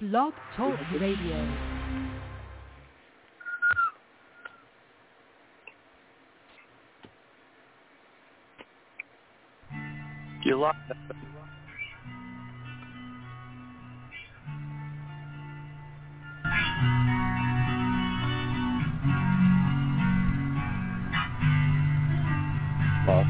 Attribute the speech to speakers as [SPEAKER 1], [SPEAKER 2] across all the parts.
[SPEAKER 1] Blog Talk Radio.
[SPEAKER 2] You lost
[SPEAKER 3] Hello,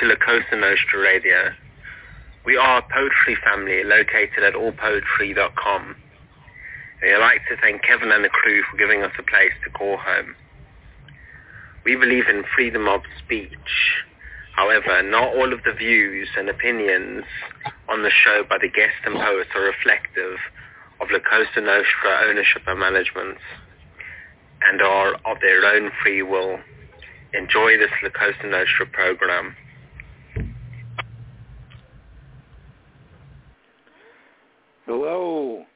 [SPEAKER 3] to La Cosa Nostra Radio. We are a poetry family located at allpoetry.com. And I'd like to thank Kevin and the crew for giving us a place to call home. We believe in freedom of speech. However, not all of the views and opinions on the show by the guests and poets are reflective of La Cosa Nostra ownership and management and are of their own free will. Enjoy this La Cosa Nostra program.
[SPEAKER 4] Hello.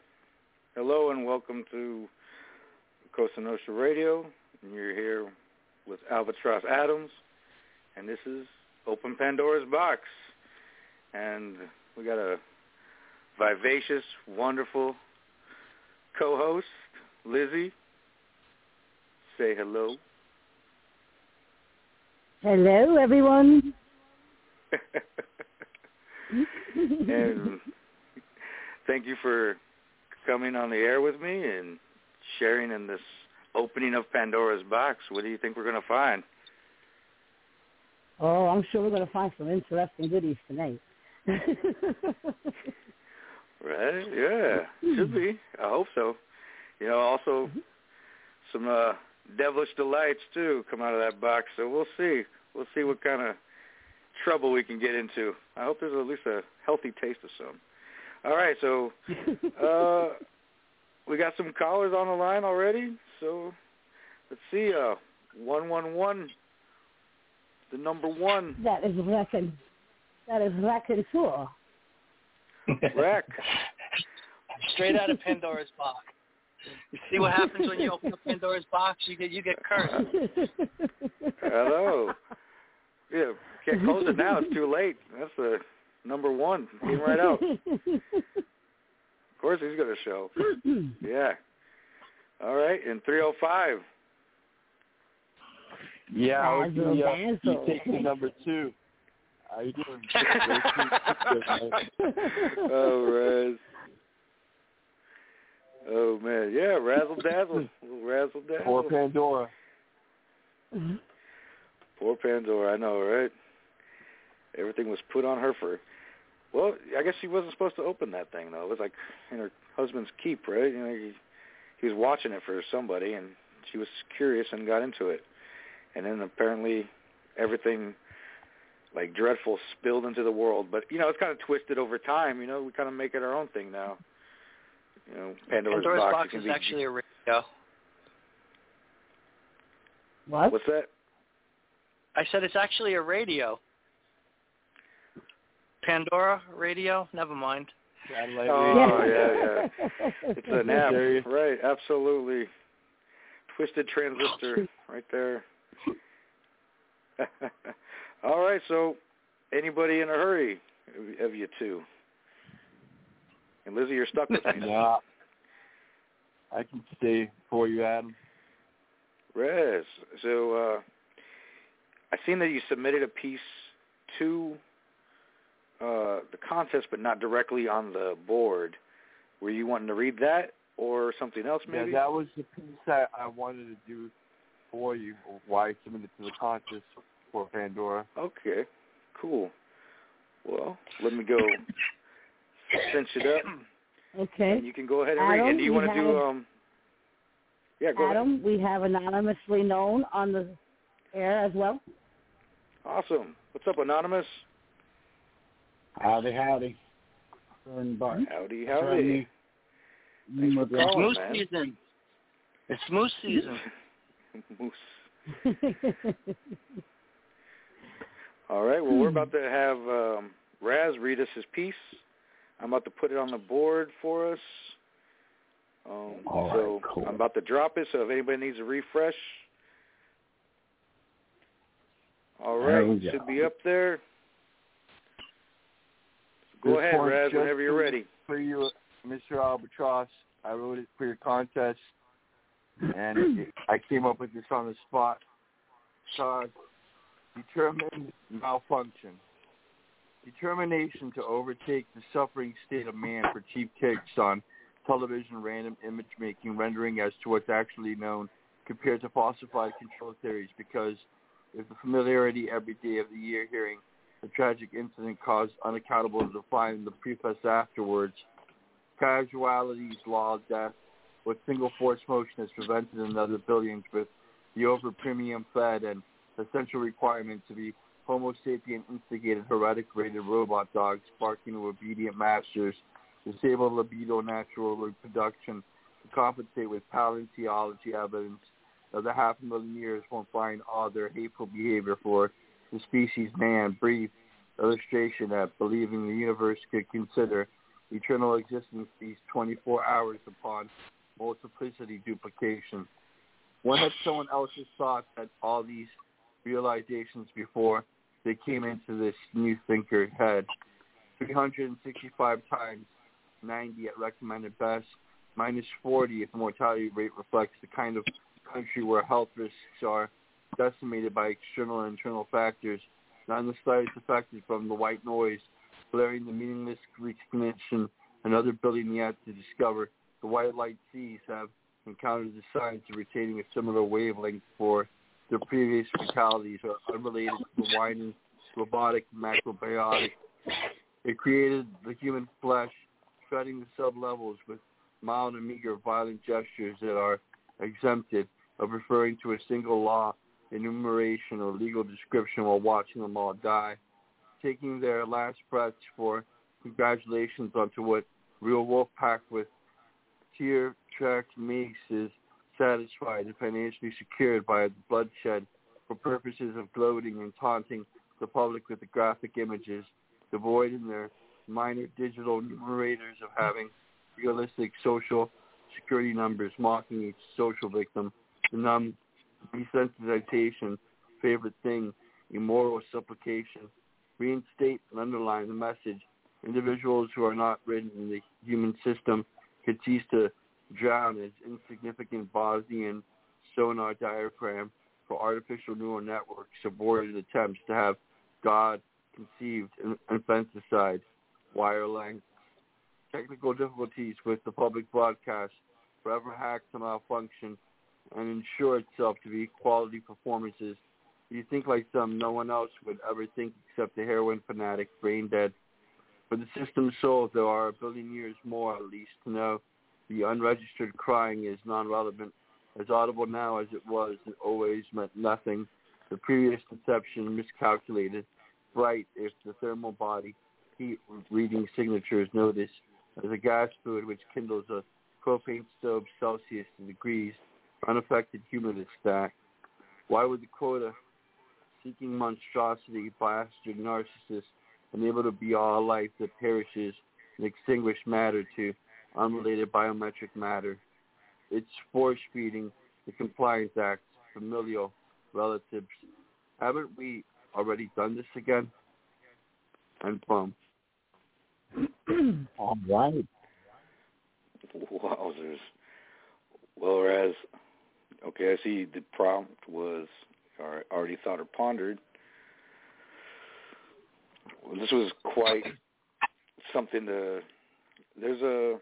[SPEAKER 4] Hello and welcome to Cosa Nostra Radio. And you're here with Albatross Atoms. And this is Open Pandora's Box. And we got a vivacious, wonderful co-host, Lizzie. Say hello.
[SPEAKER 5] Hello, everyone.
[SPEAKER 4] and thank you for coming on the air with me and sharing in this opening of Pandora's box. What do you think we're going to find?
[SPEAKER 5] Oh, I'm sure we're going to find some interesting goodies tonight.
[SPEAKER 4] right? Yeah, should be. I hope so. You know, also some uh, devilish delights too come out of that box. So we'll see. We'll see what kind of trouble we can get into. I hope there's at least a healthy taste of some. All right, so uh, we got some callers on the line already. So let's see. Uh, one one one. The number one.
[SPEAKER 5] That is reckon. That is Raconteur.
[SPEAKER 4] Wreck.
[SPEAKER 2] Straight out of Pandora's box. You see what happens when you open up Pandora's box? You get you get cursed.
[SPEAKER 4] Hello. Yeah, can't close it now. It's too late. That's the number one. Came right out. Of course he's going to show. Yeah. All right, in 305.
[SPEAKER 6] Yeah, I would
[SPEAKER 5] Basil,
[SPEAKER 6] be, uh, you take the number two. How you doing?
[SPEAKER 4] Oh, Raz. Oh, man. Yeah, razzle dazzle. Razzle dazzle.
[SPEAKER 6] Poor Pandora.
[SPEAKER 4] Poor Pandora, I know, right? Everything was put on her for. Well, I guess she wasn't supposed to open that thing though. It was like in her husband's keep, right? You know, he, he was watching it for somebody, and she was curious and got into it. And then apparently, everything like dreadful spilled into the world. But you know, it's kind of twisted over time. You know, we kind of make it our own thing now. You know, Pandora's,
[SPEAKER 2] Pandora's
[SPEAKER 4] box,
[SPEAKER 2] box is
[SPEAKER 4] be-
[SPEAKER 2] actually a radio.
[SPEAKER 5] What?
[SPEAKER 4] What's that?
[SPEAKER 2] I said it's actually a radio. Pandora Radio. Never mind.
[SPEAKER 7] Satellite
[SPEAKER 4] Oh
[SPEAKER 7] radio.
[SPEAKER 4] yeah, yeah. It's an app, right? Absolutely. Twisted transistor, right there. All right. So, anybody in a hurry of- of you two? And Lizzie, you're stuck with me. now.
[SPEAKER 7] Yeah. I can stay for you, Adam.
[SPEAKER 4] Rez. So, uh, I seen that you submitted a piece to uh, the contest, but not directly on the board. Were you wanting to read that or something else, maybe?
[SPEAKER 7] Yeah, that was the piece that I wanted to do for you, why I submitted to the contest for Pandora.
[SPEAKER 4] Okay, cool. Well, let me go cinch it up,
[SPEAKER 5] Okay.
[SPEAKER 4] and you can go ahead and read.
[SPEAKER 5] Adam,
[SPEAKER 4] And do you want to do? um Yeah, go ahead.
[SPEAKER 5] Adam, we have anonymously known on the air as well.
[SPEAKER 4] Awesome. What's up, anonymous?
[SPEAKER 8] Howdy, howdy. Burn Bart.
[SPEAKER 4] Howdy,
[SPEAKER 8] Sorry,
[SPEAKER 4] howdy.
[SPEAKER 8] me.
[SPEAKER 4] Thanks for
[SPEAKER 8] yeah.
[SPEAKER 4] calling,
[SPEAKER 2] Moose
[SPEAKER 4] man.
[SPEAKER 2] season. It's moose season.
[SPEAKER 4] Moose. All right. Well, we're about to have um, Raz read us his piece. I'm about to put it on the board for us. Um,
[SPEAKER 8] All right,
[SPEAKER 4] so
[SPEAKER 8] cool.
[SPEAKER 4] I'm about to drop it. So if anybody needs a refresh, all right,
[SPEAKER 8] There
[SPEAKER 4] right,
[SPEAKER 8] we go.
[SPEAKER 4] should be up there. Go ahead,
[SPEAKER 7] one's
[SPEAKER 4] Raz, whenever you're ready.
[SPEAKER 7] For you, Mr. Albatross, I wrote it for your contest, and it, I came up with this on the spot. Called Determined Malfunction. Determination to overtake the suffering state of man for cheap kicks on television random image making rendering as to what's actually known compared to falsified control theories because if the familiarity every day of the year hearing a tragic incident caused unaccountable to define the preface afterwards. Casualties, law death, with single force motion has prevented another billions with the over premium fed and essential requirement to be Homo sapien instigated heretic rated robot dogs barking to obedient masters, disable libido natural reproduction to compensate with paleontology evidence of the half a million years won't find all their hateful behavior for the species man brief illustration that believing the universe could consider eternal existence these 24 hours upon multiplicity duplication. One had someone else's thoughts at all these realizations before they came into this new thinker head. 365 times 90 at recommended best, minus 40 if mortality rate reflects the kind of country where health risks are decimated by external and internal factors, not the slightest affected from the white noise, blaring the meaningless recognition another building yet to discover. The white light seas have encountered the signs of retaining a similar wavelength for their previous fatalities are unrelated to the whining robotic macrobiotic. It created the human flesh, shredding the sub-levels with mild and meager violent gestures that are exempted of referring to a single law, enumeration, or legal description while watching them all die, taking their last breaths for congratulations onto what real wolf pack with tear tracked makes is satisfied and financially secured by bloodshed for purposes of gloating and taunting the public with the graphic images, devoid in their minor digital numerators of having realistic social security numbers mocking each social victim, the numb desensitization, favorite thing, immoral supplication, reinstate and underline the message. Individuals who are not written in the human system could cease to drown as insignificant Bosnian sonar diaphragm for artificial neural networks aborted attempts to have God conceived infanticide, wire length. Technical difficulties with the public broadcast forever hacked to malfunction and ensure itself to be quality performances. You think like some no one else would ever think except the heroin fanatic, brain dead. For the system's soul, there are a billion years more at least to know the unregistered crying is non-relevant, as audible now as it was, it always meant nothing. The previous conception miscalculated, bright if the thermal body heat reading signatures notice as a gas fluid which kindles a propane stove Celsius degrees, unaffected humidity stack. Why would the quota uh, seeking monstrosity bastard narcissist
[SPEAKER 6] unable to be all life that perishes and extinguished matter to unrelated biometric matter. It's force feeding the compliance act, familial relatives. Haven't we already done this again? And boom.
[SPEAKER 8] All right.
[SPEAKER 4] Wowzers. Well, whereas, okay, I see the prompt was already thought or pondered. Well, this was quite something to. There's a.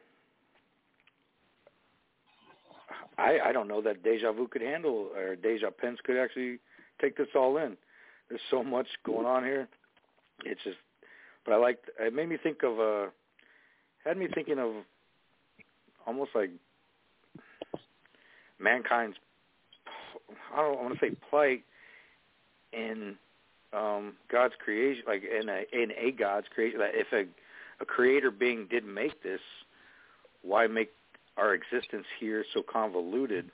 [SPEAKER 4] I I don't know that Deja Vu could handle or Deja Pence could actually take this all in. There's so much going on here. It's just, but I liked. It made me think of uh had me thinking of almost like mankind's I don't want to say plight in um God's creation like in a in a God's creation like if a a creator being did make this why make our existence here so convoluted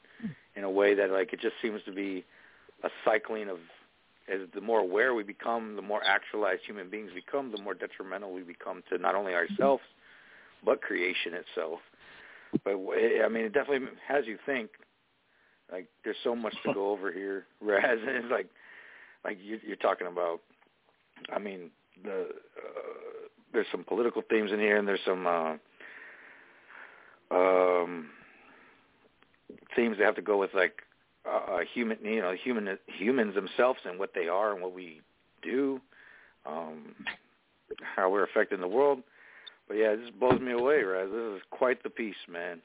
[SPEAKER 4] in a way that like it just seems to be a cycling of as the more aware we become, the more actualized human beings become, the more detrimental we become to not only ourselves but creation itself. But I mean, it definitely has you think. Like, there's so much to go over here. Whereas it's like, like you, you're talking about. I mean, the uh, there's some political themes in here, and there's some uh, um, themes that have to go with like uh, human, you know, human humans themselves and what they are and what we do, um, how we're affecting the world. But yeah, this blows me away, Raz. This is quite the piece, man.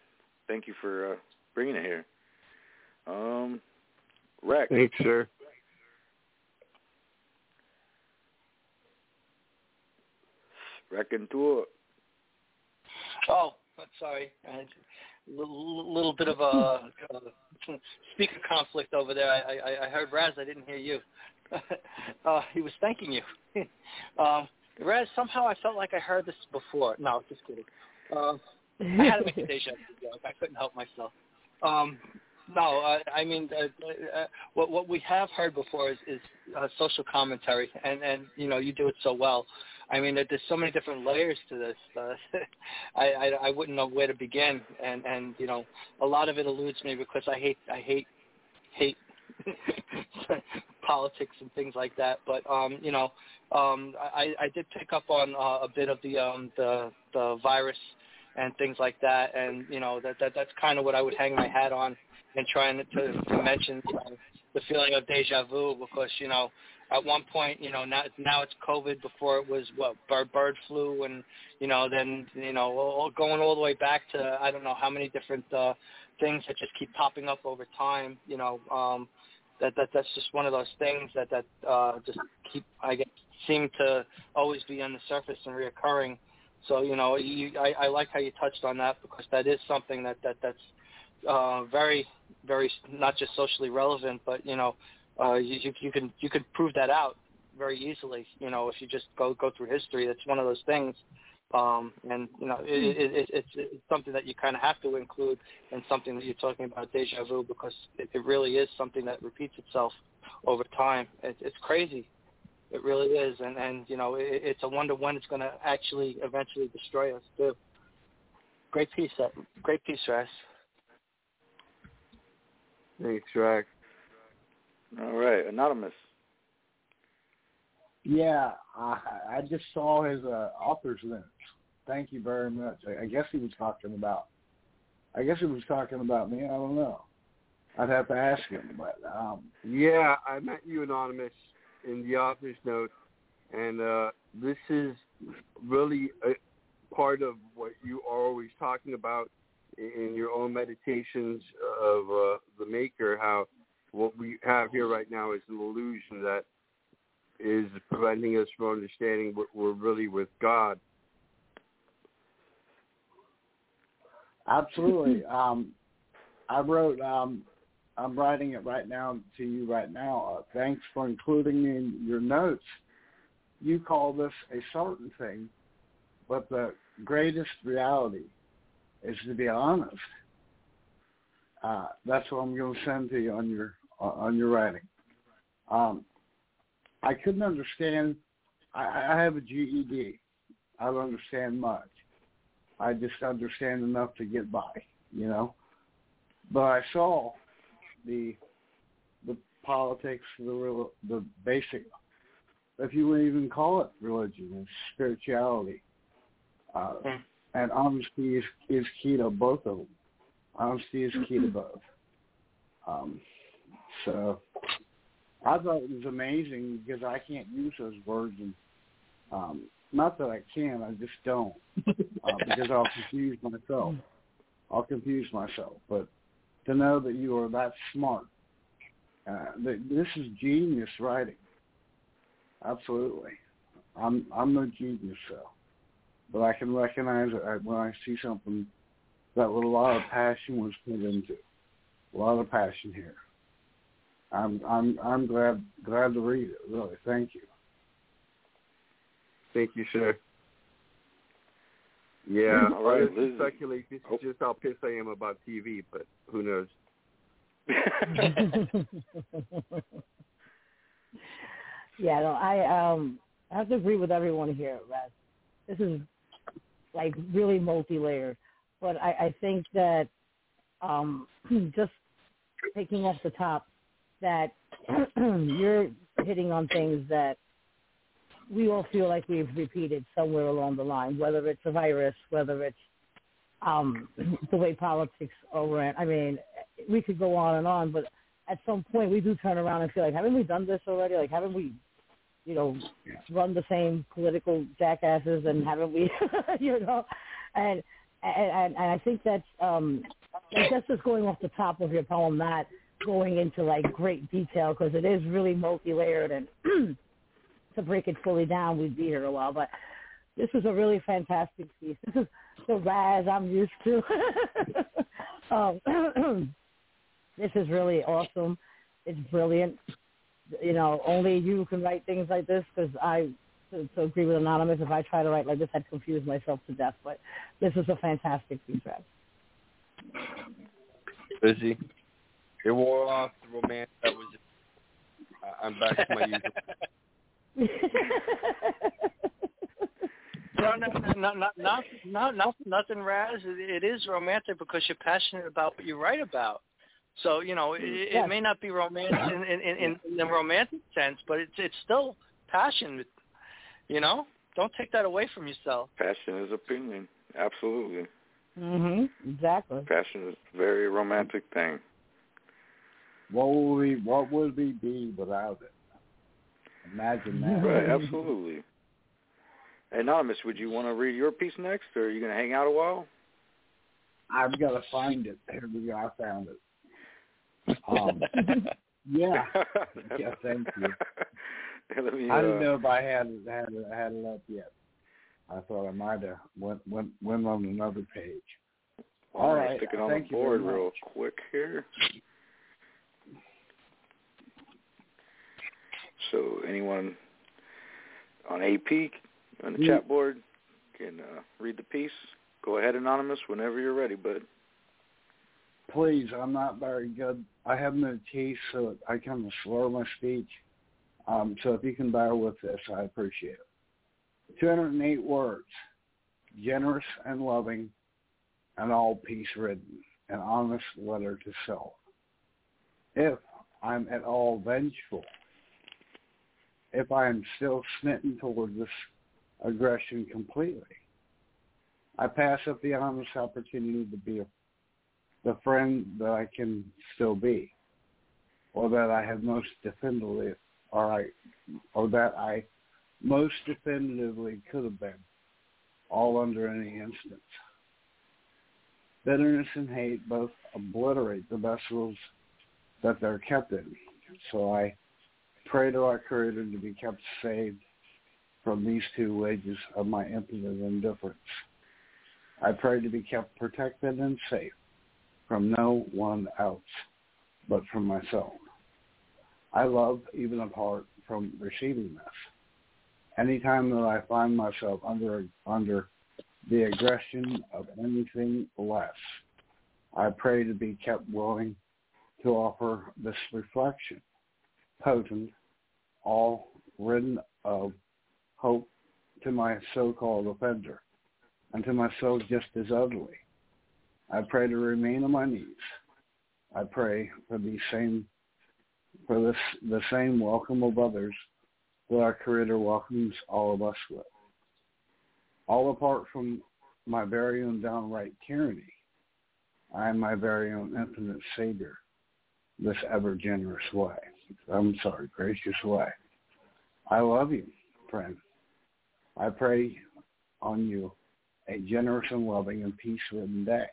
[SPEAKER 4] Thank you for uh, bringing it here. Um, Rex.
[SPEAKER 6] Thanks, sir.
[SPEAKER 4] Reckon to it.
[SPEAKER 2] Oh, sorry. A little, little bit of a uh, speaker conflict over there. I, I, I heard Raz. I didn't hear you. uh, he was thanking you. um, Raz, somehow I felt like I heard this before. No, just kidding. Uh, I had to make a deja vu joke. I couldn't help myself. Um, no, uh, I mean, uh, uh, what what we have heard before is, is uh, social commentary, and and you know you do it so well. I mean, there's so many different layers to this. Uh, I, I I wouldn't know where to begin, and and you know, a lot of it eludes me because I hate I hate hate politics and things like that. But um, you know, um, I I did pick up on uh, a bit of the um the the virus and things like that, and you know that that that's kind of what I would hang my hat on and trying to, to mention you know, the feeling of deja vu because you know at one point you know now now it's COVID before it was what bird bird flu and you know then you know all, going all the way back to I don't know how many different uh, things that just keep popping up over time you know um, that that that's just one of those things that that uh, just keep I guess seem to always be on the surface and reoccurring. So you know, you, I, I like how you touched on that because that is something that that that's uh, very very not just socially relevant, but you know, uh, you, you can you can prove that out very easily. You know, if you just go go through history, that's one of those things. Um, and you know, it, it, it, it's, it's something that you kind of have to include in something that you're talking about deja vu because it, it really is something that repeats itself over time. It, it's crazy. It really is, and and you know, it, it's a wonder when it's going to actually eventually destroy us too. Great piece, that great piece, Raz.
[SPEAKER 6] Thanks, Rex.
[SPEAKER 4] All right, anonymous.
[SPEAKER 8] Yeah, I, I just saw his uh, author's notes. Thank you very much. I, I guess he was talking about. I guess he was talking about me. I don't know. I'd have to ask him, but um
[SPEAKER 6] yeah, I met you anonymous in the author's note, and uh this is really a part of what you are always talking about in your own meditations of uh, the Maker. How what we have here right now is an illusion that is preventing us from understanding what we're really with God.
[SPEAKER 8] Absolutely. um, I wrote. Um, I'm writing it right now to you right now. Uh, thanks for including me in your notes. You call this a certain thing, but the greatest reality is to be honest. Uh, that's what I'm going to send to you on your on your writing. Um, I couldn't understand I, I have a GED. I don't understand much. I just understand enough to get by, you know. But I saw the the politics, the real, the basic, if you would even call it religion and spirituality, uh,
[SPEAKER 2] Mm.
[SPEAKER 8] and honesty is is key to both of them. Honesty is key to both. Um, so I thought it was amazing because I can't use those words, and um, not that I can, I just don't, uh, because I'll confuse myself. I'll confuse myself. But to know that you are that smart, uh, this is genius writing. Absolutely, I'm I'm no genius though, but I can recognize it when I see something that with a lot of passion was put into. A lot of passion here. I'm I'm I'm glad glad to read it. Really, thank you.
[SPEAKER 7] Thank you, sir. Yeah,
[SPEAKER 4] All right,
[SPEAKER 7] others
[SPEAKER 4] Lizzie.
[SPEAKER 7] speculate this
[SPEAKER 4] Oh.
[SPEAKER 7] is just how pissed I am about TV, but who knows?
[SPEAKER 5] yeah, no, I um I have to agree with everyone here, Raz. This is like really multi layered. But I, I think that um just taking off the top that you're hitting on things that we all feel like we've repeated somewhere along the line, whether it's a virus, whether it's um, the way politics are ran. I mean, we could go on and on, but at some point we do turn around and feel like, haven't we done this already? Like, haven't we, you know, run the same political jackasses and haven't we, you know? And and and I think that's um, that's just going off the top of your poem, not going into like great detail because it is really multi-layered and to break it fully down, we'd be here a while. But this is a really fantastic piece. This is the Raz I'm used to. um, this is really awesome. It's brilliant. You know, only you can write things like this because I, to, to agree with Anonymous, if I try to write like this, I'd confuse myself to death. But this is a fantastic piece, Raz.
[SPEAKER 7] Busy. It wore off the romance that was. I- I'm back to my usual.
[SPEAKER 2] No, no, no, no, not, not, not, not, nothing, Raz. It, it is romantic because you're passionate about what you write about. So you know, it,
[SPEAKER 5] Yes.
[SPEAKER 2] it may not be romance in, in, in, in the romantic sense, but it's it's still passion. You know, don't take that away from yourself.
[SPEAKER 4] Passion is opinion. Absolutely.
[SPEAKER 5] mhm. Exactly.
[SPEAKER 4] Passion is a very romantic thing.
[SPEAKER 8] What would we What would we be without it? Imagine that.
[SPEAKER 4] Right, absolutely. Anonymous, would you want to read your piece next, or are you going to hang out a while?
[SPEAKER 8] I've got to find it. Here we go. I found it. Um, yeah. Yeah, thank you.
[SPEAKER 4] Me,
[SPEAKER 8] I
[SPEAKER 4] uh,
[SPEAKER 8] didn't know if I had it, had it, had it up yet. I thought I might have went went went on another page. All
[SPEAKER 4] gonna
[SPEAKER 8] right.
[SPEAKER 4] Stick it on
[SPEAKER 8] Thank
[SPEAKER 4] the board real quick here. So anyone on AP on the chat board can uh, read the piece. Go ahead, anonymous, whenever you're ready, bud.
[SPEAKER 8] Please, I'm not very good. I have no teeth, so I kind of slur my speech. Um, so if you can bear with this, I appreciate it. 208 words, generous and loving, and all peace ridden, an honest letter to self. If I'm at all vengeful, if I am still smitten toward this aggression completely, I pass up the honest opportunity to be a the friend that I can still be, or that I have most definitively, or I, or that I most definitively could have been, all under any instance. Bitterness and hate both obliterate the vessels that they're kept in. So I pray to our Creator to be kept saved from these two wages of my impotent indifference. I pray to be kept protected and safe from no one else but from myself. I love even apart from receiving this. Anytime that I find myself under under the aggression of anything less, I pray to be kept willing to offer this reflection, potent, all ridden of hope to my so-called offender, and to myself just as utterly. I pray to remain on my knees. I pray for the same for this the same welcome of others that our Creator welcomes all of us with. All apart from my very own downright tyranny, I am my very own infinite Savior, this ever generous way. I'm sorry, gracious way. I love you, friend. I pray on you a generous and loving and peace-ridden day.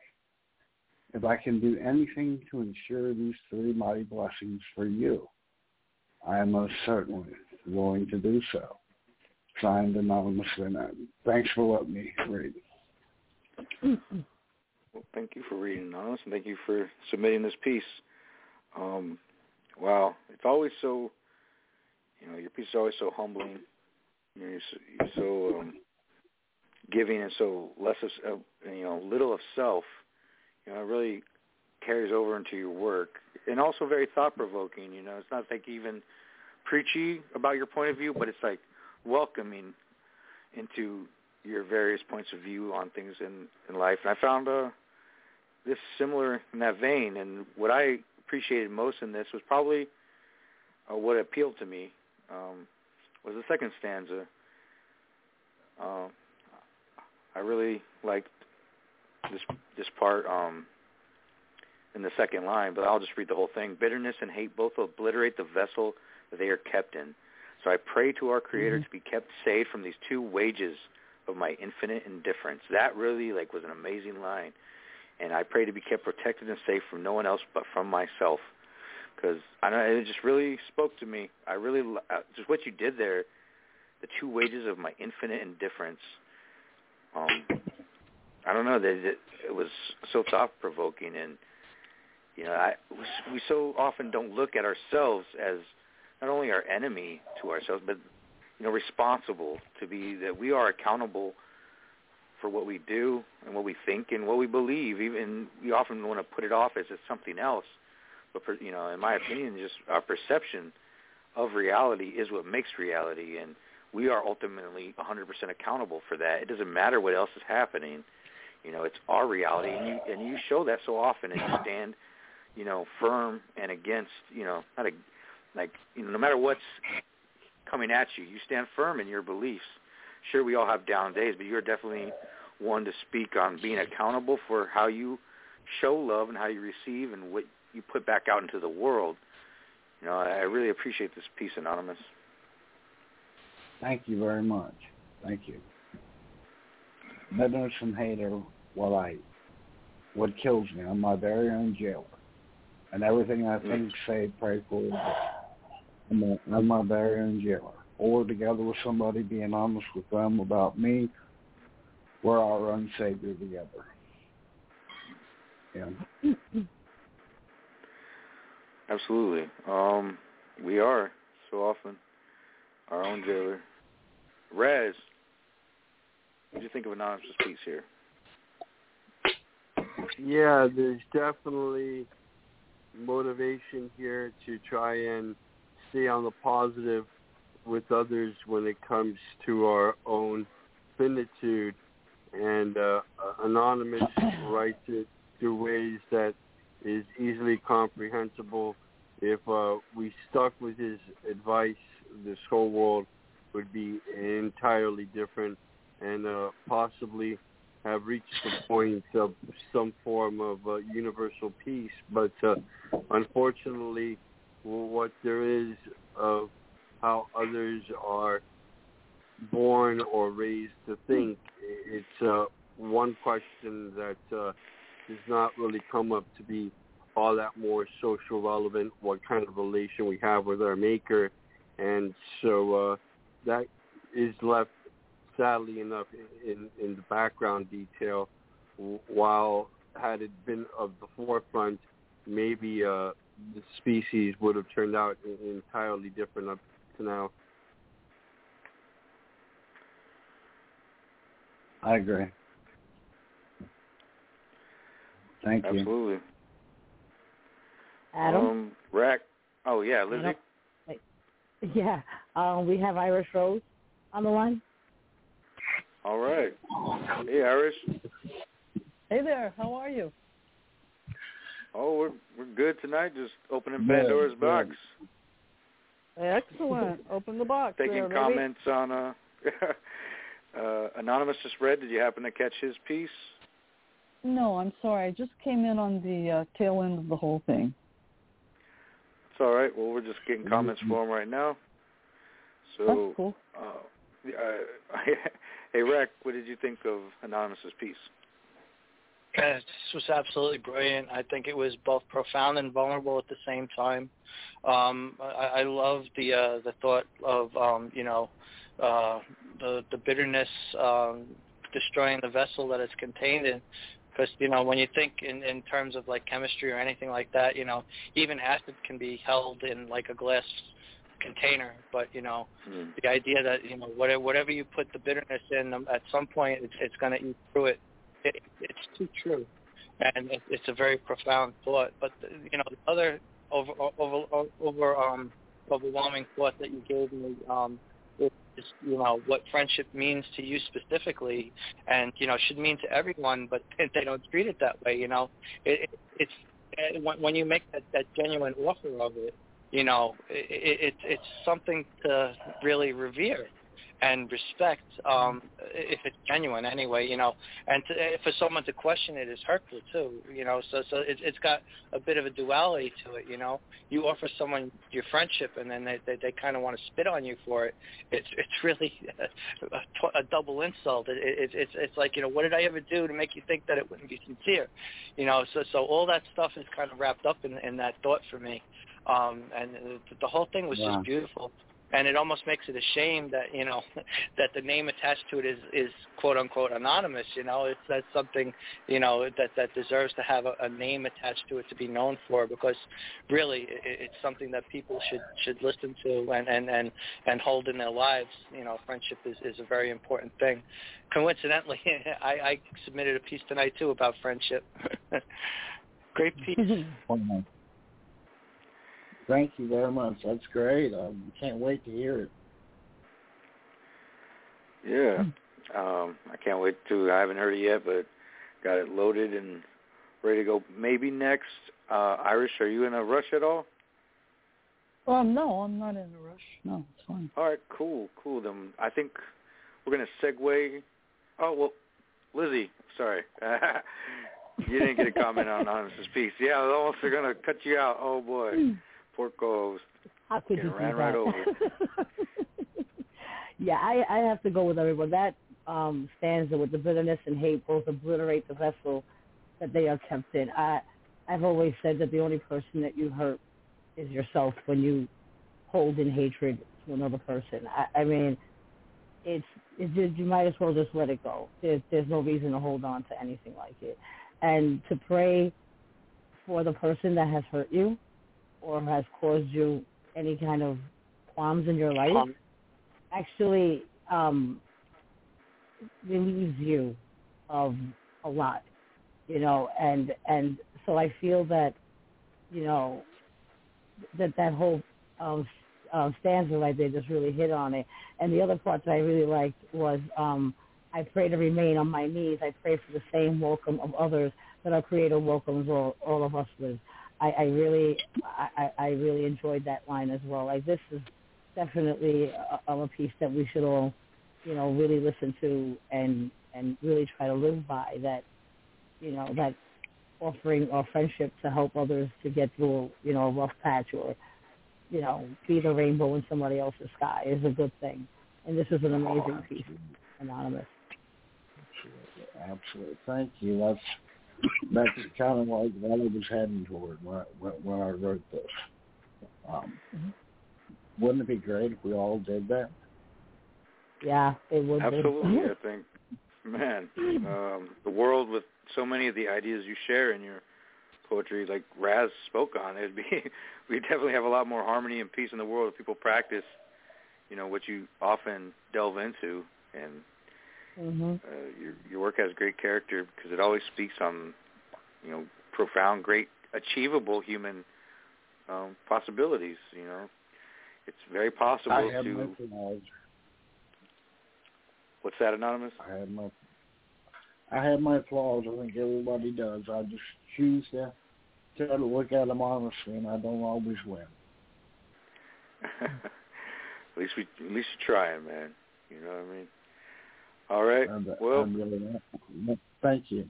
[SPEAKER 8] If I can do anything to ensure these three mighty blessings for you, I am most certainly willing to do so. Signed, Anonymous Vinod. Thanks for letting me read.
[SPEAKER 4] Well, thank you for reading, Anonymous, and thank you for submitting this piece. Um, wow, it's always so, you know, your piece is always so humbling. You know, you're so, you're so um, giving and so less of, uh, you know, little of self. You know, it really carries over into your work, and also very thought provoking. You know, it's not like even preachy about your point of view, but it's like welcoming into your various points of view on things in in life. And I found uh, this similar in that vein. And what I appreciated most in this was probably uh, what appealed to me um, was the second stanza. Uh, I really liked this this part um, in the second line, but I'll just read the whole thing. Bitterness and hate both obliterate the vessel that they are kept in. So I pray to our Creator mm-hmm. to be kept saved from these two wages of my infinite indifference. That really like was an amazing line, and I pray to be kept protected and safe from no one else but from myself. Because I know it just really spoke to me. I really uh, just what you did there, the two wages of my infinite indifference. Um, I don't know that it, it was so thought provoking, and you know, I we so often don't look at ourselves as not only our enemy to ourselves, but you know, responsible to be that we are accountable for what we do and what we think and what we believe. Even we often want to put it off as it's something else, but for, you know, in my opinion, just our perception of reality is what makes reality, and we are ultimately 100% accountable for that. It doesn't matter what else is happening. You know, it's our reality, and you and you show that so often, and you stand, you know, firm and against, you know, not a like you know, no matter what's coming at you, you stand firm in your beliefs. Sure, we all have down days, but you're definitely one to speak on being accountable for how you show love and how you receive and what you put back out into the world. You know, I really appreciate this piece, Anonymous.
[SPEAKER 8] Thank you very much. Thank you. Bitterness and hate are what I, what kills me. I'm my very own jailer. And everything I think, mm-hmm. say, pray for I'm, I'm my very own jailer. Or together with somebody being honest with them about me, we're our own savior together. Yeah.
[SPEAKER 4] Absolutely. Um, we are so often our own jailer. Rez, what do you think of Anonymous' piece here?
[SPEAKER 7] Yeah, there's definitely motivation here to try and stay on the positive with others when it comes to our own finitude. And uh, Anonymous writes it through ways that is easily comprehensible. If uh, we stuck with his advice, this whole world would be entirely different and uh, possibly have reached the point of some form of uh, universal peace. But uh, unfortunately, what there is of how others are born or raised to think, it's uh, one question that uh, does not really come up to be all that more social relevant, what kind of relation we have with our maker. And so uh, that is left sadly enough, in in the background detail, while had it been of the forefront, maybe uh, the species would have turned out entirely different to now.
[SPEAKER 8] I agree. Thank
[SPEAKER 4] you. Absolutely.
[SPEAKER 5] Adam.
[SPEAKER 4] Um, Rack. Oh yeah, Lizzie.
[SPEAKER 5] Yeah, um, we have Irish Rose. on the line.
[SPEAKER 4] All right. Hey, Irish.
[SPEAKER 9] Hey there. How are you?
[SPEAKER 4] Oh, we're we're good tonight. Just opening Pandora's
[SPEAKER 9] Good,
[SPEAKER 4] box.
[SPEAKER 9] Excellent. Open the box.
[SPEAKER 4] Taking
[SPEAKER 9] there, baby.
[SPEAKER 4] comments on uh, uh, anonymous just read. Did you happen to catch his piece?
[SPEAKER 9] No, I'm sorry. I just came in on the uh, tail end of the whole thing.
[SPEAKER 4] It's all right. Well, we're just getting comments for him right now. So,
[SPEAKER 9] That's cool.
[SPEAKER 4] uh, uh, hey, Rec, what did you think of Anonymous's piece?
[SPEAKER 2] This was absolutely brilliant. I think it was both profound and vulnerable at the same time. Um, I, I love the uh, the thought of um, you know uh, the the bitterness um, destroying the vessel that it's contained in. Because you know when you think in in terms of like chemistry or anything like that, you know even acid can be held in like a glass container. But you know
[SPEAKER 4] Hmm.
[SPEAKER 2] the idea that you know whatever whatever you put the bitterness in, um, at some point it's it's going to eat through it. It. It's too true, and it, it's a very profound thought. But you know the other over over over um overwhelming thought that you gave me um is you know what friendship means to you specifically, and you know should mean to everyone, but they don't treat it that way. You know, it, it, it's uh, when, when you make that that genuine offer of it, you know, it, it, it's something to really revere and respect um if it's genuine anyway you know. And to, for someone to question it is hurtful too you know. So so it, it's got a bit of a duality to it you know. You offer someone your friendship and then they they, they kind of want to spit on you for it. It's it's really a, a double insult. It, it it's it's like you know what did i ever do to make you think that it wouldn't be sincere? You know so so all that stuff is kind of wrapped up in in that thought for me. Um and the, the whole thing was
[SPEAKER 10] Wow.
[SPEAKER 2] just beautiful and it almost makes it a shame that you know that the name attached to it is is quote unquote anonymous you know? It's that's something you know that that deserves to have a, a name attached to it to be known for because really it, it's something that people should should listen to and and and and hold in their lives. You know friendship is is a very important thing. Coincidentally i i submitted a piece tonight too about friendship. Great piece.
[SPEAKER 8] Wonderful. Thank you very much. That's great. Um, can't wait to hear it.
[SPEAKER 4] Yeah. Um, I can't wait to. I haven't heard it yet, but got it loaded and ready to go. Maybe next. Uh, Irish, are you in a rush at all?
[SPEAKER 9] Um, no, I'm not in a rush. No, it's fine.
[SPEAKER 4] All right, cool, cool. Then I think we're gonna segue. Oh well, Lizzie, sorry, you didn't get a comment on Anonymous's piece. Yeah, I was almost gonna cut you out. Oh boy, poor co-host.
[SPEAKER 5] How could you do
[SPEAKER 4] ran
[SPEAKER 5] that?
[SPEAKER 4] right over.
[SPEAKER 5] yeah, I, I have to go with everyone. That um, stanza with the bitterness and hate both obliterate the vessel that they are kept in. I, I've always said that the only person that you hurt is yourself when you hold in hatred to another person. I, I mean, it's it's just you might as well just let it go. There's there's no reason to hold on to anything like it, and to pray for the person that has hurt you or has caused you any kind of qualms in your life?
[SPEAKER 2] Um,
[SPEAKER 5] actually um relieves you of a lot you know and and so i feel that you know that that whole um uh, stanza right there just really hit on it. And the other part that i really liked was um i pray to remain on my knees. I pray for the same welcome of others that our creator welcomes all all of us with i i really i i really enjoyed that line as well like this is definitely a, a piece that we should all, you know, really listen to and and really try to live by. That, you know, that offering our friendship to help others to get through, you know, a rough patch or, you know, be the rainbow in somebody else's sky is a good thing. And this is an amazing piece, anonymous.
[SPEAKER 8] Absolutely. Absolutely. Thank you. That's that's kind of like what I was heading toward when I, when when I wrote this. Um, wouldn't it be great if we all did that?
[SPEAKER 5] Yeah, it would. be.
[SPEAKER 4] Absolutely, I think, man, um, the world with so many of the ideas you share in your poetry, like Raz spoke on, it'd be we definitely have a lot more harmony and peace in the world if people practice, you know, what you often delve into, and
[SPEAKER 5] hmm
[SPEAKER 4] uh, your your work has great character because it always speaks on, you know, profound, great, achievable human um, possibilities. You know, it's very possible
[SPEAKER 8] I have
[SPEAKER 4] to
[SPEAKER 8] my knowledge.
[SPEAKER 4] What's that, Anonymous?
[SPEAKER 8] I had my I have my flaws. I think everybody does. I just choose to try to look at them honestly, and I don't always win.
[SPEAKER 4] at least we, at least you're trying, man. You know what I mean? All right.
[SPEAKER 8] I'm,
[SPEAKER 4] well,
[SPEAKER 8] I'm really. Thank you.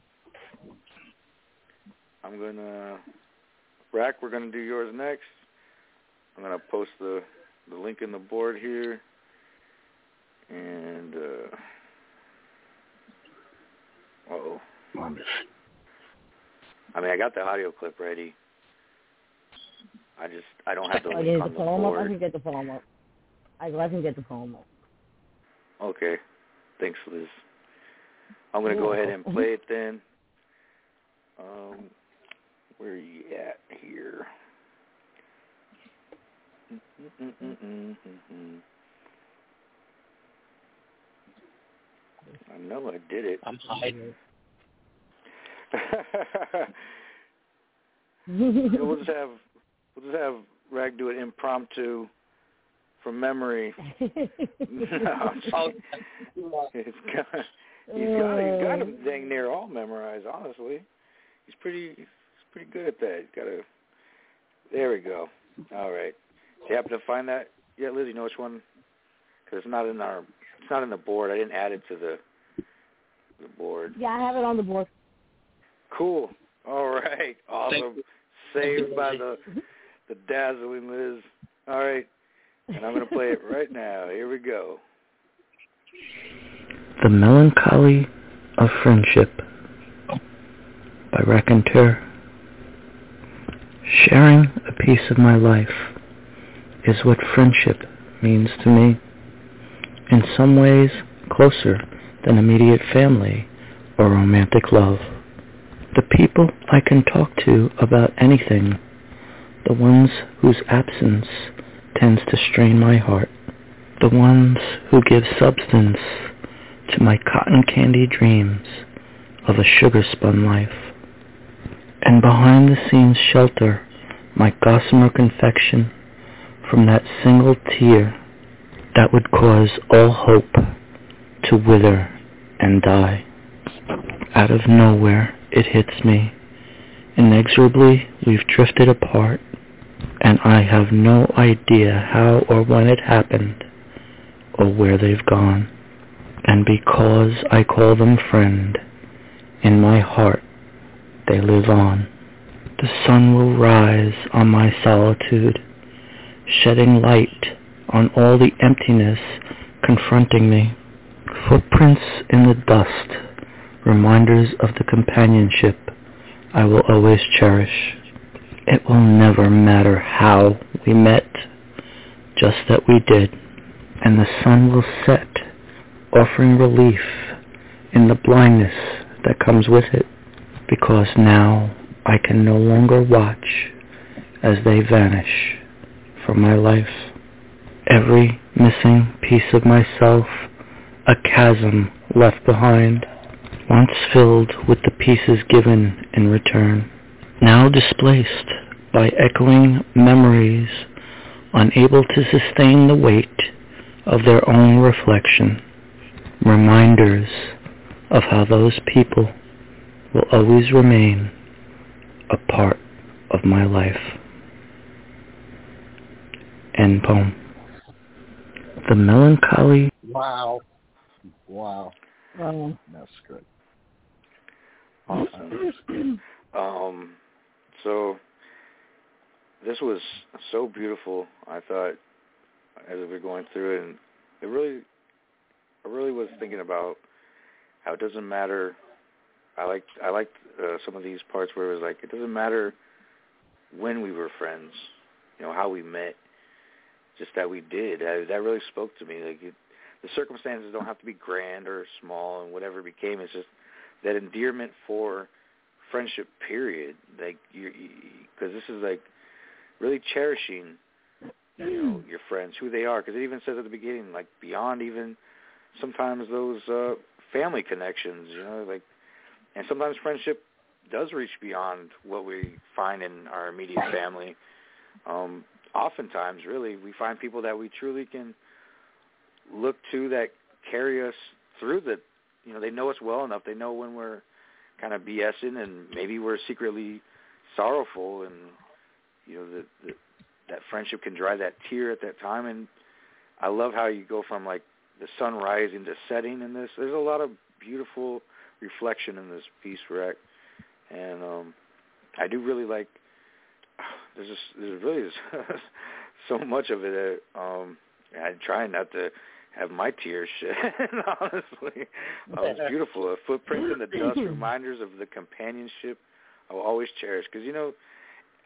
[SPEAKER 4] I'm gonna Rack. We're gonna do yours next. I'm gonna post the the link in the board here, and uh oh. I mean, I got the audio clip ready. I just I don't have the
[SPEAKER 5] I
[SPEAKER 4] link
[SPEAKER 5] get
[SPEAKER 4] on
[SPEAKER 5] the
[SPEAKER 4] the
[SPEAKER 5] poem up. I can get the poem up. I, I can get the poem up.
[SPEAKER 4] Okay. Thanks, Liz. I'm going to go ahead and play it then. Um, where are you at here? I know I did it.
[SPEAKER 2] I'm hiding.
[SPEAKER 4] So we'll just have we'll just have Rag do it impromptu from memory. no, I'm just-
[SPEAKER 2] Oh,
[SPEAKER 4] it's got, he's got he's got him uh. dang near all memorized. Honestly, he's pretty he's pretty good at that. He's got a there we go. All right. Do you happen to find that yet, Liz? You know which one? Because it's not in our it's not in the board. I didn't add it to the the board.
[SPEAKER 5] Yeah, I have it on the board.
[SPEAKER 4] Cool. All right. Awesome. Saved by the the dazzling Liz. All right. And I'm going to play it right now. Here we go.
[SPEAKER 11] The Melancholy of Friendship by Raconteur. Sharing a piece of my life is what friendship means to me. In some ways, closer than immediate family or romantic love. The people I can talk to about anything, the ones whose absence tends to strain my heart, the ones who give substance to my cotton candy dreams of a sugar-spun life. And behind the scenes shelter my gossamer confection from that single tear that would cause all hope to wither and die. Out of nowhere it hits me. Inexorably we've drifted apart and I have no idea how or when it happened or where they've gone. And because I call them friend, in my heart they live on. The sun will rise on my solitude, shedding light on all the emptiness confronting me. Footprints in the dust, reminders of the companionship I will always cherish. It will never matter how we met, just that we did, and the sun will set, offering relief in the blindness that comes with it, because now I can no longer watch as they vanish from my life. Every missing piece of myself, a chasm left behind, once filled with the pieces given in return, now displaced by echoing memories, unable to sustain the weight of their own reflection, reminders of how those people will always remain a part of my life. End poem. The melancholy
[SPEAKER 8] Wow. Wow.
[SPEAKER 5] Um,
[SPEAKER 8] That's good.
[SPEAKER 4] Awesome. um, so this was so beautiful. I thought as we were going through it, and it really, I really was thinking about how it doesn't matter. I liked I liked uh, some of these parts where it was like it doesn't matter when we were friends, you know how we met, just that we did. I, that really spoke to me. Like it, the circumstances don't have to be grand or small, and whatever it became, it's just that endearment for friendship. Period. Like you, because this is like really cherishing you know your friends, who they are, because it even says at the beginning, like beyond even sometimes those uh family connections, you know, like and sometimes friendship does reach beyond what we find in our immediate family. Um oftentimes really we find people that we truly can look to that carry us through the, you know, they know us well enough. They know when we're kind of BSing and maybe we're secretly sorrowful, and you know, the that friendship can dry that tear at that time. And I love how you go from like the sun rising to setting in this. There's a lot of beautiful reflection in this piece, Rick, and um, I do really like. There's just there's really so much of it. That, um, I try not to have my tears shed. honestly, uh, it was beautiful. A footprint in the dust, reminders of the companionship I will always cherish. Because you know,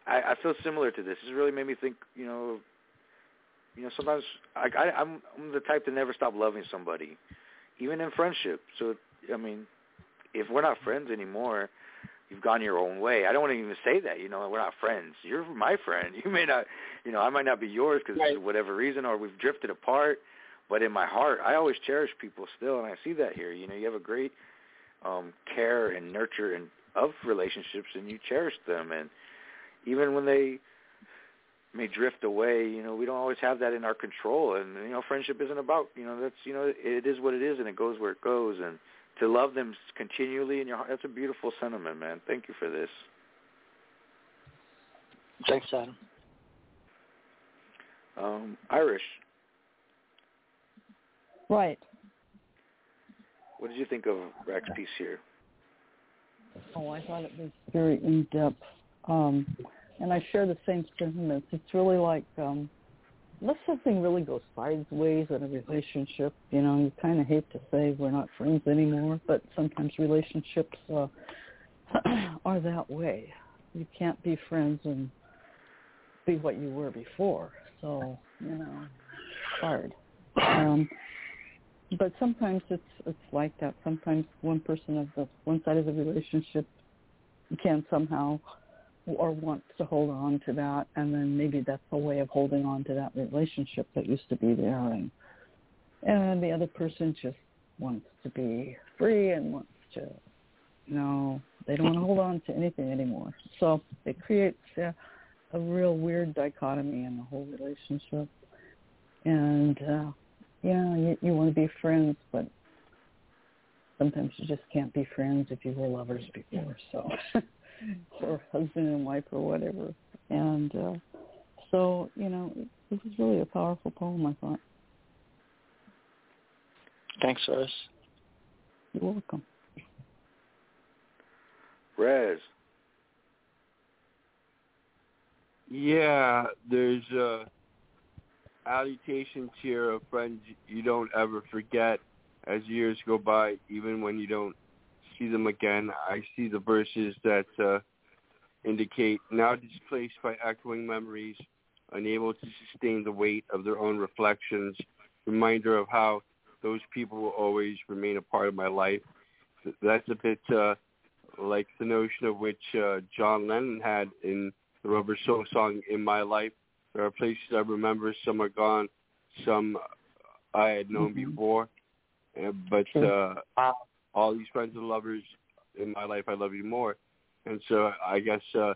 [SPEAKER 4] I, I feel similar to this. This really made me think. You know, you know, sometimes I, I I'm I'm the type to never stop loving somebody, even in friendship. So I mean, if we're not friends anymore, you've gone your own way. I don't want to even say that. You know, we're not friends. You're my friend. You may not, you know, I might not be yours because right. whatever reason, or we've drifted apart. But in my heart, I always cherish people still, and I see that here. You know, you have a great um care and nurture and of relationships, and you cherish them, and even when they may drift away, you know, we don't always have that in our control. And you know, friendship isn't about you know that's you know it is what it is, and it goes where it goes. And to love them continually in your heart, that's a beautiful sentiment, man. Thank you for this.
[SPEAKER 2] Thanks, Adam.
[SPEAKER 4] Um, Irish.
[SPEAKER 9] Right.
[SPEAKER 4] What did you think of Rack's piece here?
[SPEAKER 9] Oh, I thought it was very in depth. Um, and I share the same sentiments. It's really like um, unless something really goes sideways in a relationship, you know, you kind of hate to say we're not friends anymore, but sometimes relationships uh, are that way. You can't be friends and be what you were before. So, you know, it's hard. Um, but sometimes it's it's like that. Sometimes one person of the one side of the relationship can somehow or wants to hold on to that and then maybe that's a way of holding on to that relationship that used to be there and and the other person just wants to be free and wants to you know they don't want to hold on to anything anymore so it creates a, a real weird dichotomy in the whole relationship and uh yeah you, you want to be friends but sometimes you just can't be friends if you were lovers before so or husband and wife or whatever. And uh, so, you know, this is really a powerful poem, I thought.
[SPEAKER 2] Thanks, Rose.
[SPEAKER 9] You're welcome.
[SPEAKER 4] Rez.
[SPEAKER 7] Yeah, there's uh, salutations here of friends you don't ever forget as years go by, even when you don't see them again. I see the verses that uh, indicate now displaced by echoing memories, unable to sustain the weight of their own reflections, reminder of how those people will always remain a part of my life. That's a bit uh, like the notion of which uh, John Lennon had in the Rubber Soul song "In My Life." There are places I remember, some are gone, some I had known mm-hmm. before, but uh, all these friends and lovers in my life, I love you more. And so I guess uh,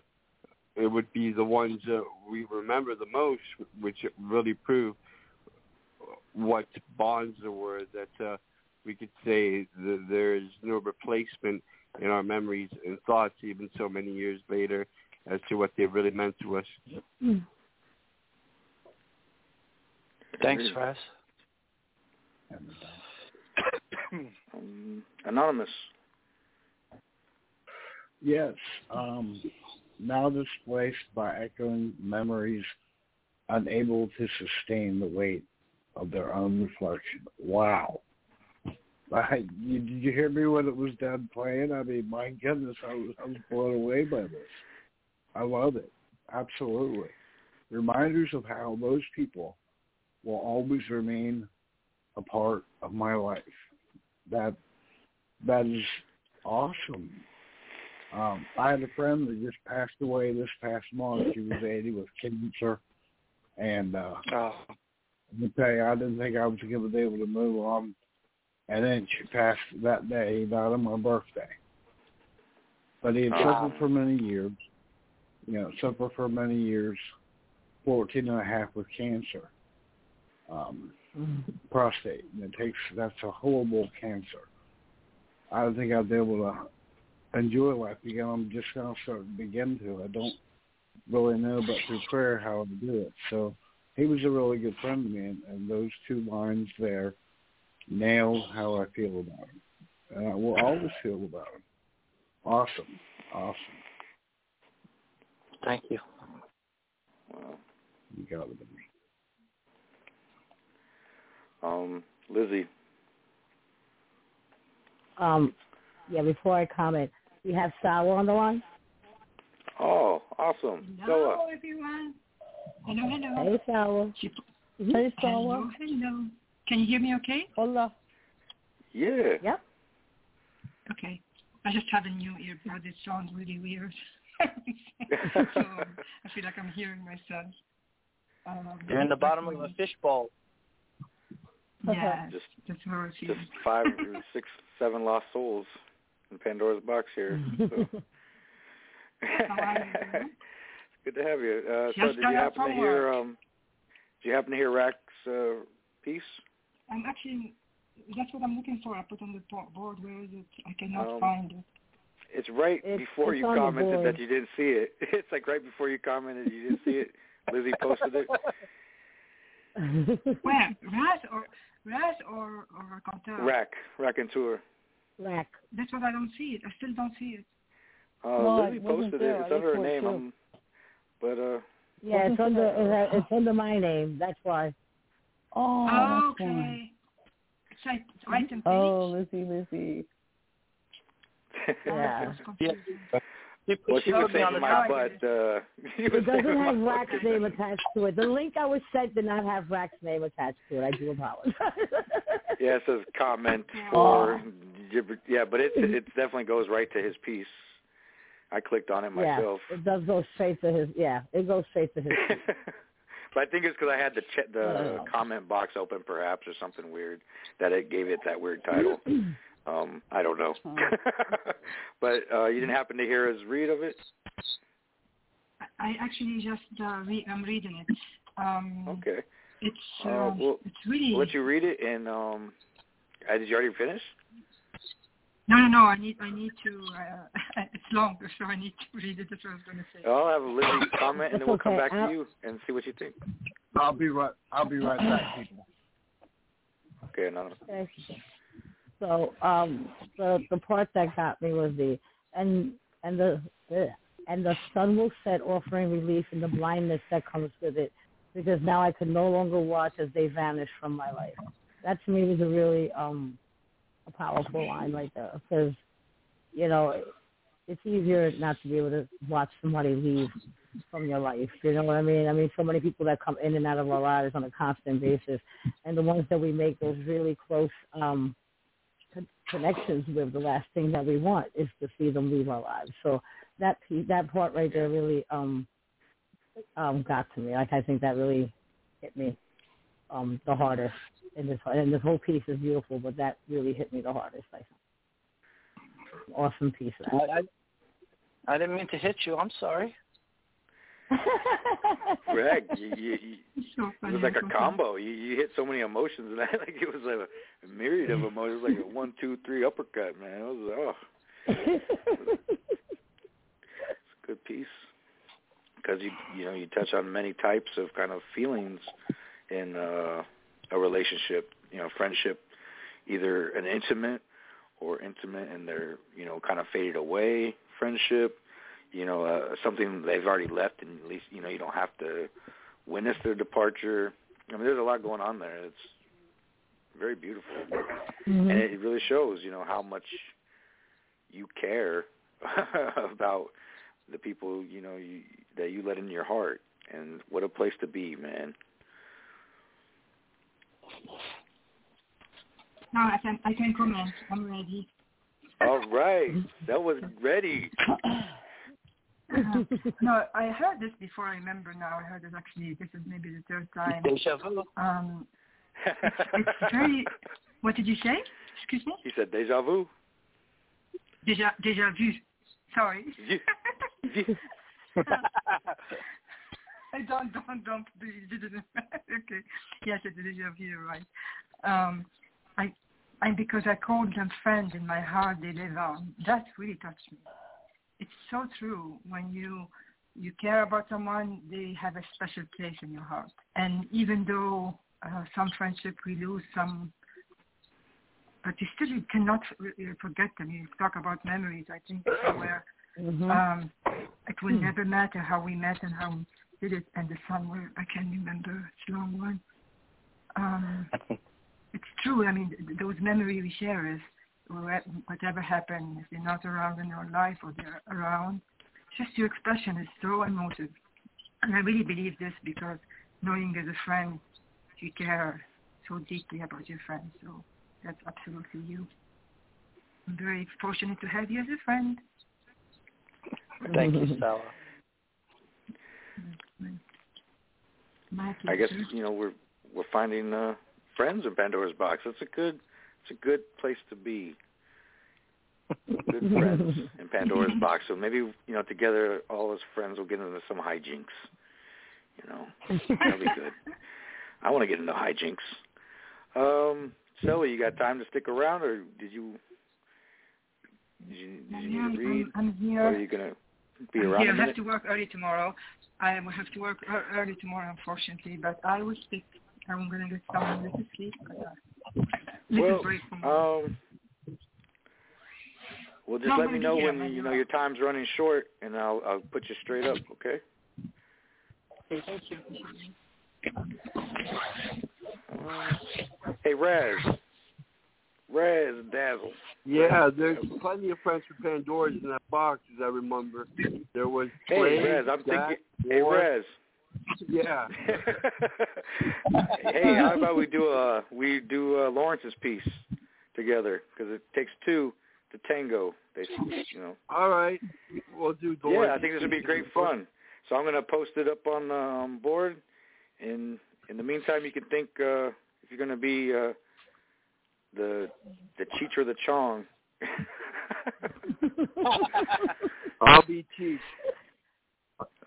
[SPEAKER 7] it would be the ones that we remember the most, which really prove what bonds there were that uh, we could say that there is no replacement in our memories and thoughts, even so many years later, as to what they really meant to us.
[SPEAKER 2] Thanks, Russ.
[SPEAKER 4] um, anonymous.
[SPEAKER 8] Yes. Um, now displaced by echoing memories, unable to sustain the weight of their own reflection. Wow. I, you, did you hear me when it was done playing? I mean, my goodness, I was, I was blown away by this. I love it. Absolutely. Reminders of how those people will always remain a part of my life. That that is awesome. Um, I had a friend that just passed away this past month. She was 80 with cancer, and uh, oh. let me tell you, I didn't think I was going to be able to move on. And then she passed that day, died on my birthday. But he had suffered for many years. You know, suffered for many years, 14 and a half with cancer. Um, prostate, and it takes that's a horrible cancer. I don't think I'll be able to enjoy life again. I'm just gonna start to begin to. I don't really know, but through prayer how to do it. So he was a really good friend to me, and, and those two lines there nail how I feel about him. And I will always feel about him. Awesome, awesome.
[SPEAKER 2] Thank you.
[SPEAKER 8] You got it.
[SPEAKER 4] Um, Lizzie.
[SPEAKER 5] Um, yeah. Before I comment, you have Sawa on the line.
[SPEAKER 4] Oh, awesome.
[SPEAKER 12] Hello, everyone. Hello, hello.
[SPEAKER 5] Hey, Sawa.
[SPEAKER 9] Hey,
[SPEAKER 12] Hello,
[SPEAKER 9] Sawa.
[SPEAKER 12] hello. Can you hear me okay?
[SPEAKER 9] Hola.
[SPEAKER 4] Yeah.
[SPEAKER 5] Yep.
[SPEAKER 12] Okay. I just have a new earbud. It sounds really weird. so I feel like I'm hearing myself. Um,
[SPEAKER 2] You're in the bottom of a fishbowl.
[SPEAKER 12] Yeah,
[SPEAKER 4] Just
[SPEAKER 12] that's how I
[SPEAKER 4] just five or six, seven lost souls in Pandora's box here. So.
[SPEAKER 12] How are you?
[SPEAKER 4] it's good to have you. Uh, so did you happen to hear um did you happen to hear Rack's uh piece?
[SPEAKER 12] I'm actually, that's what I'm looking for. I put on the board. Where is it? I cannot
[SPEAKER 4] Um,
[SPEAKER 12] find it.
[SPEAKER 4] It's right
[SPEAKER 5] It's-
[SPEAKER 4] before
[SPEAKER 5] it's
[SPEAKER 4] you commented that you didn't see it. It's like right before you commented you didn't see it. Lizzie posted it.
[SPEAKER 12] Where? Raz or Raz or or Quentin?
[SPEAKER 4] Rack, Raconteur.
[SPEAKER 5] Rack.
[SPEAKER 12] That's what I don't see it. I still don't see it.
[SPEAKER 4] Uh,
[SPEAKER 9] No, it
[SPEAKER 4] Lizzie posted
[SPEAKER 9] there.
[SPEAKER 4] it. It's under her
[SPEAKER 9] looked for it,
[SPEAKER 4] name.
[SPEAKER 9] too.
[SPEAKER 4] Um, but uh,
[SPEAKER 5] Yeah, it's under it's, it's under my name. That's why.
[SPEAKER 9] Oh,
[SPEAKER 12] Oh,
[SPEAKER 9] that's fine.
[SPEAKER 12] okay. It's like it's item page.
[SPEAKER 9] Oh, Lizzie, Lizzie.
[SPEAKER 5] Yeah.
[SPEAKER 2] Yeah. He
[SPEAKER 4] well, she was
[SPEAKER 2] showed me on
[SPEAKER 4] saying
[SPEAKER 2] the
[SPEAKER 4] my butt. Uh,
[SPEAKER 5] It doesn't have
[SPEAKER 4] my
[SPEAKER 5] Rack's name attached to it. The link I was sent did not have Rack's name attached to it. I do apologize.
[SPEAKER 4] Yeah, it says comment
[SPEAKER 5] Oh.
[SPEAKER 4] for yeah, but it it definitely goes right to his piece. I clicked on it myself.
[SPEAKER 5] Yeah, it does go straight to his. Yeah, it goes straight to his.
[SPEAKER 4] but I think it's because I had the ch- the
[SPEAKER 5] Oh.
[SPEAKER 4] comment box open, perhaps, or something weird that it gave it that weird title. um, I don't know. but uh, you didn't happen to hear us read of it?
[SPEAKER 12] I actually just uh, re- I'm reading it. Um,
[SPEAKER 4] Okay.
[SPEAKER 12] It's
[SPEAKER 4] Uh,
[SPEAKER 12] um,
[SPEAKER 4] we'll,
[SPEAKER 12] it's really
[SPEAKER 4] we'll let you read it, and um, uh, did you already finish?
[SPEAKER 12] no no no. I need I need to. Uh, it's long, so I need to read it. That's what I was going to say.
[SPEAKER 4] I'll have Lizzie comment, and then we'll come back to
[SPEAKER 5] I'll-
[SPEAKER 4] you and see what you think.
[SPEAKER 8] I'll be right. I'll be right back, people.
[SPEAKER 4] Okay, no.
[SPEAKER 5] So um, the the part that got me was the and and the, the and the sun will set, offering relief in the blindness that comes with it, because now I can no longer watch as they vanish from my life. That to me was a really um a powerful line right there, because you know it's easier not to be able to watch somebody leave from your life. You know what I mean? I mean, so many people that come in and out of our lives on a constant basis, and the ones that we make those really close um connections with, the last thing that we want is to see them leave our lives. So that piece, that part right there really um um got to me. Like I think that really hit me um the hardest in this and this whole piece is beautiful, but that really hit me the hardest. I think. Awesome piece.
[SPEAKER 2] I, I, I didn't mean to hit you. I'm sorry.
[SPEAKER 4] Greg, you, you, you,
[SPEAKER 12] so
[SPEAKER 4] it was like a combo. You, you hit so many emotions, and I, like it was a, a myriad of emotions, like a one, two, three uppercut, man. It was oh, it's a good piece because you you know you touch on many types of kind of feelings in uh, a relationship. You know, friendship, either an intimate or intimate and they're you know kind of faded away friendship you know uh, something they've already left and at least you know you don't have to witness their departure. I mean there's a lot going on there. It's very beautiful.
[SPEAKER 5] Mhm.
[SPEAKER 4] and it really shows you know how much you care about the people you know you, that you let in your heart. And what a place to be man.
[SPEAKER 12] No, I can I can comment. I'm ready.
[SPEAKER 4] all right. That was ready
[SPEAKER 12] Uh, no, I heard this before. I remember now. I heard this actually. This is maybe the third time.
[SPEAKER 2] Deja vu.
[SPEAKER 12] Um, it's very. What did you say? Excuse me.
[SPEAKER 4] he said deja vu
[SPEAKER 12] Déjà déjà vu. Sorry.
[SPEAKER 4] I
[SPEAKER 12] don't, don't, don't. Okay. Yes, it is your view, right? Um, I, I because I called them friends in my heart. They live on. That really touched me. It's so true. When you you care about someone, they have a special place in your heart. And even though uh, some friendship we lose, some but you still you cannot forget them. You talk about memories. I think somewhere
[SPEAKER 5] Mm-hmm.
[SPEAKER 12] um, it will never matter how we met and how we did it. And the summer, I can remember. It's a long one. Um, it's true. I mean, those memories we share is whatever happens, if they're not around in your life or they're around, just your expression is so emotive. And I really believe this because knowing as a friend, you care so deeply about your friends. So that's absolutely you. I'm very fortunate to have you as a friend.
[SPEAKER 2] Thank you, Stella.
[SPEAKER 4] I guess you know we're we're finding uh, friends in Pandora's box. That's a good it's a good place to be. Good friends in Pandora's box. So maybe you know together all as friends will get into some hijinks. You know that'll be good. I want to get into hijinks. Um, Stella, you got time to stick around, or did you did you, did you need to read,
[SPEAKER 12] I'm, I'm here.
[SPEAKER 4] or are you gonna be
[SPEAKER 12] I'm
[SPEAKER 4] around
[SPEAKER 12] here.
[SPEAKER 4] a
[SPEAKER 12] I have to work early tomorrow. I have to work early tomorrow, unfortunately, but I will stick. I'm going to get some little sleep. But, uh, little
[SPEAKER 4] Well, um, well, just let me know when you know your time's running short, and I'll I'll put you straight up. Okay.
[SPEAKER 12] Okay, thank you.
[SPEAKER 4] Hey, Raz. Raz Dazzle.
[SPEAKER 7] Yeah, there's plenty of friends for Pandora's in that box, as I remember. There was
[SPEAKER 4] Hey,
[SPEAKER 7] Blade,
[SPEAKER 4] Raz. I'm
[SPEAKER 7] Jack,
[SPEAKER 4] thinking. Hey,
[SPEAKER 7] Ward.
[SPEAKER 4] Raz.
[SPEAKER 7] Yeah.
[SPEAKER 4] hey, how about we do uh we do uh, Lawrence's piece together because it takes two to tango. Basically, you know.
[SPEAKER 7] All right. We'll do the
[SPEAKER 4] Yeah, I think this would be great fun. So I'm going to post it up on the um, board. And in the meantime, you can think uh, if you're going to be uh, the the Cheech or the Chong.
[SPEAKER 7] I'll be Cheech.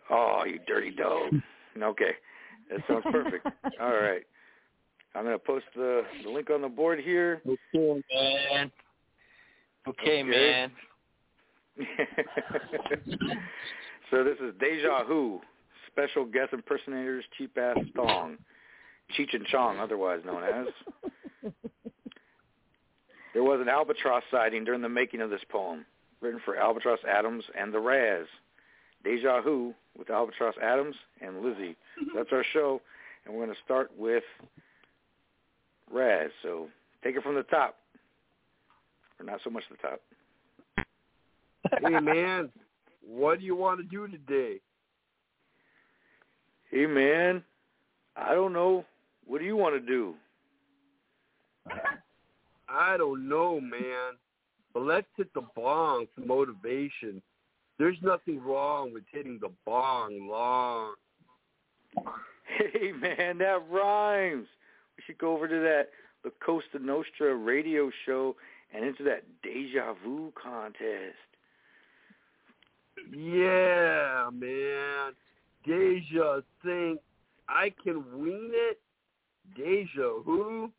[SPEAKER 4] oh, you dirty dog. Okay, that sounds perfect. All right, I'm going to post the the link on the board here.
[SPEAKER 7] Okay.
[SPEAKER 2] Man. Okay,
[SPEAKER 4] Okay.
[SPEAKER 2] man.
[SPEAKER 4] so this is Deja Who, special guest impersonators, cheap ass Tong, Cheech and Chong, otherwise known as. There was an albatross sighting during the making of this poem, written for Albatross Atoms and the Raz. Deja Who with Albatross Atoms and Lizzie. So that's our show, and we're going to start with Raz. So take it from the top, or not so much the top.
[SPEAKER 7] Hey, man, what do you want to do today?
[SPEAKER 4] Hey man, I don't know. What do you want to do?
[SPEAKER 7] I don't know, man. But let's hit the bong for motivation. There's nothing wrong with hitting the bong long.
[SPEAKER 4] Hey man, that rhymes. We should go over to that La Cosa Nostra radio show and into that deja vu contest.
[SPEAKER 7] Yeah, man. Deja think I can win it? Deja who?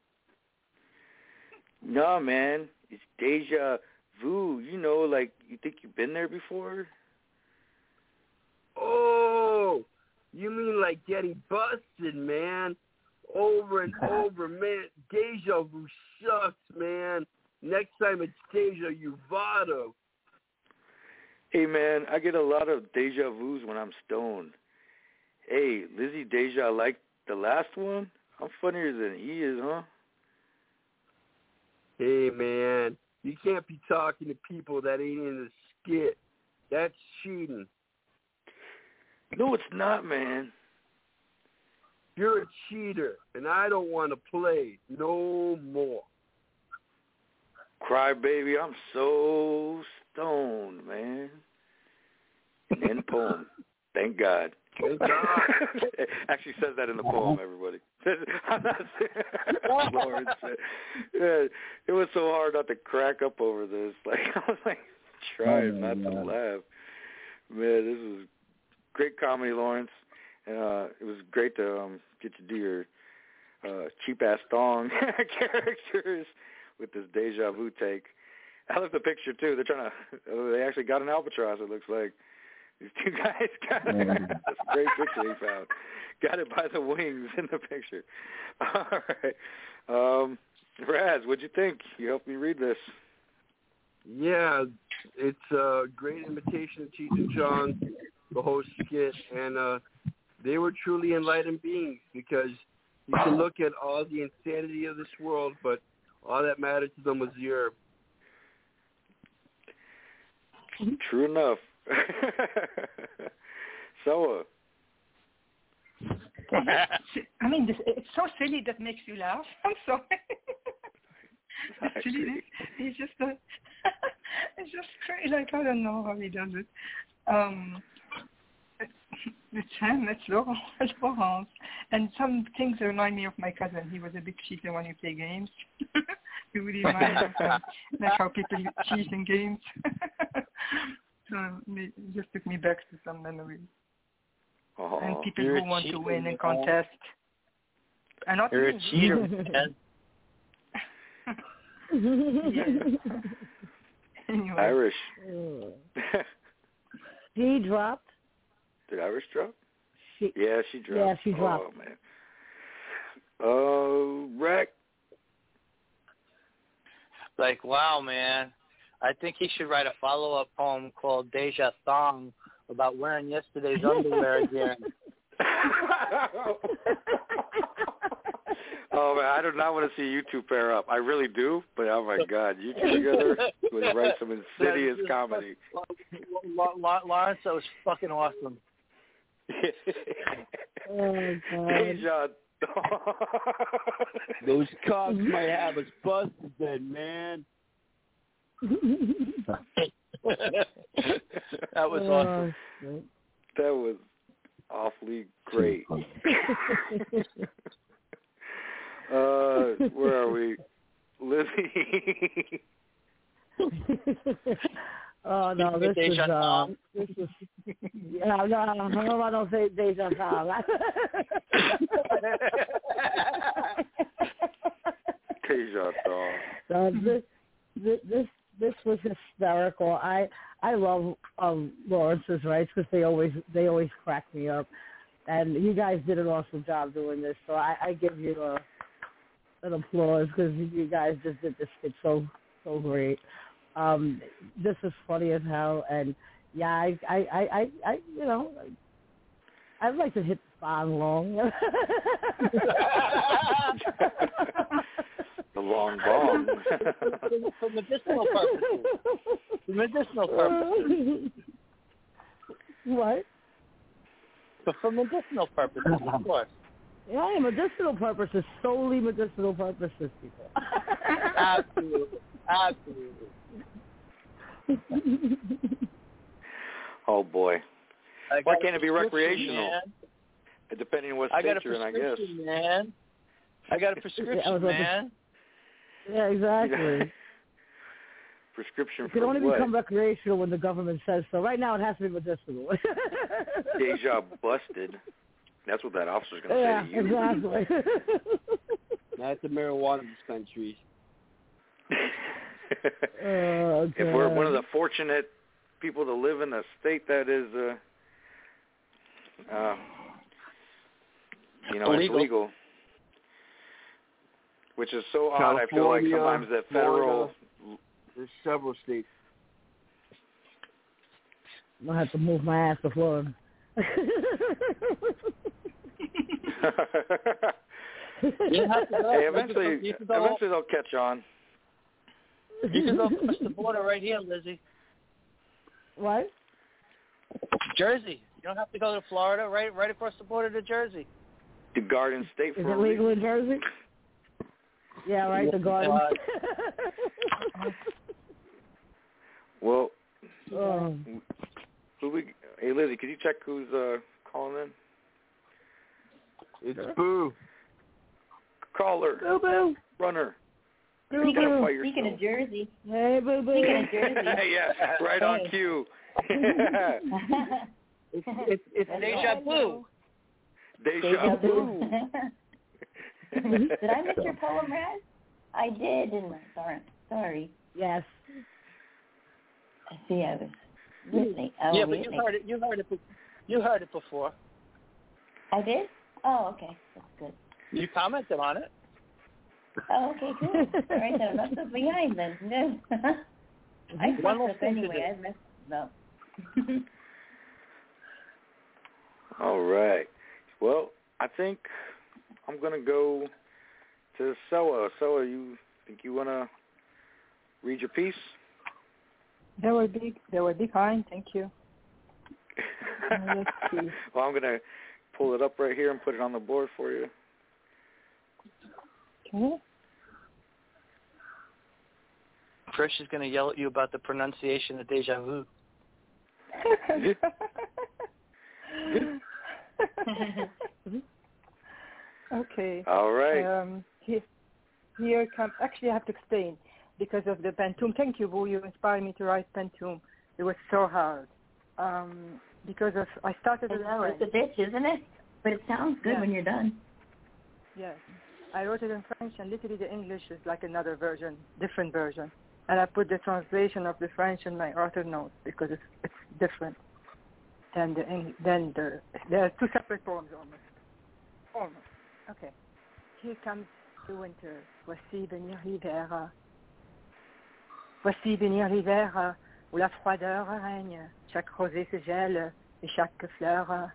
[SPEAKER 4] No man, it's deja vu. You know, like you think you've been there before?
[SPEAKER 7] Oh, you mean like getting busted, man? Over and over, man. Deja vu sucks, man. Next time it's deja Uvado.
[SPEAKER 4] Hey man, I get a lot of deja vus when I'm stoned. Hey, Lizzie Deja, like the last one? I'm funnier than he is, huh?
[SPEAKER 7] Hey, man, you can't be talking to people that ain't in the skit. That's cheating.
[SPEAKER 4] No, it's not, man.
[SPEAKER 7] You're a cheater, and I don't want to play no more.
[SPEAKER 4] Cry baby, I'm so stoned, man. End poem. Thank God.
[SPEAKER 7] Thank God.
[SPEAKER 4] Actually says that in the poem, everybody. I'm not saying Lawrence yeah, it was so hard not to crack up over this. Like I was like trying not to laugh. Man, this is great comedy, Lawrence. Uh, it was great to um, get to do your uh, cheap ass thong characters with this deja vu take. I love the picture too. They're trying to. Oh, they actually got an albatross. It looks like these two guys got it. That's a great picture he found. Got it by the wings in the picture. All right, um, Raz, what'd you think? You helped me read this.
[SPEAKER 7] Yeah, it's a great invitation to Cheech and Chong, the whole skit, and uh, they were truly enlightened beings because you can look at all the insanity of this world, but all that mattered to them was the herb.
[SPEAKER 4] True enough. so, Uh,
[SPEAKER 13] I mean, this, it's so silly that makes you laugh. I'm sorry. it's silly. He's just a, it's just crazy. Like I don't know how he does it. Um, it's him. It's Laurent. It's Laurent. And some things remind me of my cousin. He was a big cheater when he played games. he really reminds me of like how people cheat in games. So it just took me back to some memories.
[SPEAKER 4] Oh,
[SPEAKER 13] and people
[SPEAKER 14] you're
[SPEAKER 13] who want to win in contest. And not
[SPEAKER 14] You're a cheater,
[SPEAKER 13] Anyway.
[SPEAKER 4] Irish.
[SPEAKER 5] She dropped.
[SPEAKER 4] Did Irish drop?
[SPEAKER 5] She,
[SPEAKER 4] Yeah, she dropped.
[SPEAKER 5] Yeah, she dropped.
[SPEAKER 4] Oh man. Uh, oh, Rack.
[SPEAKER 2] Like, wow, man. I think he should write a follow-up poem called Deja Thong about wearing yesterday's underwear again.
[SPEAKER 4] oh man, I do not want to see you two pair up. I really do, but oh my god, you two together would write some insidious comedy.
[SPEAKER 2] La- La- Lawrence, that was fucking awesome.
[SPEAKER 5] Oh, God.
[SPEAKER 4] Deja.
[SPEAKER 7] Those cops might have us busted then, man.
[SPEAKER 2] That was awesome.
[SPEAKER 4] That was awfully great. uh, where are we? Lizzie.
[SPEAKER 5] oh no, this is uh, this is yeah, no, I don't know I don't say deja thong.
[SPEAKER 4] Deja Thong.
[SPEAKER 5] so this, this this this was hysterical. I I love um Lawrence's rights because they always they always crack me up, and you guys did an awesome job doing this. So I, I give you a an applause because you guys just did this skit so so great. Um, this is funny as hell, and yeah, I I I I, I you know. I'd like to hit the song long.
[SPEAKER 4] The long bomb.
[SPEAKER 2] For medicinal purposes. For medicinal uh. purposes.
[SPEAKER 5] what?
[SPEAKER 2] But for medicinal purposes, of uh-huh. course.
[SPEAKER 5] Yeah, medicinal purposes, solely medicinal purposes, people.
[SPEAKER 2] Absolutely. Absolutely.
[SPEAKER 4] oh boy.
[SPEAKER 2] I
[SPEAKER 4] Why can't it be recreational?
[SPEAKER 2] man.
[SPEAKER 4] Depending on what
[SPEAKER 2] I
[SPEAKER 4] state
[SPEAKER 2] got a
[SPEAKER 4] you're in, I guess.
[SPEAKER 2] prescription, man. I got a prescription,
[SPEAKER 5] I was about to-
[SPEAKER 2] man.
[SPEAKER 5] Yeah, exactly.
[SPEAKER 4] Prescription
[SPEAKER 5] It can
[SPEAKER 4] for
[SPEAKER 5] only
[SPEAKER 4] what?
[SPEAKER 5] become recreational when the government says so. Right now, it has to be medicinal.
[SPEAKER 4] Deja busted. That's what that officer's going to
[SPEAKER 5] yeah,
[SPEAKER 4] say to you.
[SPEAKER 5] exactly.
[SPEAKER 7] Not the marijuana dispensaries.
[SPEAKER 5] oh,
[SPEAKER 4] if we're one of the fortunate people to live in a state that is, uh, uh, you know, it's legal. Which is so odd. I feel like sometimes that federal.
[SPEAKER 7] Florida. There's several states.
[SPEAKER 5] I'm gonna have to move my ass to Florida.
[SPEAKER 2] You have to go.
[SPEAKER 4] hey, eventually,
[SPEAKER 2] go- you can go-
[SPEAKER 4] eventually they'll catch on.
[SPEAKER 2] You can go across the border right here, Lizzie.
[SPEAKER 5] What?
[SPEAKER 2] Jersey. You don't have to go to Florida. Right, right across the border to Jersey.
[SPEAKER 4] The Garden State
[SPEAKER 5] Is
[SPEAKER 4] for
[SPEAKER 5] it legal in Jersey? Yeah, right. The garden.
[SPEAKER 4] Well,
[SPEAKER 5] oh.
[SPEAKER 4] who we? Hey, Lizzie, could you check who's uh, calling in?
[SPEAKER 7] It's Boo.
[SPEAKER 4] Caller,
[SPEAKER 5] Boo boo.
[SPEAKER 4] runner.
[SPEAKER 5] Boo
[SPEAKER 4] You gotta
[SPEAKER 5] boo.
[SPEAKER 4] fight
[SPEAKER 15] Speaking of Jersey,
[SPEAKER 5] Hey boo boo.
[SPEAKER 15] speaking of Jersey,
[SPEAKER 4] yeah, right on cue.
[SPEAKER 2] It's it's, it's deja vu.
[SPEAKER 4] Deja,
[SPEAKER 14] Deja
[SPEAKER 4] vu.
[SPEAKER 14] Vu. Mm-hmm. did I miss your poem, Raz? I did, didn't I? Sorry. Sorry.
[SPEAKER 5] Yes.
[SPEAKER 14] I see I was mm-hmm. listening. Oh,
[SPEAKER 2] yeah, but you heard it. You heard it. be- You heard it before.
[SPEAKER 14] I did? Oh, okay. That's good.
[SPEAKER 2] You commented on it.
[SPEAKER 14] Oh, okay, cool. All right, then I'm not so behind then. No. I
[SPEAKER 2] One more
[SPEAKER 14] up
[SPEAKER 2] thing
[SPEAKER 14] anyway. I messed up.
[SPEAKER 4] All right. Well, I think I'm gonna go to Soa. Soa, you think you wanna read your piece?
[SPEAKER 12] That would be that would be fine. Thank you.
[SPEAKER 4] Well, I'm gonna pull it up right here and put it on the board for you.
[SPEAKER 12] Okay.
[SPEAKER 2] Chris is going to yell at you about the pronunciation of deja vu. Mm-hmm.
[SPEAKER 12] Okay.
[SPEAKER 4] All right.
[SPEAKER 12] Um, here, here comes. Actually, I have to explain because of the Pantoum. Thank you, Boo. You inspired me to write Pantoum. It was so hard um, because of I started.
[SPEAKER 14] I
[SPEAKER 12] with
[SPEAKER 14] it's a bitch, isn't it? But it sounds good
[SPEAKER 12] Yeah.
[SPEAKER 14] when you're done.
[SPEAKER 12] Yes. I wrote it in French and literally the English is like another version, different version. And I put the translation of the French in my author notes because it's it's different than the Eng- than the there are two separate poems almost. Almost. Okay. Here comes the winter. Voici venir l'hiver. Voici venir l'hiver où la froideur règne. Chaque rosée se gèle et chaque fleur.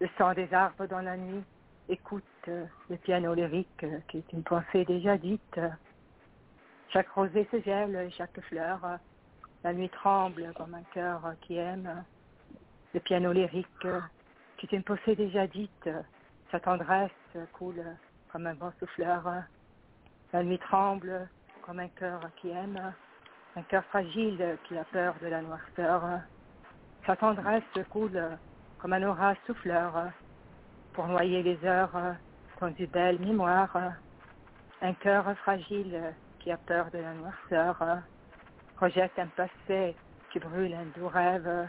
[SPEAKER 12] Le sang des arbres dans la nuit écoute le piano lyrique qui est une pensée déjà dite. Chaque rosée se gèle et chaque fleur. La nuit tremble comme un cœur qui aime. Le piano lyrique qui est une pensée déjà dite. Sa tendresse euh, coule comme un vent souffleur. La nuit tremble comme un cœur qui aime. Un cœur fragile qui a peur de la noirceur. Sa tendresse coule comme un orage souffleur pour noyer les heures dans une belle mémoire. Un cœur fragile qui a peur de la noirceur rejette un passé qui brûle un doux rêve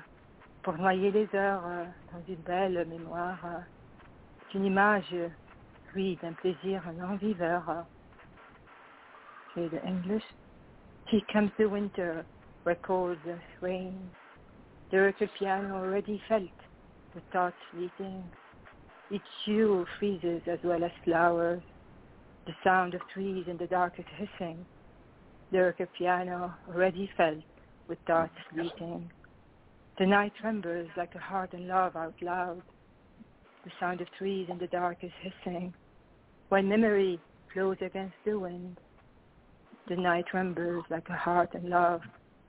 [SPEAKER 12] pour noyer les heures dans une belle mémoire. C'est une image, oui, d'un plaisir non viveur. Okay, the English. Here comes the winter, records the rain. The record piano already felt the thoughts fleeting. Its hue freezes as well as flowers. The sound of trees in the dark is hissing. The record piano already felt with thoughts fleeting. The night trembles like a heart in love out loud. The sound of trees in the dark is hissing. When memory flows against the wind, the night trembles like a heart in love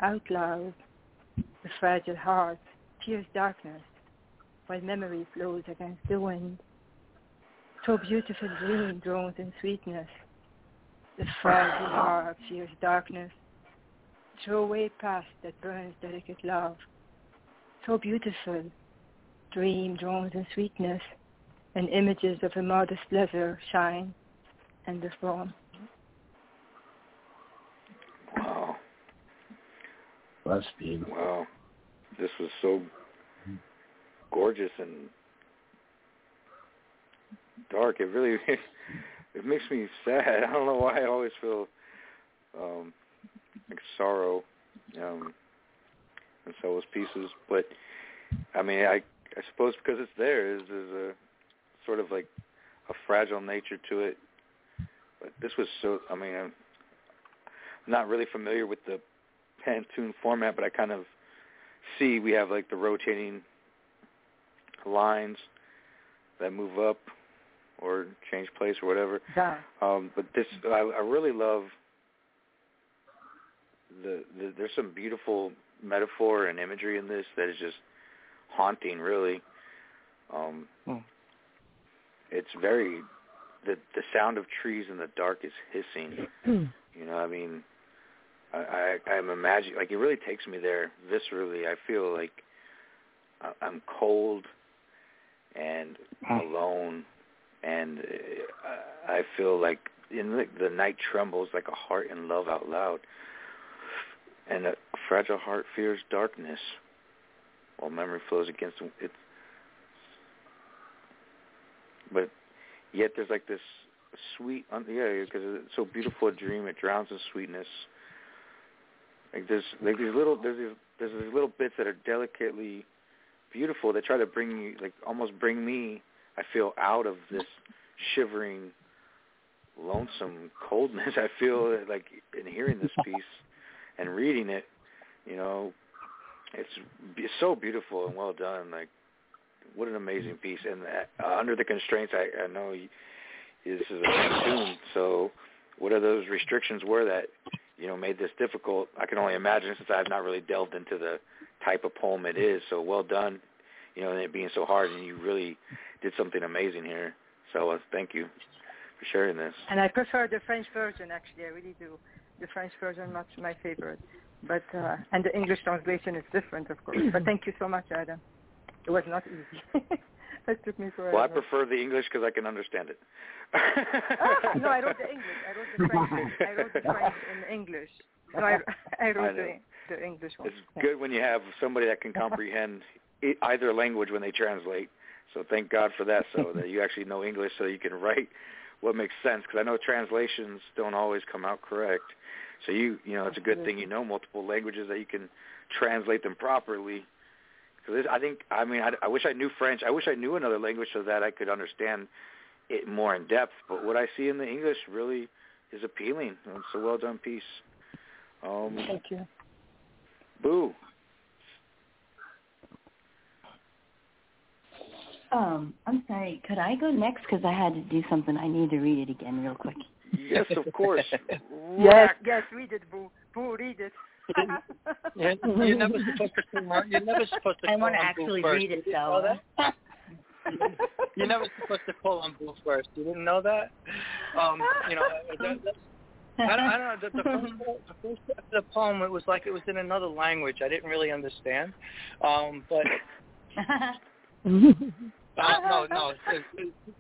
[SPEAKER 12] out loud. The fragile heart fears darkness while memory flows against the wind. So beautiful dream drones in sweetness. The fragile heart fears darkness. Throw away past that burns delicate love. So beautiful dream drones in sweetness, and images of a modest leather shine and the throne.
[SPEAKER 4] Wow.
[SPEAKER 8] That's beautiful.
[SPEAKER 4] Wow. This was so gorgeous and dark. It really it makes me sad. I don't know why I always feel um like sorrow um in Soa's pieces, but I mean I I suppose because it's there is there's a sort of like a fragile nature to it. But this was so I mean I'm not really familiar with the Pantoum format, but I kind of see we have like the rotating lines that move up or change place or whatever.
[SPEAKER 12] Yeah.
[SPEAKER 4] Um, but this, I, I really love the, the. There's some beautiful metaphor and imagery in this that is just haunting, really. Um,
[SPEAKER 2] Hmm.
[SPEAKER 4] It's very the the sound of trees in the dark is hissing. You know, I mean, I, I I'm imagining like it really takes me there viscerally. I feel like I- I'm cold and alone, and uh, I feel like in the, the night trembles like a heart in love out loud, and a fragile heart fears darkness, while memory flows against it. But yet there's like this sweet, un- yeah, because it's so beautiful a dream. It drowns in sweetness. Like there's like these little there's these there's these little bits that are delicately beautiful that try to bring you like almost bring me I feel out of this shivering lonesome coldness I feel like in hearing this piece and reading it you know it's it's so beautiful and well done like what an amazing piece and uh, under the constraints I I know you, this is a cartoon so what are those restrictions were that you know made this difficult I can only imagine since I have not really delved into the type of poem it is so well done you know and it being so hard and you really did something amazing here so uh, thank you for sharing this
[SPEAKER 13] And I prefer the French version, actually. I really do. The French version, much my favorite. But uh, and the English translation is different, of course. But thank you so much, Adam. It was not easy. it took me forever.
[SPEAKER 4] well I prefer the English because I can understand it
[SPEAKER 13] ah, no, I wrote the English. I wrote the French. I wrote the French in English. No, I, I wrote
[SPEAKER 4] I
[SPEAKER 13] the the English one.
[SPEAKER 4] It's good when you have somebody that can comprehend either language when they translate. So thank God for that, so that you actually know English, so you can write what makes sense. Because I know translations don't always come out correct. So you, you know, it's a good thing you know multiple languages that you can translate them properly. Because I think, I mean, I, I wish I knew French. I wish I knew another language so that I could understand it more in depth. But what I see in the English really is appealing. It's a well done piece. Um,
[SPEAKER 13] Thank you.
[SPEAKER 4] Boo.
[SPEAKER 14] Um, I'm sorry. Could I go next? Because I had to do something. I need to read it again real quick.
[SPEAKER 4] Yes, of course.
[SPEAKER 13] Yes, yes, read it, Boo. Boo, read it.
[SPEAKER 2] Yeah, you're never supposed to come on. You're never supposed to.
[SPEAKER 14] I want to actually read it, though.
[SPEAKER 2] You're never supposed to call on Boo first. You didn't know that? Um, you know, that, that, I don't, I don't know. The, the, first, the first part of the poem, it was like it was in another language. I didn't really understand. Um, but no, no,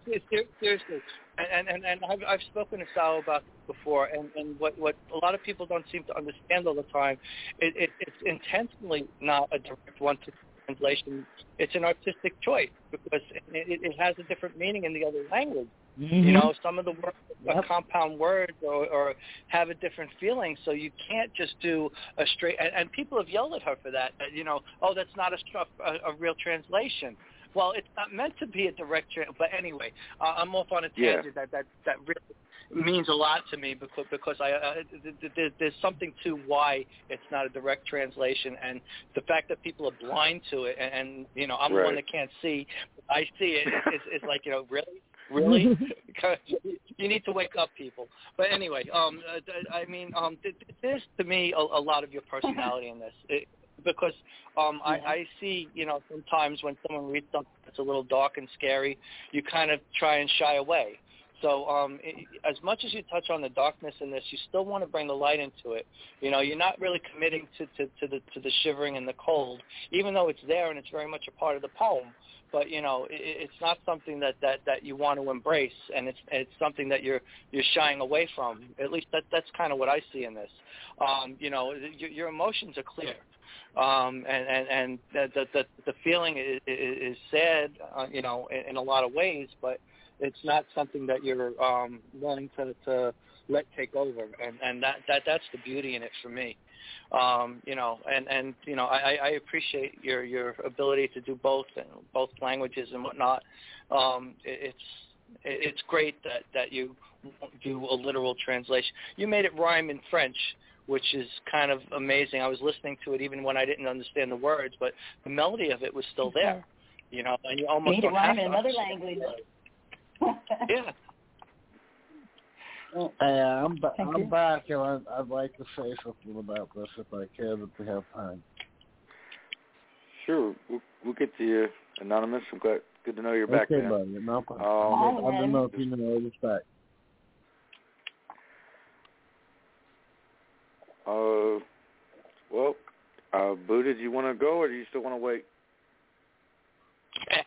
[SPEAKER 2] it's, seriously. And and and I've, I've spoken to Sal about this before, and and what what a lot of people don't seem to understand all the time, it, it it's intentionally not a direct one to translation. It's an artistic choice because it, it, it has a different meaning in the other language. You mm-hmm. know, some of the words are compound words or, or have a different feeling, so you can't just do a straight. And, and people have yelled at her for that. that, You know, oh, that's not a, a, a real translation. Well, it's not meant to be a direct. Tra- but anyway, uh, I'm off on a
[SPEAKER 4] Yeah.
[SPEAKER 2] tangent. That that that really means a lot to me because because I uh, th- th- th- there's something to why it's not a direct translation, and the fact that people are blind to it, and, and you know, I'm the one that can't see. I see it. It's, it's, it's like you know, really really you need to wake up people but anyway um uh, i mean um th- th- there's to me a, a lot of your personality in this it, because um I, I see you know sometimes when someone reads something that's a little dark and scary you kind of try and shy away. So um i as much as you touch on the darkness in this you still want to bring the light into it. You know you're not really committing to to, to the to the shivering and the cold even though it's there and it's very much a part of the poem. But you know it, it's not something that that that you want to embrace and it's it's something that you're you're shying away from. At least that that's kind of what i see in this. Um you know your, your emotions are clear um and and and the the the, feeling is, is sad uh, you know in, in a lot of ways but it's not something that you're um willing to to let take over. And and that that that's the beauty in it for me. Um you know and and you know i i appreciate your your ability to do both and both languages and whatnot. Um it, it's it's great that that you do a literal translation. You made it rhyme in french which is kind of amazing i was listening to it even when i didn't understand the words but the melody of it was still there you know and you almost
[SPEAKER 14] Made it
[SPEAKER 2] don't have
[SPEAKER 14] rhyme in
[SPEAKER 2] to
[SPEAKER 14] another language.
[SPEAKER 2] yeah
[SPEAKER 8] Yeah, I'm, ba- I'm back, and I'd, I'd like to say something about this if I can, if we have time.
[SPEAKER 4] Sure, we'll, we'll get to you, anonymous. I'm glad, good to know you're back,
[SPEAKER 8] okay,
[SPEAKER 4] man.
[SPEAKER 8] buddy. No problem.
[SPEAKER 4] Um,
[SPEAKER 8] I don't know if you know this back.
[SPEAKER 4] Uh, well, uh, Boo, did you want to go, or do you still want to wait?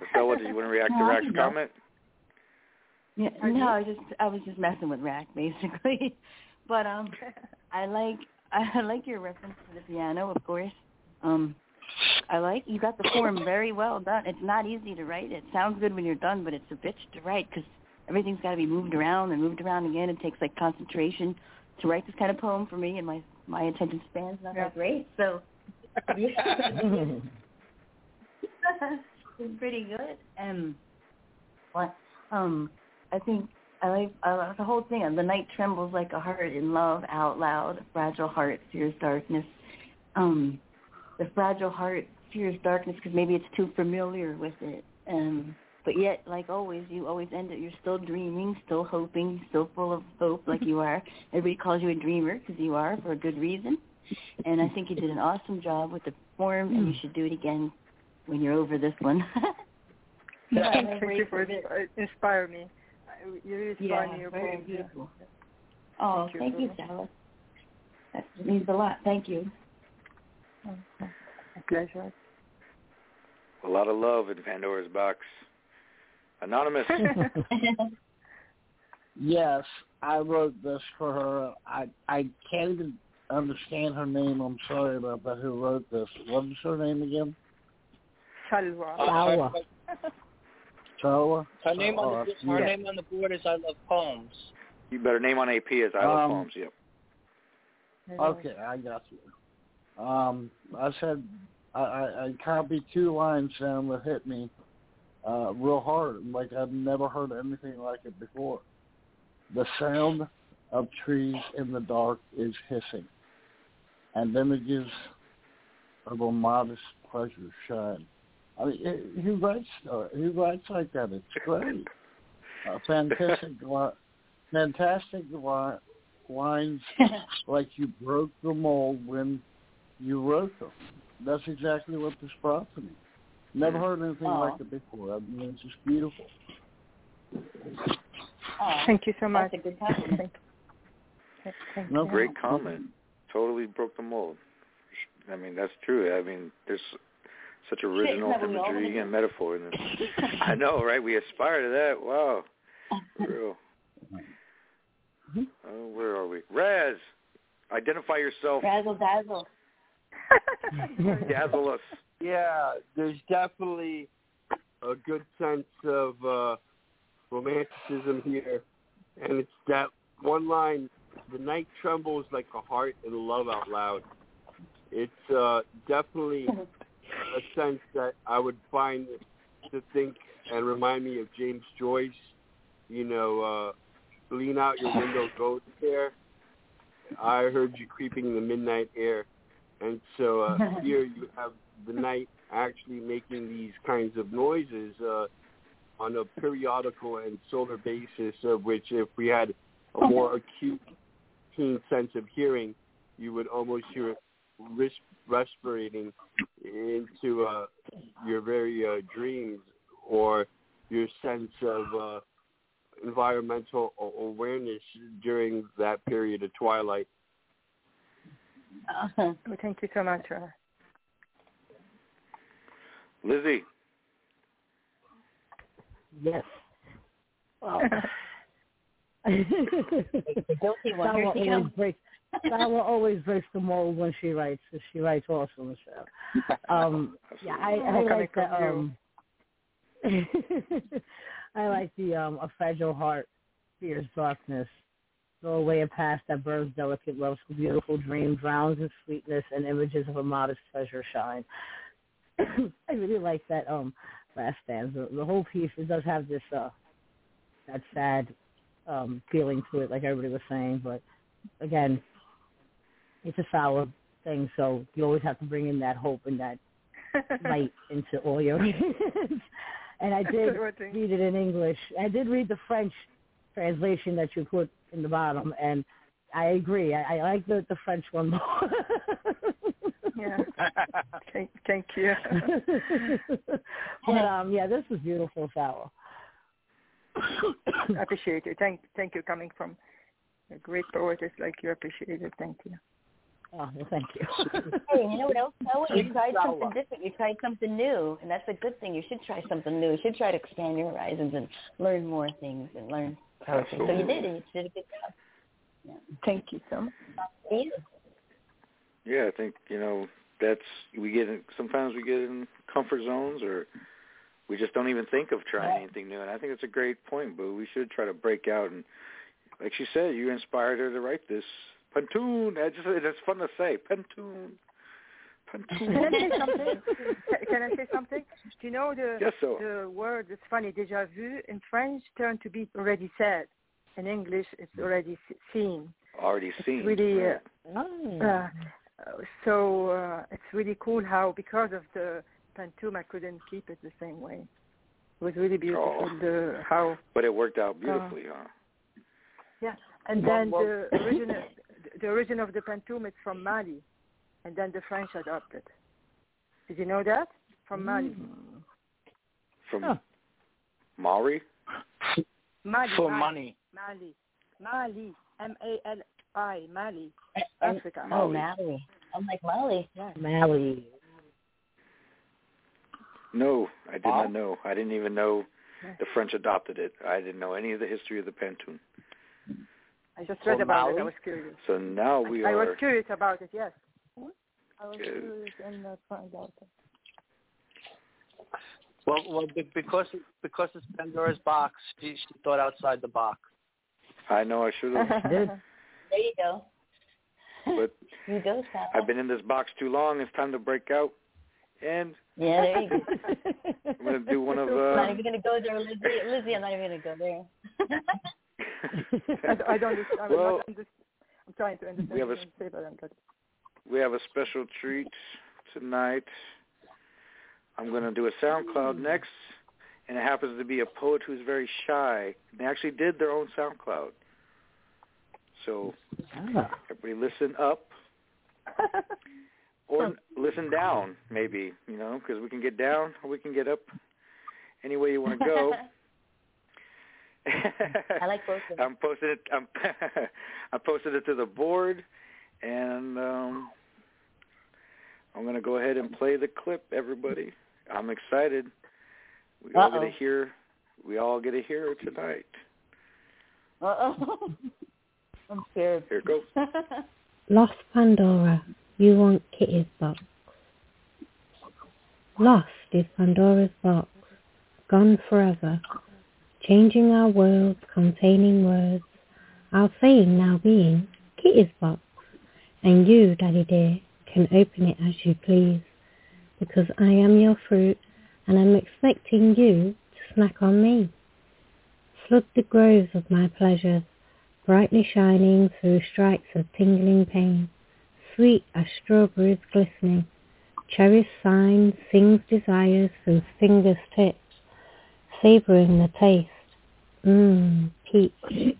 [SPEAKER 4] Or Stella, did you want to react to
[SPEAKER 14] No, I
[SPEAKER 4] Rack's comment?
[SPEAKER 14] Yeah, no, I just I was just messing with Rack basically, but um, I like I like your reference to the piano, of course. Um, I like you got the form very well done. It's not easy to write. It sounds good when you're done, but it's a bitch to write because everything's got to be moved around and moved around again. It takes like concentration to write this kind of poem for me, and my my attention span's not
[SPEAKER 13] Yeah.
[SPEAKER 14] that great. So yeah. it's pretty good. And what? Um, I think I like like the whole thing. The night trembles like a heart in love out loud. Fragile heart fears darkness. Um, the fragile heart fears darkness because maybe it's too familiar with it. Um, but yet, like always, you always end it. You're still dreaming, still hoping, still full of hope, like you are. Everybody calls you a dreamer because you are for a good reason. And I think you did an awesome job with the form, and you should do it again when you're over this one.
[SPEAKER 13] Yeah,
[SPEAKER 14] I'm
[SPEAKER 13] thank you
[SPEAKER 14] grateful
[SPEAKER 13] for
[SPEAKER 14] that-
[SPEAKER 13] uh, inspire me. You really
[SPEAKER 14] Yeah,
[SPEAKER 13] inspire me. Your
[SPEAKER 14] very
[SPEAKER 13] poems.
[SPEAKER 14] beautiful. Oh,
[SPEAKER 13] Thank you
[SPEAKER 14] thank
[SPEAKER 13] so
[SPEAKER 14] you,
[SPEAKER 13] much.
[SPEAKER 14] That means a lot. Thank you.
[SPEAKER 13] A pleasure.
[SPEAKER 4] A lot of love in Pandora's box. Anonymous.
[SPEAKER 8] Yes, I wrote this for her. I I can't even understand her name. I'm sorry about that. Who wrote this? What is her name again?
[SPEAKER 13] Chalwa.
[SPEAKER 5] Sawa.
[SPEAKER 8] Charla.
[SPEAKER 2] Her name on the her
[SPEAKER 8] yeah.
[SPEAKER 2] name on the board is I love poems.
[SPEAKER 4] you better name on AP is I Love
[SPEAKER 8] Um,
[SPEAKER 4] Poems. Yep.
[SPEAKER 8] Okay, I got you. Um, I said I, I, I copied two lines down that hit me uh, real hard, like I've never heard anything like it before. The sound of trees in the dark is hissing, and images of a modest pleasure shine. I mean, eh, who writes uh, who writes like that? It's great. Uh, fantastic, li- fantastic li- lines like you broke the mold when you wrote them. That's exactly what this brought to me. Never mm. heard anything
[SPEAKER 14] Aw.
[SPEAKER 8] like oh. it before. I mean, it's just beautiful.
[SPEAKER 14] Oh,
[SPEAKER 13] Thank you so much.
[SPEAKER 14] that's a good compliment.
[SPEAKER 13] Thank, thank
[SPEAKER 8] No,
[SPEAKER 13] you.
[SPEAKER 4] Great comment. Totally broke the mold. I mean, that's true. I mean, there's such original
[SPEAKER 14] isn't that what we all
[SPEAKER 4] imagery and metaphor in this. I know, right? We aspire to that. Wow. For real. Mm-hmm. Oh, where are we? Raz, identify yourself.
[SPEAKER 14] Razzle dazzle.
[SPEAKER 4] Dazzle us.
[SPEAKER 7] Yeah, there's definitely a good sense of uh, romanticism here, and it's that one line: "The night trembles like a heart in love out loud." It's uh, definitely a sense that I would find to think and remind me of James Joyce. You know, uh, lean out your window, go there. I heard you creeping in the midnight air, and so uh, here you have the night actually making these kinds of noises uh, on a periodical and solar basis. Of which, if we had a more acute, keen sense of hearing, you would almost hear it res- respirating into uh, your very uh, dreams or your sense of uh, environmental awareness during that period of twilight.
[SPEAKER 14] Uh-huh.
[SPEAKER 13] Well, thank you so much. Uh,
[SPEAKER 4] Lizzie.
[SPEAKER 5] Yes. Well,
[SPEAKER 14] guilty one. Here
[SPEAKER 5] Sawa
[SPEAKER 14] she
[SPEAKER 5] always
[SPEAKER 14] comes.
[SPEAKER 5] breaks. Sawa always breaks the mold when she writes. 'cause She writes awesome. So, um, yeah, I, I like the um, I like the um, a fragile heart fears darkness. Go away a past that burns delicate love, so beautiful dreams, drowns in sweetness, and images of a modest pleasure shine. I really like that um last stanza. The whole piece it does have this uh that sad um feeling to it, like everybody was saying, but again, it's a sour thing, so you always have to bring in that hope and that light into all your and I did read it in English. I did read the French translation that you put in the bottom and I agree. I, I like the the French one more.
[SPEAKER 13] yeah. Thank, thank you.
[SPEAKER 5] but um yeah, this is beautiful sour.
[SPEAKER 13] I appreciate it. Thank, thank you. Coming from a great poetess like you, appreciate it. Thank you.
[SPEAKER 5] Oh, well, thank you.
[SPEAKER 14] Hey, you know what else? Noah? You tried something different. You tried something new, and that's a good thing. You should try something new. You should try to expand your horizons and learn more things and learn poetry. So you did, and you did a good job. Yeah.
[SPEAKER 13] Thank you so much.
[SPEAKER 14] Yeah.
[SPEAKER 4] Yeah, I think you know that's we get in, sometimes we get in comfort zones or we just don't even think of trying anything new. And I think it's a great point, Boo. We should try to break out and, like she said, you inspired her to write this Pantoum. I just it's fun to say Pantoum.
[SPEAKER 13] Can I say something? Can I say something? Do you know the
[SPEAKER 4] Yes, so.
[SPEAKER 13] the word? It's funny. Déjà vu in French turned to be already said. In English, it's already seen.
[SPEAKER 4] Already
[SPEAKER 13] It's
[SPEAKER 4] seen.
[SPEAKER 13] really
[SPEAKER 4] yeah.
[SPEAKER 13] uh, uh, so uh, it's really cool how because of the pantoum I couldn't keep it the same way. It was really beautiful
[SPEAKER 4] Oh.
[SPEAKER 13] the how
[SPEAKER 4] But it worked out beautifully, huh?
[SPEAKER 13] yeah. And
[SPEAKER 4] Well,
[SPEAKER 13] then
[SPEAKER 4] well-
[SPEAKER 13] the original the origin of the pantoum is from Mali, and then the French adopted. Did you know that? From Mali.
[SPEAKER 4] From Maori.
[SPEAKER 13] Mali.
[SPEAKER 2] For money.
[SPEAKER 13] Mali. Mali. M A L I. Mali.
[SPEAKER 14] And-
[SPEAKER 13] Africa.
[SPEAKER 14] Oh, Mali. I'm like Mali.
[SPEAKER 13] Yeah.
[SPEAKER 5] Mali.
[SPEAKER 4] No, I did
[SPEAKER 2] Huh?
[SPEAKER 4] not know. I didn't even know the French adopted it. I didn't know any of the history of the Pantoum.
[SPEAKER 13] I just
[SPEAKER 2] For
[SPEAKER 13] read about it. I was curious.
[SPEAKER 4] So now we
[SPEAKER 13] I
[SPEAKER 4] are.
[SPEAKER 13] was curious about it. Yes.
[SPEAKER 14] I was curious and uh, find out.
[SPEAKER 2] Well, well, because because it's Pandora's box, she, she thought outside the box.
[SPEAKER 4] I know I should have,
[SPEAKER 14] there you go.
[SPEAKER 4] but
[SPEAKER 14] You go, Sal.
[SPEAKER 4] I've been in this box too long. It's time to break out. And
[SPEAKER 14] Yeah, there you go.
[SPEAKER 4] I'm gonna do one of.
[SPEAKER 14] I'm not
[SPEAKER 4] Uh,
[SPEAKER 14] even gonna go there, Lizzie. Lizzie, I'm not even gonna go there.
[SPEAKER 13] I, I don't. understand- I will
[SPEAKER 4] Well,
[SPEAKER 13] not understand. I'm trying to understand.
[SPEAKER 4] we have a
[SPEAKER 13] say, but I'm not-
[SPEAKER 4] we have a special treat tonight. I'm going to do a SoundCloud next, and it happens to be a poet who's very shy. They actually did their own SoundCloud. So
[SPEAKER 5] Ah.
[SPEAKER 4] everybody listen up or listen down, maybe, you know, because we can get down or we can get up any way you want to go.
[SPEAKER 14] I like both of them.
[SPEAKER 4] I'm posting it. I'm I posted it to the board, and um, I'm gonna go ahead and play the clip. Everybody, I'm excited. We all get to hear. We all get to hear tonight.
[SPEAKER 14] Uh-oh. I'm scared.
[SPEAKER 4] Here it goes.
[SPEAKER 15] Lost Pandora, you want Kitty's box. Lost is Pandora's box, gone forever, changing our worlds containing words, our saying now being Kitty's box, and you, Daddy dear, can open it as you please, because I am your fruit, and I'm expecting you to snack on me. Flood the groves of my pleasures, brightly shining through strikes of tingling pain, sweet as strawberries glistening. Cherries sign sings desires through fingers tips, savouring the taste. Mmm, peach.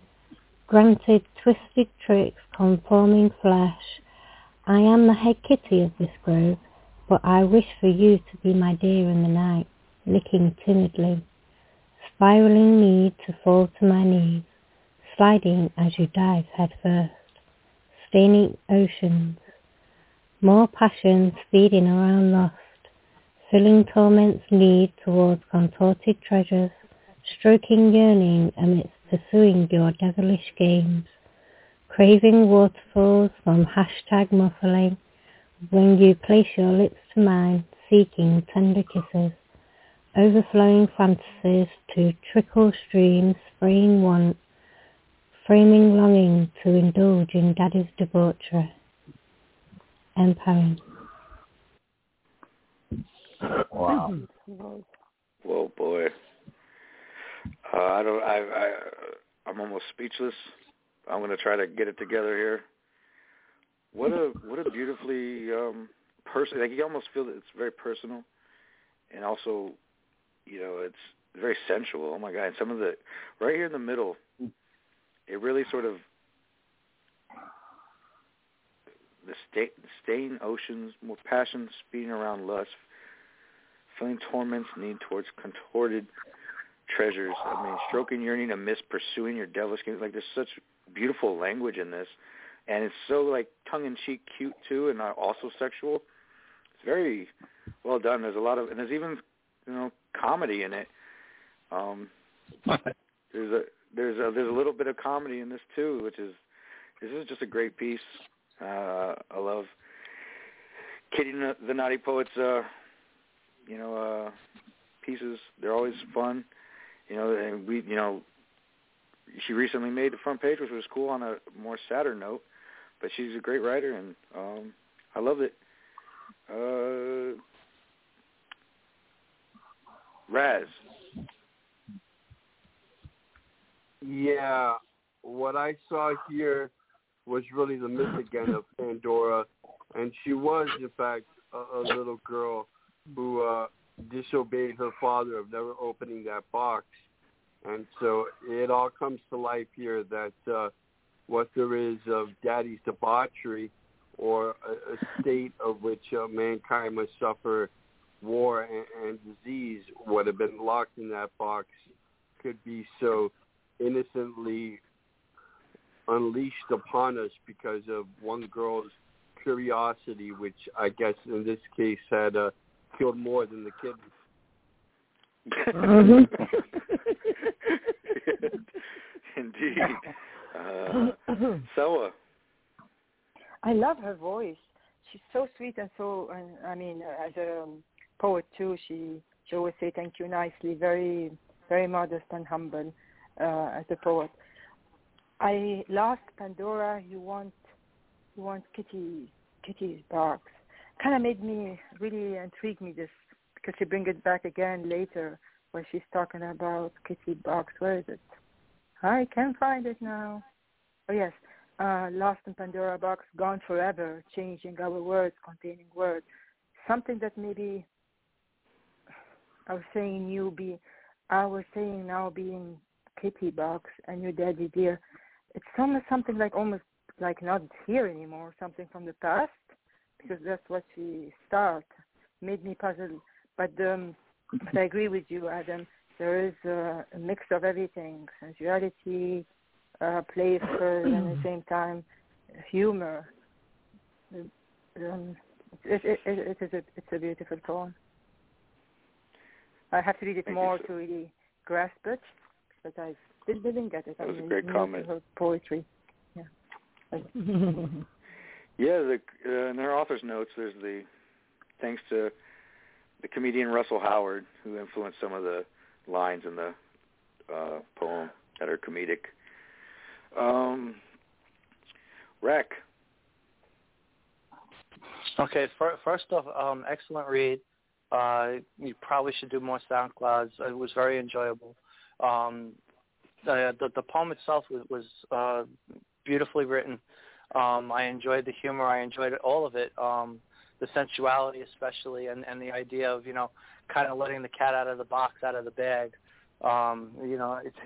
[SPEAKER 15] Granted twisted tricks conforming flesh. I am the head kitty of this grove, but I wish for you to be my dear in the night, licking timidly, spiraling need to fall to my knees, sliding as you dive head first, staining oceans, more passions feeding around lust, filling torment's need towards contorted treasures, stroking yearning amidst pursuing your devilish games, craving waterfalls from hashtag muffling, when you place your lips to mine, seeking tender kisses, overflowing fantasies to trickle streams, spraying want, framing longing to indulge in daddy's debauchery. And Empowering.
[SPEAKER 4] Wow. Whoa, boy. Uh, I don't. I. I. I'm almost speechless. I'm going to try to get it together here. What a what a beautifully um person. Like you almost feel that it's very personal, and also, you know, it's very sensual. Oh my God! And some of the right here in the middle, it really sort of the sta- stain oceans, more passion speeding around lust, feeling torments need towards contorted treasures. I mean, stroking yearning amidst pursuing your devilish games. Like there's such beautiful language in this, and it's so like tongue in cheek, cute too, and also sexual. It's very well done. There's a lot of, and there's even you know comedy in it. Um, there's a there's a there's a little bit of comedy in this too, which is this is just a great piece. Uh, I love Kitty the Naughty Poets, uh, you know, uh, pieces. They're always fun. You know, and we, you know, she recently made the front page, which was cool on a more sadder note. But she's a great writer, and um, I love it. Uh, Raz.
[SPEAKER 7] Yeah, what I saw here was really the myth again of Pandora, and she was in fact a, a little girl who uh, disobeyed her father of never opening that box, and so it all comes to life here that uh, what there is of daddy's debauchery or a, a state of which uh, mankind must suffer war and, and disease would have been locked in that box could be so innocently unleashed upon us because of one girl's curiosity, which I guess in this case had uh, killed more than the kid.
[SPEAKER 4] Indeed. Uh, Soa.
[SPEAKER 12] I love her voice. She's so sweet and so. And I mean, as a poet too, she she always say thank you nicely. Very very modest and humble uh, as a poet. I lost Pandora. You want you want Kitty Kitty's box. Kind of made me really intrigue me this because she bring it back again later when she's talking about Kitty box. Where is it? I can't find it now. Oh yes, uh, Lost in Pandora box, gone forever, changing our words, containing words. Something that maybe I was saying you be, I was saying now being Kitty box and your daddy dear. It's almost something like almost like not here anymore, something from the past, because that's what she start made me puzzled. But um, but I agree with you, Adam. There is a, a mix of everything: sensuality, uh, playful, and at the same time humor. Um, it, it, it, it is a it's a beautiful poem. I have to read it
[SPEAKER 4] Thank
[SPEAKER 12] more to really grasp it, but I still didn't get it.
[SPEAKER 4] That was a great comment.
[SPEAKER 12] Poetry. Yeah.
[SPEAKER 4] Yeah, the uh, in their author's notes, there's the thanks to the comedian Russell Howard, who influenced some of the lines in the uh, poem that are comedic. Um.
[SPEAKER 2] Okay, fir- first off, um, excellent read. Uh, you probably should do more SoundClouds. It was very enjoyable. Um, the, the the poem itself was, was uh, beautifully written. Um, I enjoyed the humor. I enjoyed all of it. Um, the sensuality, especially, and and the idea of you know kind of letting the cat out of the box, out of the bag. Um, you know, it's,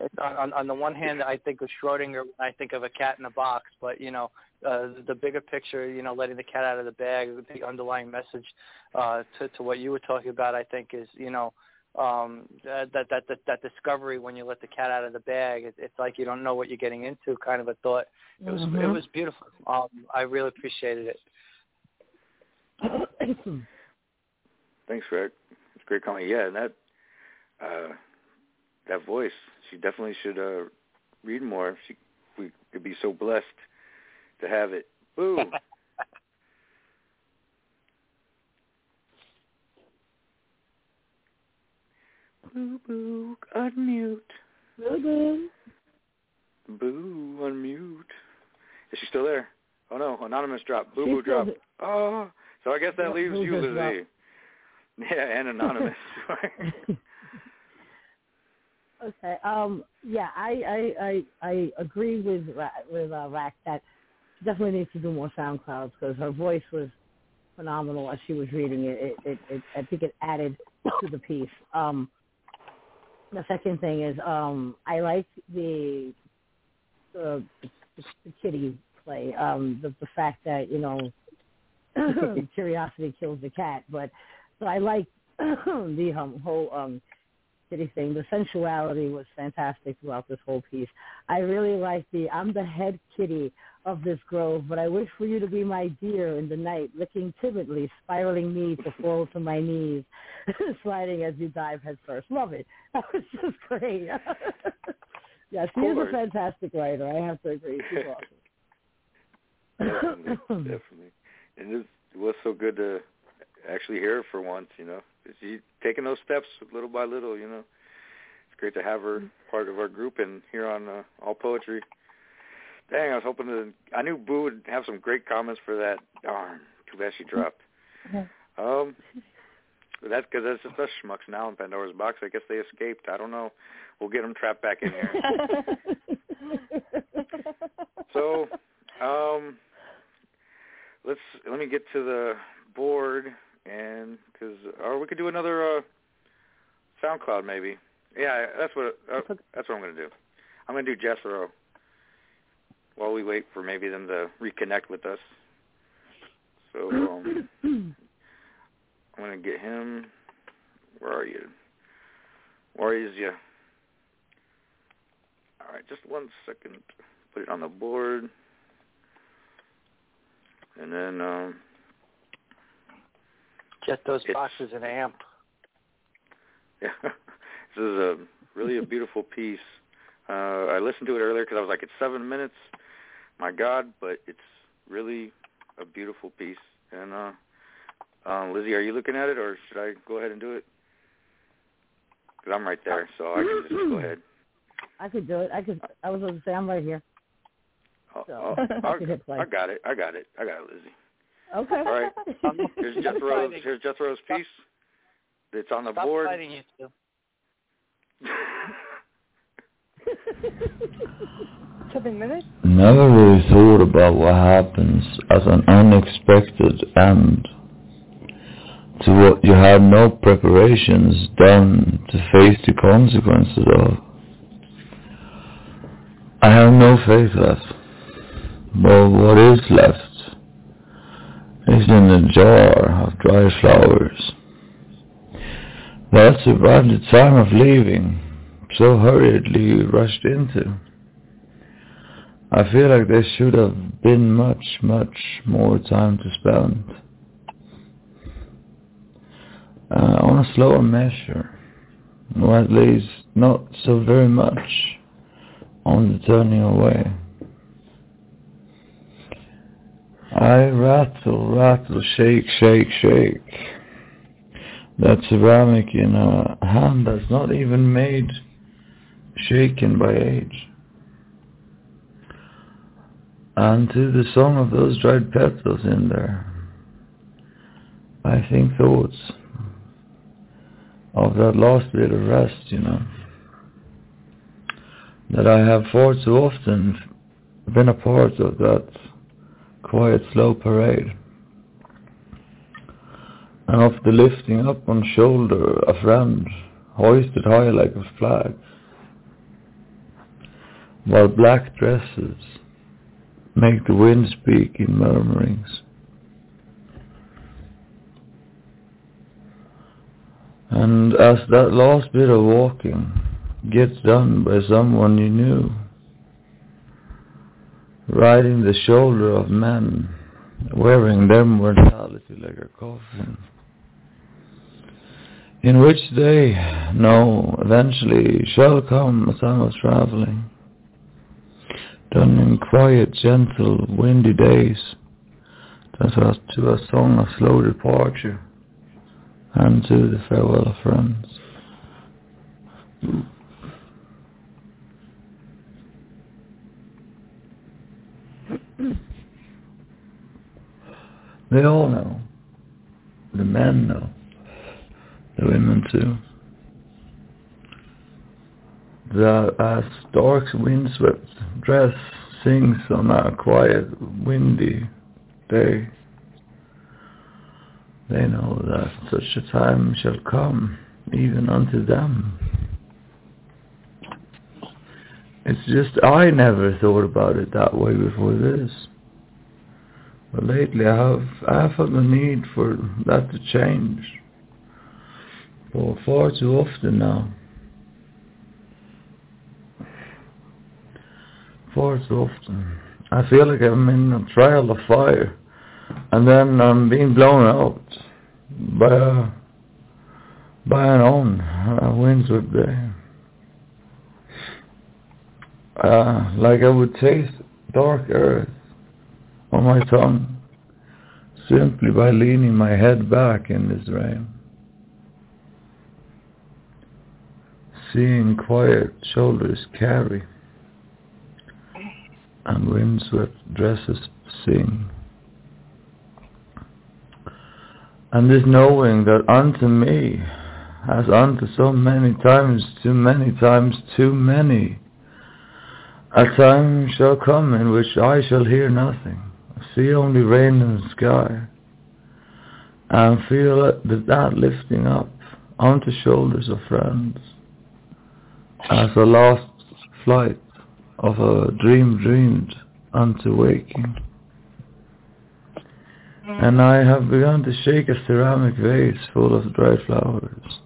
[SPEAKER 2] it's on, on the one hand, I think of Schrodinger when I think of a cat in a box, but you know, uh, the bigger picture, you know, letting the cat out of the bag, the underlying message uh, to to what you were talking about, I think is you know um that, that that that discovery when you let the cat out of the bag it, it's like you don't know what you're getting into kind of a thought it was it
[SPEAKER 5] Mhm.
[SPEAKER 2] was beautiful um i really appreciated it
[SPEAKER 4] Thanks, Rec. It's great comment. Yeah, and that uh, that voice, she definitely should uh, read more. She we could be so blessed to have it. Boo. boo boo, unmute.
[SPEAKER 5] Boo boo.
[SPEAKER 4] Boo, unmute. Is she still there? Oh no, anonymous drop. Boo boo drop.
[SPEAKER 5] th-
[SPEAKER 4] Oh, so I guess that
[SPEAKER 5] Yep,
[SPEAKER 4] leaves you,
[SPEAKER 5] boo drop.
[SPEAKER 4] Lizzie. Yeah, and anonymous.
[SPEAKER 5] Okay. Um. Yeah. I. I. I. I agree with Ra- with uh, Rack that she definitely needs to do more SoundClouds because her voice was phenomenal as she was reading it. It, it, it. I think it added to the piece. Um. The second thing is, um, I like the the, the, the kitty play. Um. The the fact that you know curiosity kills the cat, but but I like the um, whole um kitty thing. The sensuality was fantastic throughout this whole piece. I really like the I'm the head kitty of this grove, but I wish for you to be my dear in the night, looking timidly, spiraling me to fall to my knees, sliding as you dive head first. Love it. That was just great. yeah, she is a fantastic writer. I have to agree. She's awesome.
[SPEAKER 4] definitely, definitely. It, is, it was so good to actually hear her for once. You know, she taking those steps little by little. You know, it's great to have her part of our group and here on uh, All Poetry. Dang, I was hoping to. I knew Boo would have some great comments for that. Darn, too bad she dropped. Um, that's because that's just us schmucks now in Pandora's box. I guess they escaped. I don't know. We'll get them trapped back in here. so, um, let's let me get to the board and because or we could do another uh, SoundCloud maybe. Yeah, that's what uh, that's what I'm going to do. I'm going to do Jethro while we wait for maybe them to reconnect with us. So um, I'm going to get him. Where are you? Where is you? All right, just one second. Put it on the board. And then um
[SPEAKER 2] Get those boxes and amp.
[SPEAKER 4] Yeah, this is a really a beautiful piece. Uh, I listened to it earlier because I was like, it's seven minutes. My God, but it's really a beautiful piece. And uh, um, Lizzie, are you looking at it, or should I go ahead and do it? Because I'm right there, so I can just go ahead.
[SPEAKER 5] I could do it. I could. I was going to say I'm right here.
[SPEAKER 4] Oh,
[SPEAKER 5] So, I could hit play.
[SPEAKER 4] I got it. I got it. I got it, Lizzie.
[SPEAKER 5] Okay.
[SPEAKER 4] All right. Here's Jethro's. Here's Jethro's piece. It's on the
[SPEAKER 2] Stop
[SPEAKER 4] board.
[SPEAKER 2] fighting, you two.
[SPEAKER 12] Seven minutes?
[SPEAKER 16] Never really thought about what happens as an unexpected end to what you had no preparations done to face the consequences of. I have no faith left. But what is left is in a jar of dry flowers. That survived the time of leaving, so hurriedly rushed into. I feel like there should have been much, much more time to spend. Uh, on a slower measure, or at least not so very much on the turning away. I rattle, rattle, shake, shake, shake. That ceramic in a hand that's not even made shaken by age. And to the song of those dried petals in there, I think thoughts of that last bit of rest, you know, that I have far too often been a part of that quiet, slow parade. And the lifting up on shoulder a friend hoisted high like a flag, while black dresses make the wind speak in murmurings. And as that last bit of walking gets done by someone you knew, riding the shoulder of men, wearing their mortality like a coffin, in which they know eventually shall come a time of traveling, done in quiet, gentle, windy days, that to a song of slow departure, and to the farewell of friends. Hmm. They all know. The men know. The women too. The as Stork's windswept dress sings on a quiet, windy day, they know that such a time shall come, even unto them. It's just I never thought about it that way before this. But lately I have I have felt the need for that to change. For far too often now. Far too often. I feel like I'm in a trial of fire and then I'm being blown out by a by an own uh, windswept. Uh, like I would taste dark earth on my tongue, simply by leaning my head back in this rain. Seeing quiet shoulders carry and windswept dresses sing. And this knowing that unto me, as unto so many times, too many times, too many, a time shall come in which I shall hear nothing, see only rain and sky, and feel that, that lifting up onto shoulders of friends as a last flight of a dream dreamed unto waking. And I have begun to shake a ceramic vase full of dry flowers.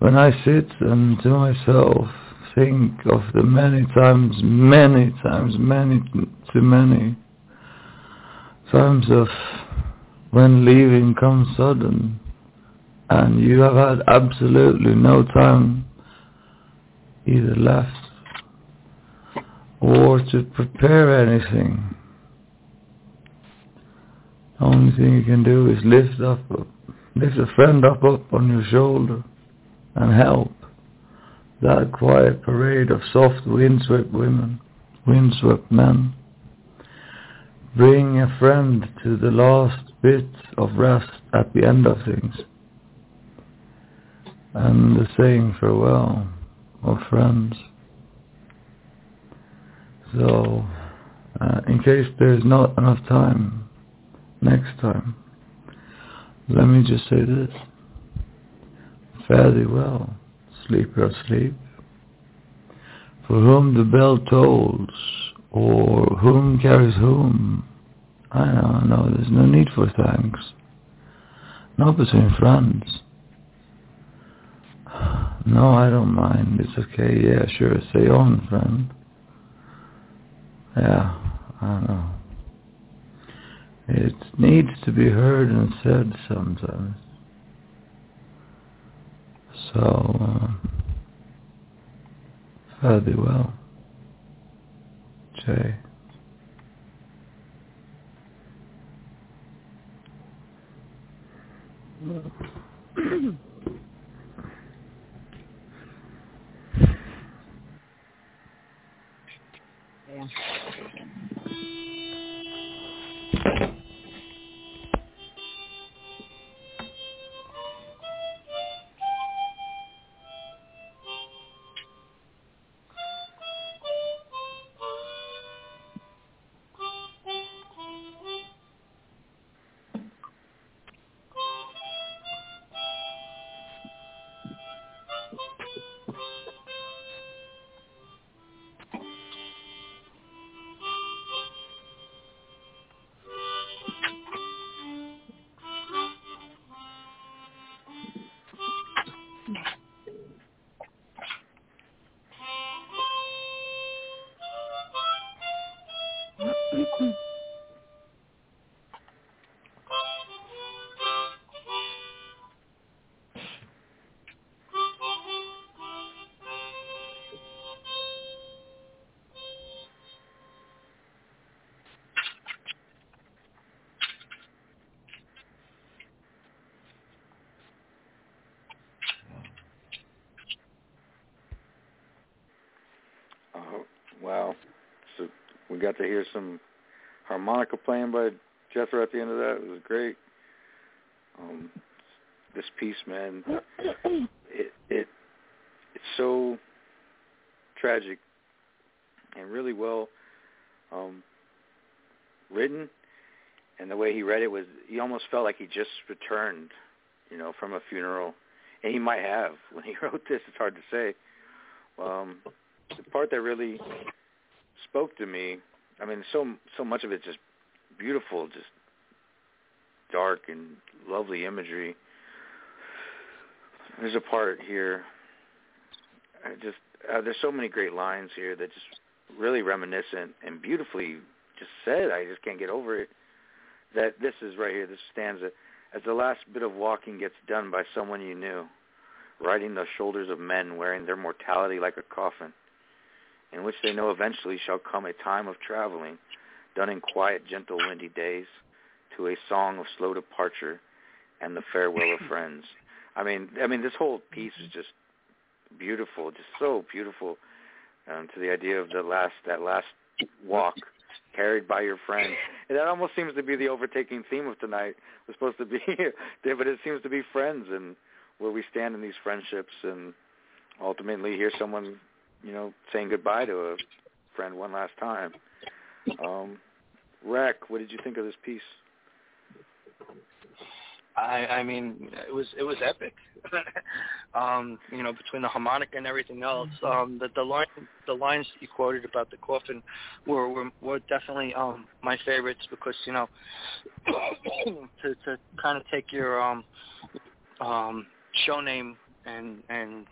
[SPEAKER 16] When I sit and to myself think of the many times, many times, many too many times of when leaving comes sudden and you have had absolutely no time either left or to prepare anything. The only thing you can do is lift up, lift a friend up up on your shoulder and help that quiet parade of soft windswept women, windswept men. Bring a friend to the last bit of rest at the end of things. And the saying farewell of friends. So, uh, in case there's not enough time next time, let me just say this. Fare thee well, sleeper of sleep. For whom the bell tolls, or whom carries whom, I know, there's no need for thanks. Not between friends. No, I don't mind. It's okay. Yeah, sure. Say on, friend. Yeah, I know. It needs to be heard and said sometimes. So, uh, fare thee well, Jay.
[SPEAKER 5] Yeah.
[SPEAKER 4] Got to hear some harmonica playing by Jethro at the end of that. It was great. Um, this piece, man, it it it's so tragic and really well um, written. And the way he read it was, he almost felt like he just returned, you know, from a funeral. And he might have when he wrote this. It's hard to say. Um, the part that really spoke to me, I mean, so so much of it's just beautiful, just dark and lovely imagery. There's a part here. I just uh, there's so many great lines here that just really reminiscent and beautifully just said. I just can't get over it. That this is right here. This stanza. As the last bit of walking gets done by someone you knew, riding the shoulders of men wearing their mortality like a coffin, in which they know eventually shall come a time of traveling, done in quiet, gentle, windy days, to a song of slow departure and the farewell of friends. I mean, I mean, this whole piece is just beautiful, just so beautiful. Um, to the idea of the last that last walk carried by your friends. And that almost seems to be the overtaking theme of tonight. It's supposed to be, here, but it seems to be friends and where we stand in these friendships and ultimately hear someone, you know, saying goodbye to a friend one last time. Um, Rec, what did you think of this piece?
[SPEAKER 2] I I mean it was it was epic. um, you know, between the harmonica and everything else. Um the the line the lines you quoted about the coffin were were, were definitely um my favorites because, you know to to kind of take your um um show name and and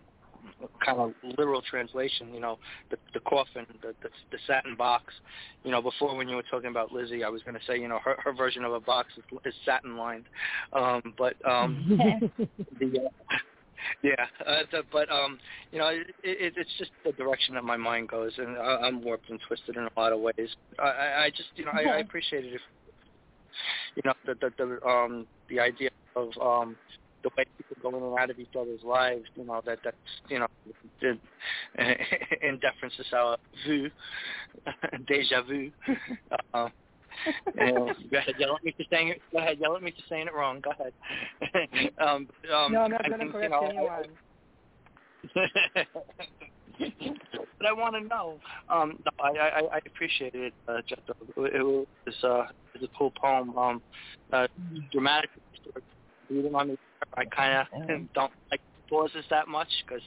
[SPEAKER 2] kind of literal translation, you know, the the coffin, the, the the satin box. You know, before when you were talking about Lizzie, I was going to say, you know, her her version of a box is, is satin lined, um, but um, the uh, yeah, uh, the, but um, you know, it, it, it's just the direction that my mind goes, and I, I'm warped and twisted in a lot of ways. I, I I just, you know, I, I appreciate it if, you know, the the, the um the idea of um the way people go in and out of each other's lives, you know, that that's you know in, in deference to our vu, deja vu. Uh, you know, go ahead, yell at me for saying it. Go ahead, yell at me for saying it wrong. Go ahead. um, um,
[SPEAKER 17] no, I'm not going to
[SPEAKER 2] think,
[SPEAKER 17] correct
[SPEAKER 2] you know,
[SPEAKER 17] anyone.
[SPEAKER 2] but I want to know. Um, no, I, I, I appreciate it, uh, Jethro. It, was uh, it was a cool poem. Um, uh, dramatic reading on me. I kind of don't like pauses that much because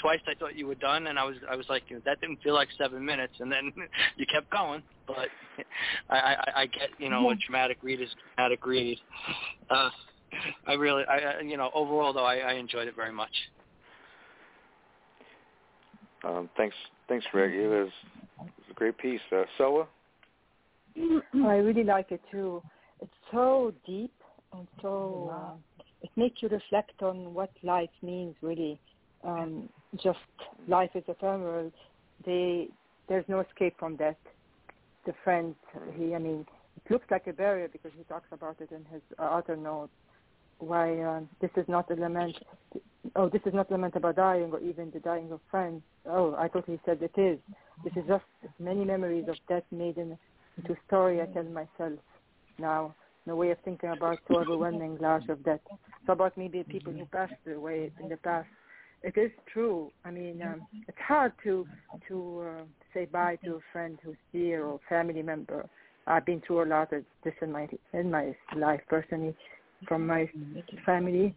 [SPEAKER 2] twice I thought you were done, and I was I was like you know, that didn't feel like seven minutes, and then you kept going. But I, I, I get you know a dramatic read is dramatic read. Uh, I really I I- you know overall though I, I enjoyed it very much.
[SPEAKER 4] Um, thanks, thanks, Reg. It was, it was a great piece. Uh, Soa.
[SPEAKER 12] I really like it too. It's so deep and so uh, it makes you reflect on what life means really. Um, just life is ephemeral. They there's no escape from that. The friend, he I mean, it looks like a barrier because he talks about it in his uh, other notes. Why uh, this is not a lament? Oh, this is not a lament about dying or even the dying of friends. Oh, I thought he said it is. This is just many memories of death made in, into story I tell myself now. No way of thinking about so overwhelming large of death. So about maybe people who passed away in the past. It is true. I mean, um, it's hard to to uh, say bye to a friend who's dear or family member. I've been through a lot of this in my in my life personally, from my family,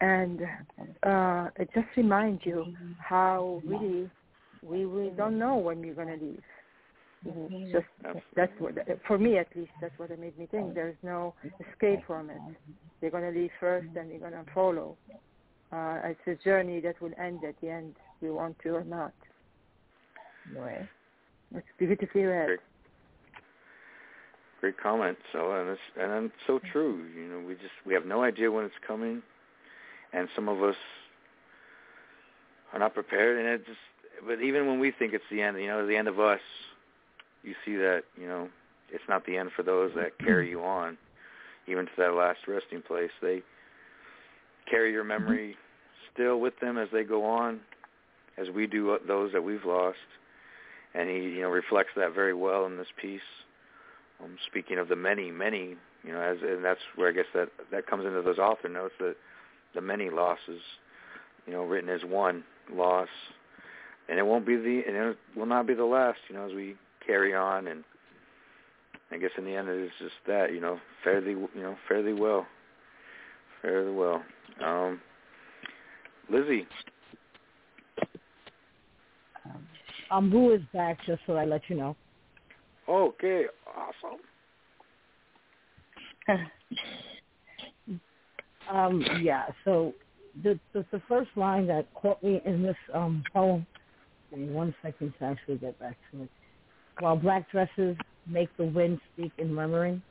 [SPEAKER 12] and uh, it just reminds you how really we we don't know when we're gonna leave. It's Just that's what for me at least that's what it made me think. There's no escape from it. They're gonna leave first, and they're gonna follow. Uh, it's a journey that will end at the end, we want to or not.
[SPEAKER 5] Right.
[SPEAKER 12] It's beautifully read.
[SPEAKER 4] Great. Great comment. So and it's and it's so true. You know, we just we have no idea when it's coming, and some of us are not prepared. And it just, but even when we think it's the end, you know, the end of us, you see that you know it's not the end for those that carry you on, even to that last resting place. They carry your memory still with them as they go on, as we do those that we've lost. And he, you know, reflects that very well in this piece. Um, speaking of the many, many, you know, as and that's where I guess that that comes into those author notes that the many losses, you know, written as one loss, and it won't be the, and it will not be the last, you know, as we carry on. And I guess in the end, it is just that, you know, fairly, you know, fairly well, fairly well. Um, Lizzie,
[SPEAKER 5] Um, Boo is back, just so I let you know.
[SPEAKER 4] okay, awesome.
[SPEAKER 5] Um, yeah, so the, the the first line that caught me in this um poem. Give me one second to actually get back to it. While black dresses make the wind speak in murmuring,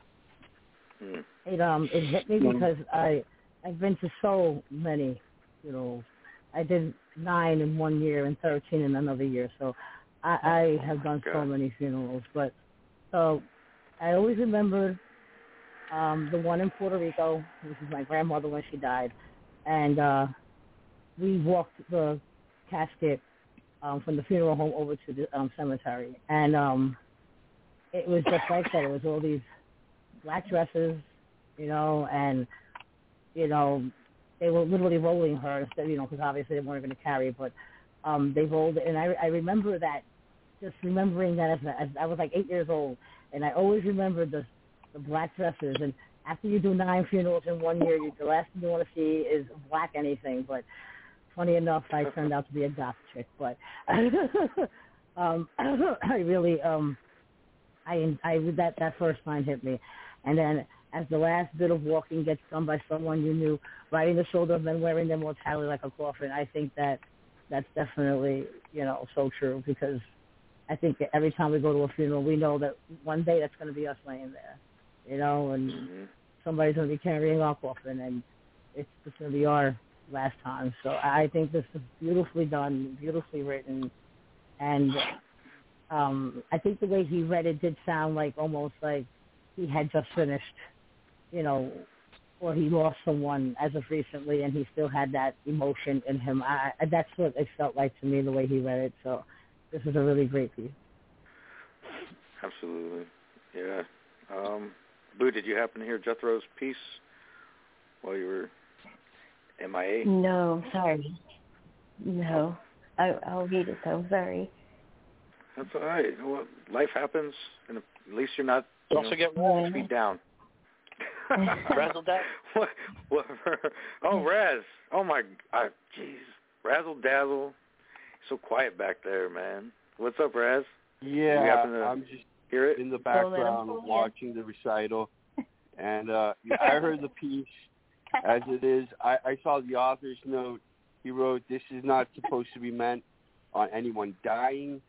[SPEAKER 4] Hmm.
[SPEAKER 5] it um it hit me because I I've been to so many, you know, I did nine in one year and thirteen in another year, so I, I have done so many funerals. But so I always remember um, the one in Puerto Rico, which is my grandmother when she died, and uh, we walked the casket um, from the funeral home over to the um, cemetery, and um, it was just like that. It was all these black dresses, you know, and you know they were literally rolling her instead, you know, because obviously they weren't going to carry, but um, they rolled and I, I remember that, just remembering that as, as I was like eight years old, and I always remembered the the black dresses, and after you do nine funerals in one year, you, the last thing you want to see is black anything. But funny enough, I turned out to be a goth chick. But um, I really, um, I, I that that first line hit me, and then as the last bit of walking gets done by someone you knew, riding the shoulder of men wearing their mortality like a coffin, I think that that's definitely you know so true because I think that every time we go to a funeral, we know that one day that's going to be us laying there, you know, and
[SPEAKER 4] Mm-hmm.
[SPEAKER 5] somebody's going to be carrying our coffin, and it's just going to be our last time. So I think this is beautifully done, beautifully written, and um I think the way he read it did sound like almost like he had just finished, you know, or he lost someone as of recently, and he still had that emotion in him. I, that's what it felt like to me the way he read it. So this is a really great piece.
[SPEAKER 4] Absolutely. Yeah. Um, Boo, did you happen to hear Jethro's piece while you were MIA?
[SPEAKER 14] No, sorry. No. I, I'll read it, though. Sorry.
[SPEAKER 4] That's all right. Well, life happens, and at least you're not you
[SPEAKER 2] Also
[SPEAKER 4] know,
[SPEAKER 2] get
[SPEAKER 4] six feet down.
[SPEAKER 2] Razzle dazzle.
[SPEAKER 4] what, what, oh, Raz. Oh, my, uh, jeez. Razzle dazzle. So quiet back there, man. What's up, Raz?
[SPEAKER 7] Yeah,
[SPEAKER 4] You to
[SPEAKER 7] I'm just
[SPEAKER 4] hear it?
[SPEAKER 7] in the
[SPEAKER 14] Don't let 'em
[SPEAKER 7] background
[SPEAKER 14] fool you.
[SPEAKER 7] watching the recital, and uh yeah, I heard the piece as it is. I, I saw the author's note. He wrote, "This is not supposed to be meant on anyone dying,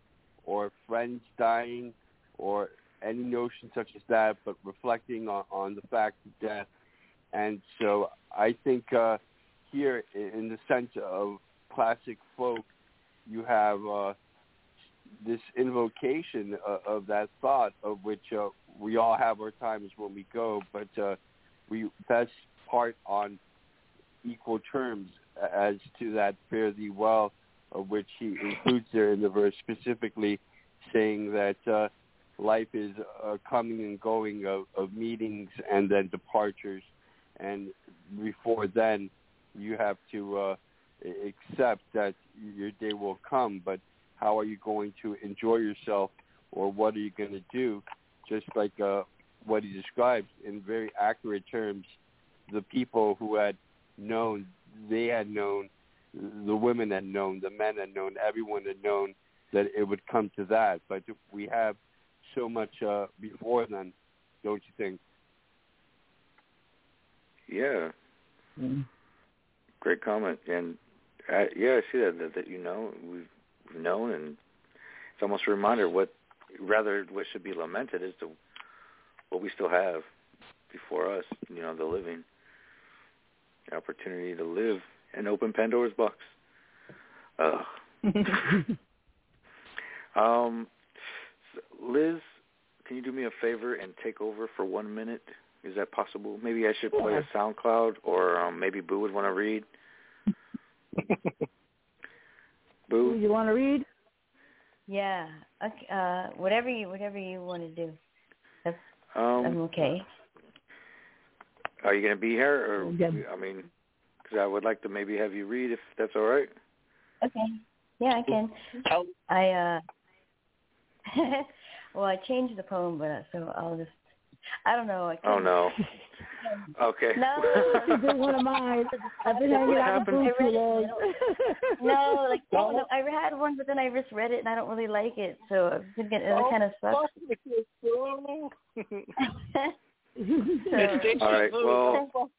[SPEAKER 7] or friends dying, or any notion such as that, but reflecting on, on the fact of death." And so I think uh here, in the sense of classic folk, you have. uh this invocation uh, of that thought of which uh, we all have our times when we go, but uh, we that's part on equal terms as to that fare thee well, which he includes there in the verse specifically saying that uh, life is a coming and going of, of meetings and then departures, and before then you have to uh, accept that your day will come, but how are you going to enjoy yourself or what are you going to do? Just like uh, what he describes in very accurate terms the people who had known they had known the women had known the men had known everyone had known that it would come to that but we have so much uh, before then don't you think
[SPEAKER 4] Yeah.
[SPEAKER 5] Mm.
[SPEAKER 4] Great comment. And uh, yeah, I see that, that that you know we've, we've known, and it's almost a reminder what rather what should be lamented is the what we still have before us. You know, the living, the opportunity to live and open Pandora's box. Ugh. um, Liz, can you do me a favor and take over for one minute? Is that possible? Maybe I should play a SoundCloud, or um, maybe Boo would want to read. Boo,
[SPEAKER 5] You want to read?
[SPEAKER 14] Yeah. Okay, uh, whatever you whatever you want to do. That's
[SPEAKER 4] um,
[SPEAKER 14] I'm okay.
[SPEAKER 4] Are you going to be here, or
[SPEAKER 5] Yeah.
[SPEAKER 4] I mean, because I would like to maybe have you read if that's all right.
[SPEAKER 14] Okay. Yeah, I can. I uh well, I changed the poem, but uh, so I'll just I don't know. I
[SPEAKER 4] Oh
[SPEAKER 14] can't-
[SPEAKER 4] no. Okay.
[SPEAKER 14] No.
[SPEAKER 5] You did one of mine. I've been hanging out with
[SPEAKER 14] I
[SPEAKER 5] you too
[SPEAKER 14] read it. No, like no, no, I had one, but then I just read it and I don't really like it, so I've been getting it kind of sucks.
[SPEAKER 4] All right. Well,
[SPEAKER 14] no,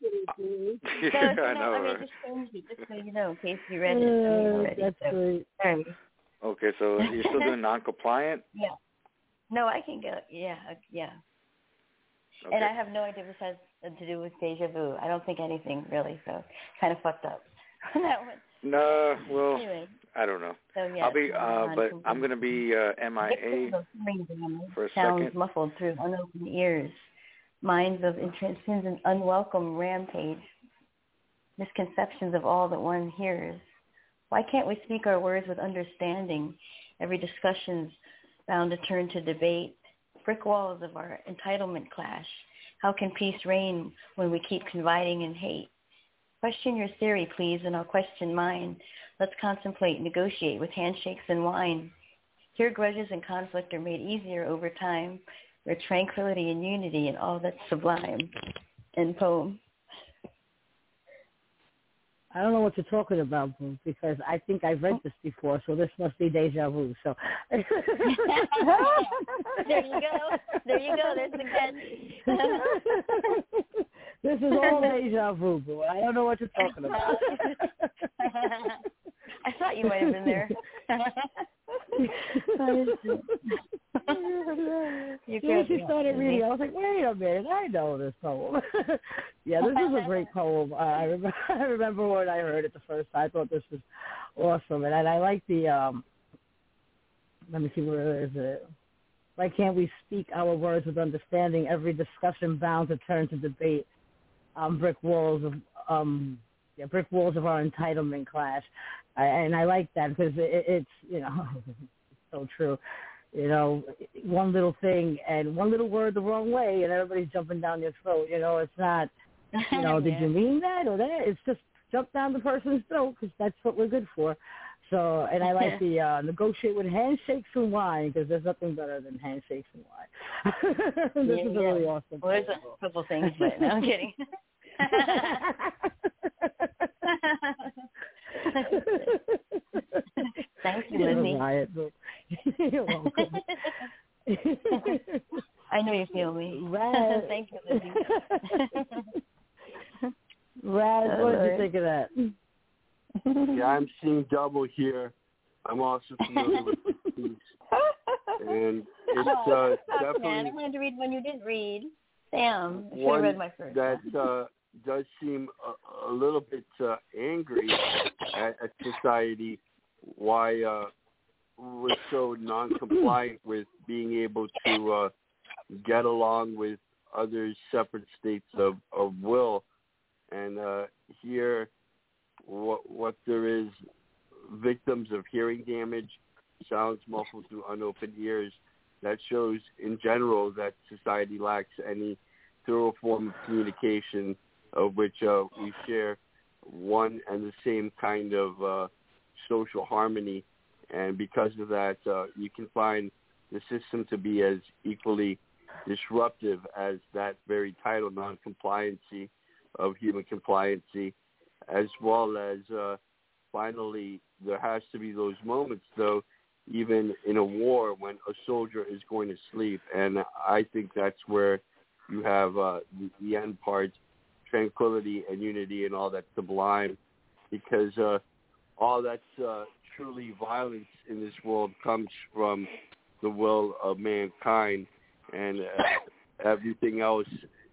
[SPEAKER 4] I know.
[SPEAKER 14] I mean,
[SPEAKER 4] right?
[SPEAKER 14] just changed it just so you know, in case you read it. I mean, already,
[SPEAKER 5] that's
[SPEAKER 14] so.
[SPEAKER 5] great.
[SPEAKER 14] Sorry.
[SPEAKER 4] Okay, so you're still doing non-compliant.
[SPEAKER 14] Yeah. No, I can go. Yeah, uh, yeah.
[SPEAKER 4] Okay.
[SPEAKER 14] And I have no idea what this has to do with deja vu. I don't think anything really, so kind of fucked up. that one.
[SPEAKER 4] No, well,
[SPEAKER 14] Anyway,
[SPEAKER 4] I don't know.
[SPEAKER 14] so yeah.
[SPEAKER 4] I'll be, uh, but. I'm going to be uh, MIA
[SPEAKER 14] those ring damage.
[SPEAKER 4] for a
[SPEAKER 14] Sounds
[SPEAKER 4] second.
[SPEAKER 14] muffled through unopened ears. Minds of intransigence and unwelcome rampage, misconceptions of all that one hears. Why can't we speak our words with understanding? Every discussion's bound to turn to debate. Brick walls of our entitlement clash. How can peace reign when we keep confiding in hate? Question your theory, please, and I'll question mine. Let's contemplate, negotiate with handshakes and wine. Here grudges and conflict are made easier over time, where tranquility and unity and all that's sublime. End poem.
[SPEAKER 5] I don't know what you're talking about, Boo, because I think I've read this before, so this must be deja vu. So
[SPEAKER 14] there you go. There you go. There's the catch.
[SPEAKER 5] this is all deja vu, Boo. I don't know what you're talking about.
[SPEAKER 14] I thought you might have been there. you
[SPEAKER 5] yeah, she started reading. I was like, wait a minute, I know this poem. yeah, this is a great poem. Uh, I remember, I remember when I heard it the first time. I thought this was awesome, and, and I like the. um Let me see where is it. Why can't we speak our words with understanding? Every discussion bound to turn to debate. Um, brick walls of um, yeah, brick walls of our entitlement clash, I, and I like that because it, it's you know it's so true you know, one little thing and one little word the wrong way, and everybody's jumping down your throat. You know, it's not, you know, did you mean that or that? It's just jump down the person's throat because that's what we're good for. So, and I like the uh, negotiate with handshakes and wine because there's nothing better than handshakes and wine. this
[SPEAKER 14] yeah,
[SPEAKER 5] is
[SPEAKER 14] yeah.
[SPEAKER 5] really awesome.
[SPEAKER 14] Well, there's a couple things, but no, I'm kidding. Thank you, Lizzie.
[SPEAKER 5] Riot, You're welcome.
[SPEAKER 14] I know you feel me.
[SPEAKER 5] Raz.
[SPEAKER 14] Thank you, Lizzie.
[SPEAKER 5] Raz, what did you think of that?
[SPEAKER 7] yeah, I'm seeing double here. I'm also familiar with the piece, and it's
[SPEAKER 14] oh,
[SPEAKER 7] uh,
[SPEAKER 14] stop, man. I
[SPEAKER 7] definitely
[SPEAKER 14] wanted to read one you didn't read. Sam, I should have
[SPEAKER 7] one
[SPEAKER 14] read my first.
[SPEAKER 7] that uh, does seem a, a little bit uh, angry at, at society. Why uh, we're so non-compliant with being able to uh, get along with other separate states of, of will, and uh, here what what there is victims of hearing damage, sounds muffled through unopened ears. That shows in general that society lacks any thorough form of communication of which uh, we share one and the same kind of uh, social harmony. And because of that, uh, you can find the system to be as equally disruptive as that very title, non-compliancy of human compliancy, as well as uh, finally there has to be those moments, though, even in a war when a soldier is going to sleep. And I think that's where you have uh, the, the end part, tranquility and unity and all that sublime, because uh, all that's uh, truly violence in this world comes from the will of mankind, and uh, everything else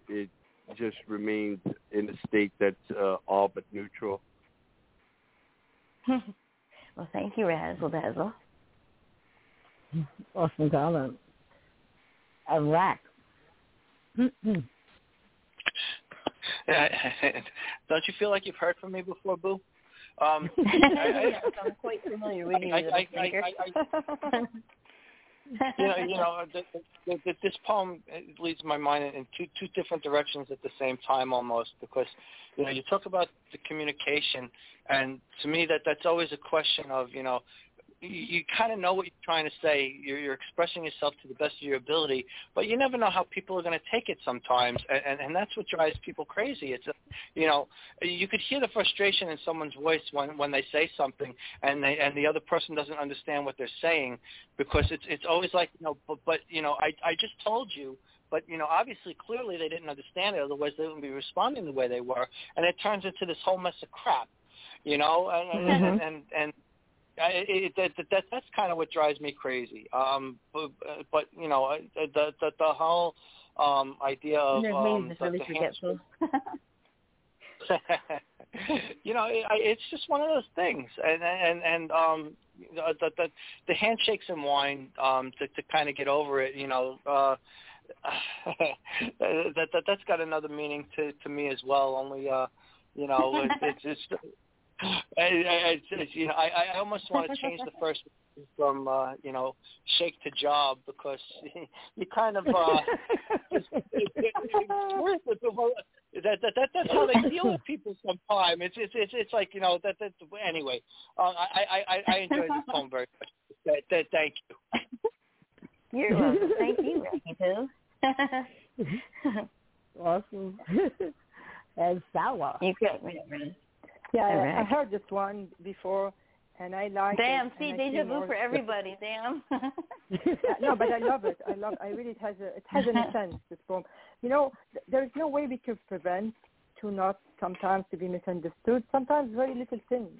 [SPEAKER 7] it just remains in a state that's uh, all but neutral.
[SPEAKER 14] well, thank you, Razzle Dazzle.
[SPEAKER 5] Awesome comment. Iraq.
[SPEAKER 2] Don't you feel like you've heard from me before, Boo? Um, I,
[SPEAKER 14] I'm quite familiar with you,
[SPEAKER 2] I- I- you know, you know, th th th this poem leads my mind in two two different directions at the same time, almost because you know you talk about the communication, and to me that that's always a question of you know you, you kind of know what you're trying to say. You're, you're expressing yourself to the best of your ability, but you never know how people are going to take it sometimes, and, and and that's what drives people crazy. It's a, you know you could hear the frustration in someone's voice when when they say something, and they and the other person doesn't understand what they're saying, because it's it's always like you know but but you know I I just told you. But you know, obviously, clearly they didn't understand it. Otherwise, they wouldn't be responding the way they were, and it turns into this whole mess of crap. You know, and and mm-hmm. and, and, and I, it, that, that, that that's kind of what drives me crazy. Um, but, but you know, the the the whole um idea of
[SPEAKER 14] There's
[SPEAKER 2] um, the,
[SPEAKER 14] really
[SPEAKER 2] the
[SPEAKER 14] forgetful.
[SPEAKER 2] you know, it, it's just one of those things, and and and um, the the, the handshakes and wine um, to to kind of get over it. You know, uh, that that that's got another meaning to to me as well. Only uh, you know, it, it's just. I, I, it's, you know, I, I almost want to change the first from uh, you know shake to job because you kind of uh, it's, it's, it's, that, that that that's how they deal with people sometimes. It's it's it's, it's like you know that that anyway. Uh, I I I enjoyed the phone very much. That, that, thank you.
[SPEAKER 14] You're welcome. Thank you, Ricky
[SPEAKER 5] Pooh. awesome. and Sawa.
[SPEAKER 14] You got me.
[SPEAKER 12] Yeah, I, I heard this one before, and I like
[SPEAKER 14] Damn,
[SPEAKER 12] it.
[SPEAKER 14] see, deja vu for everybody. Damn.
[SPEAKER 12] no, but I love it. I love. I really it has a it has an essence. This poem. You know, th- there is no way we can prevent to not sometimes to be misunderstood. Sometimes very little things,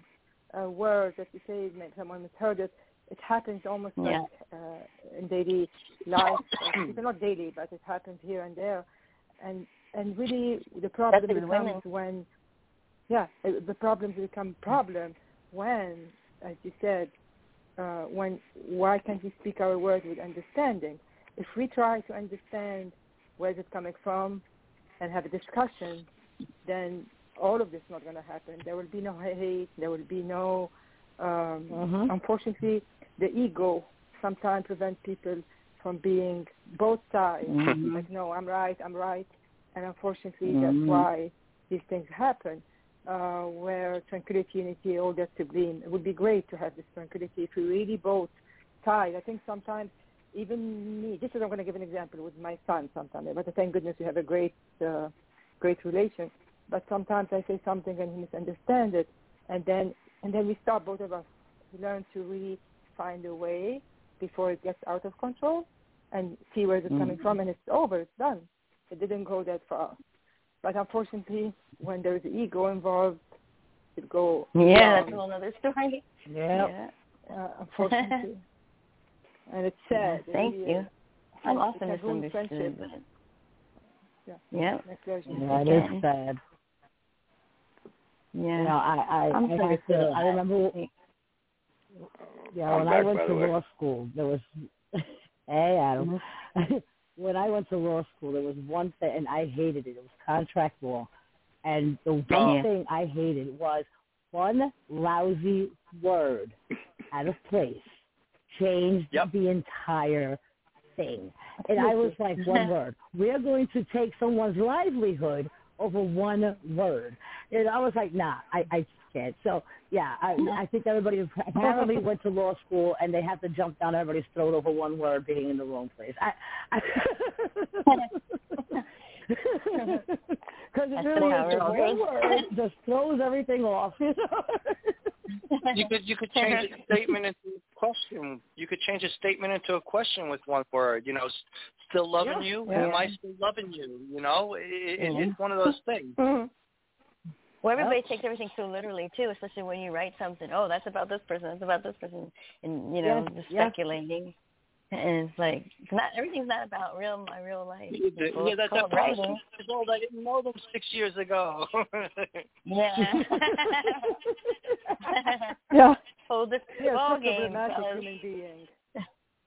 [SPEAKER 12] uh, words that you say, maybe someone misheard it. It happens almost
[SPEAKER 14] Yeah.
[SPEAKER 12] like uh, in daily life. uh, it's not daily, but it happens here and there. And and really, the problem becomes when, yeah, the problems become problems when, as you said, uh, when why can't we speak our words with understanding? If we try to understand where it's coming from and have a discussion, then all of this is not going to happen. There will be no hate. There will be no. Um,
[SPEAKER 5] Mhm.
[SPEAKER 12] Unfortunately, the ego sometimes prevents people from being both sides.
[SPEAKER 5] Mhm.
[SPEAKER 12] Like, no, I'm right. I'm right. And unfortunately,
[SPEAKER 5] Mhm.
[SPEAKER 12] that's why these things happen. Uh, where tranquility, unity, all that to blame. It would be great to have this tranquility if we really both tied. I think sometimes even me. This is I'm going to give an example with my son. Sometimes, but thank goodness we have a great, uh, great relation. But sometimes I say something and he misunderstands it, and then and then we stop both of us. We learn to really find a way before it gets out of control, and see where it's coming
[SPEAKER 5] Mhm.
[SPEAKER 12] from, and it's over. It's done. It didn't go that far. But unfortunately, when there's ego involved, it go
[SPEAKER 14] yeah, that's a whole other story.
[SPEAKER 12] Yeah. Uh, unfortunately. and it's sad. It
[SPEAKER 14] Thank
[SPEAKER 12] really
[SPEAKER 14] you.
[SPEAKER 12] is.
[SPEAKER 14] I'm
[SPEAKER 12] It
[SPEAKER 14] often
[SPEAKER 12] can ruin
[SPEAKER 14] misunderstood,
[SPEAKER 12] Yeah.
[SPEAKER 14] yeah.
[SPEAKER 12] Next.
[SPEAKER 5] Yeah, it is sad.
[SPEAKER 14] Yeah.
[SPEAKER 5] You know, I I
[SPEAKER 14] I'm
[SPEAKER 5] I,
[SPEAKER 14] sorry
[SPEAKER 5] have
[SPEAKER 14] for
[SPEAKER 5] to. I remember. Yeah,
[SPEAKER 4] I'm
[SPEAKER 5] when I went to law school, there was. hey, Adam. when I went to law school, there was one thing, and I hated it. It was contract law, and the one
[SPEAKER 14] Oh.
[SPEAKER 5] thing I hated was one lousy word out of place changed the entire thing. And I was like, one word. We're going to take someone's livelihood over one word. And I was like, nah, I, I can't. So yeah, I, I think everybody apparently went to law school and they have to jump down everybody's throat over one word being in the wrong place. I, I because it really
[SPEAKER 14] how
[SPEAKER 5] is
[SPEAKER 14] it
[SPEAKER 5] just
[SPEAKER 14] goes.
[SPEAKER 5] word just throws everything off. You know?
[SPEAKER 2] You could you could change a statement into a question. You could change a statement into a question with one word. You know, still loving
[SPEAKER 12] Yeah.
[SPEAKER 2] you?
[SPEAKER 12] Yeah.
[SPEAKER 2] Am I still loving you? You know, it, it, it's one of those things. Mm-hmm.
[SPEAKER 14] Well, everybody takes everything so literally too, especially when you write something. Oh, that's about this person. That's about this person, and you know,
[SPEAKER 12] Yes,
[SPEAKER 14] just
[SPEAKER 12] yes.
[SPEAKER 14] speculating. And it's like it's not everything's not about real my real life.
[SPEAKER 2] Yeah,
[SPEAKER 14] It's full-
[SPEAKER 2] yeah, that,
[SPEAKER 14] full
[SPEAKER 2] that
[SPEAKER 14] writing.
[SPEAKER 2] old. I didn't know them six years ago.
[SPEAKER 14] Yeah.
[SPEAKER 12] Yeah.
[SPEAKER 14] Whole different
[SPEAKER 12] We are
[SPEAKER 14] ball
[SPEAKER 12] such a
[SPEAKER 14] game.
[SPEAKER 12] human beings.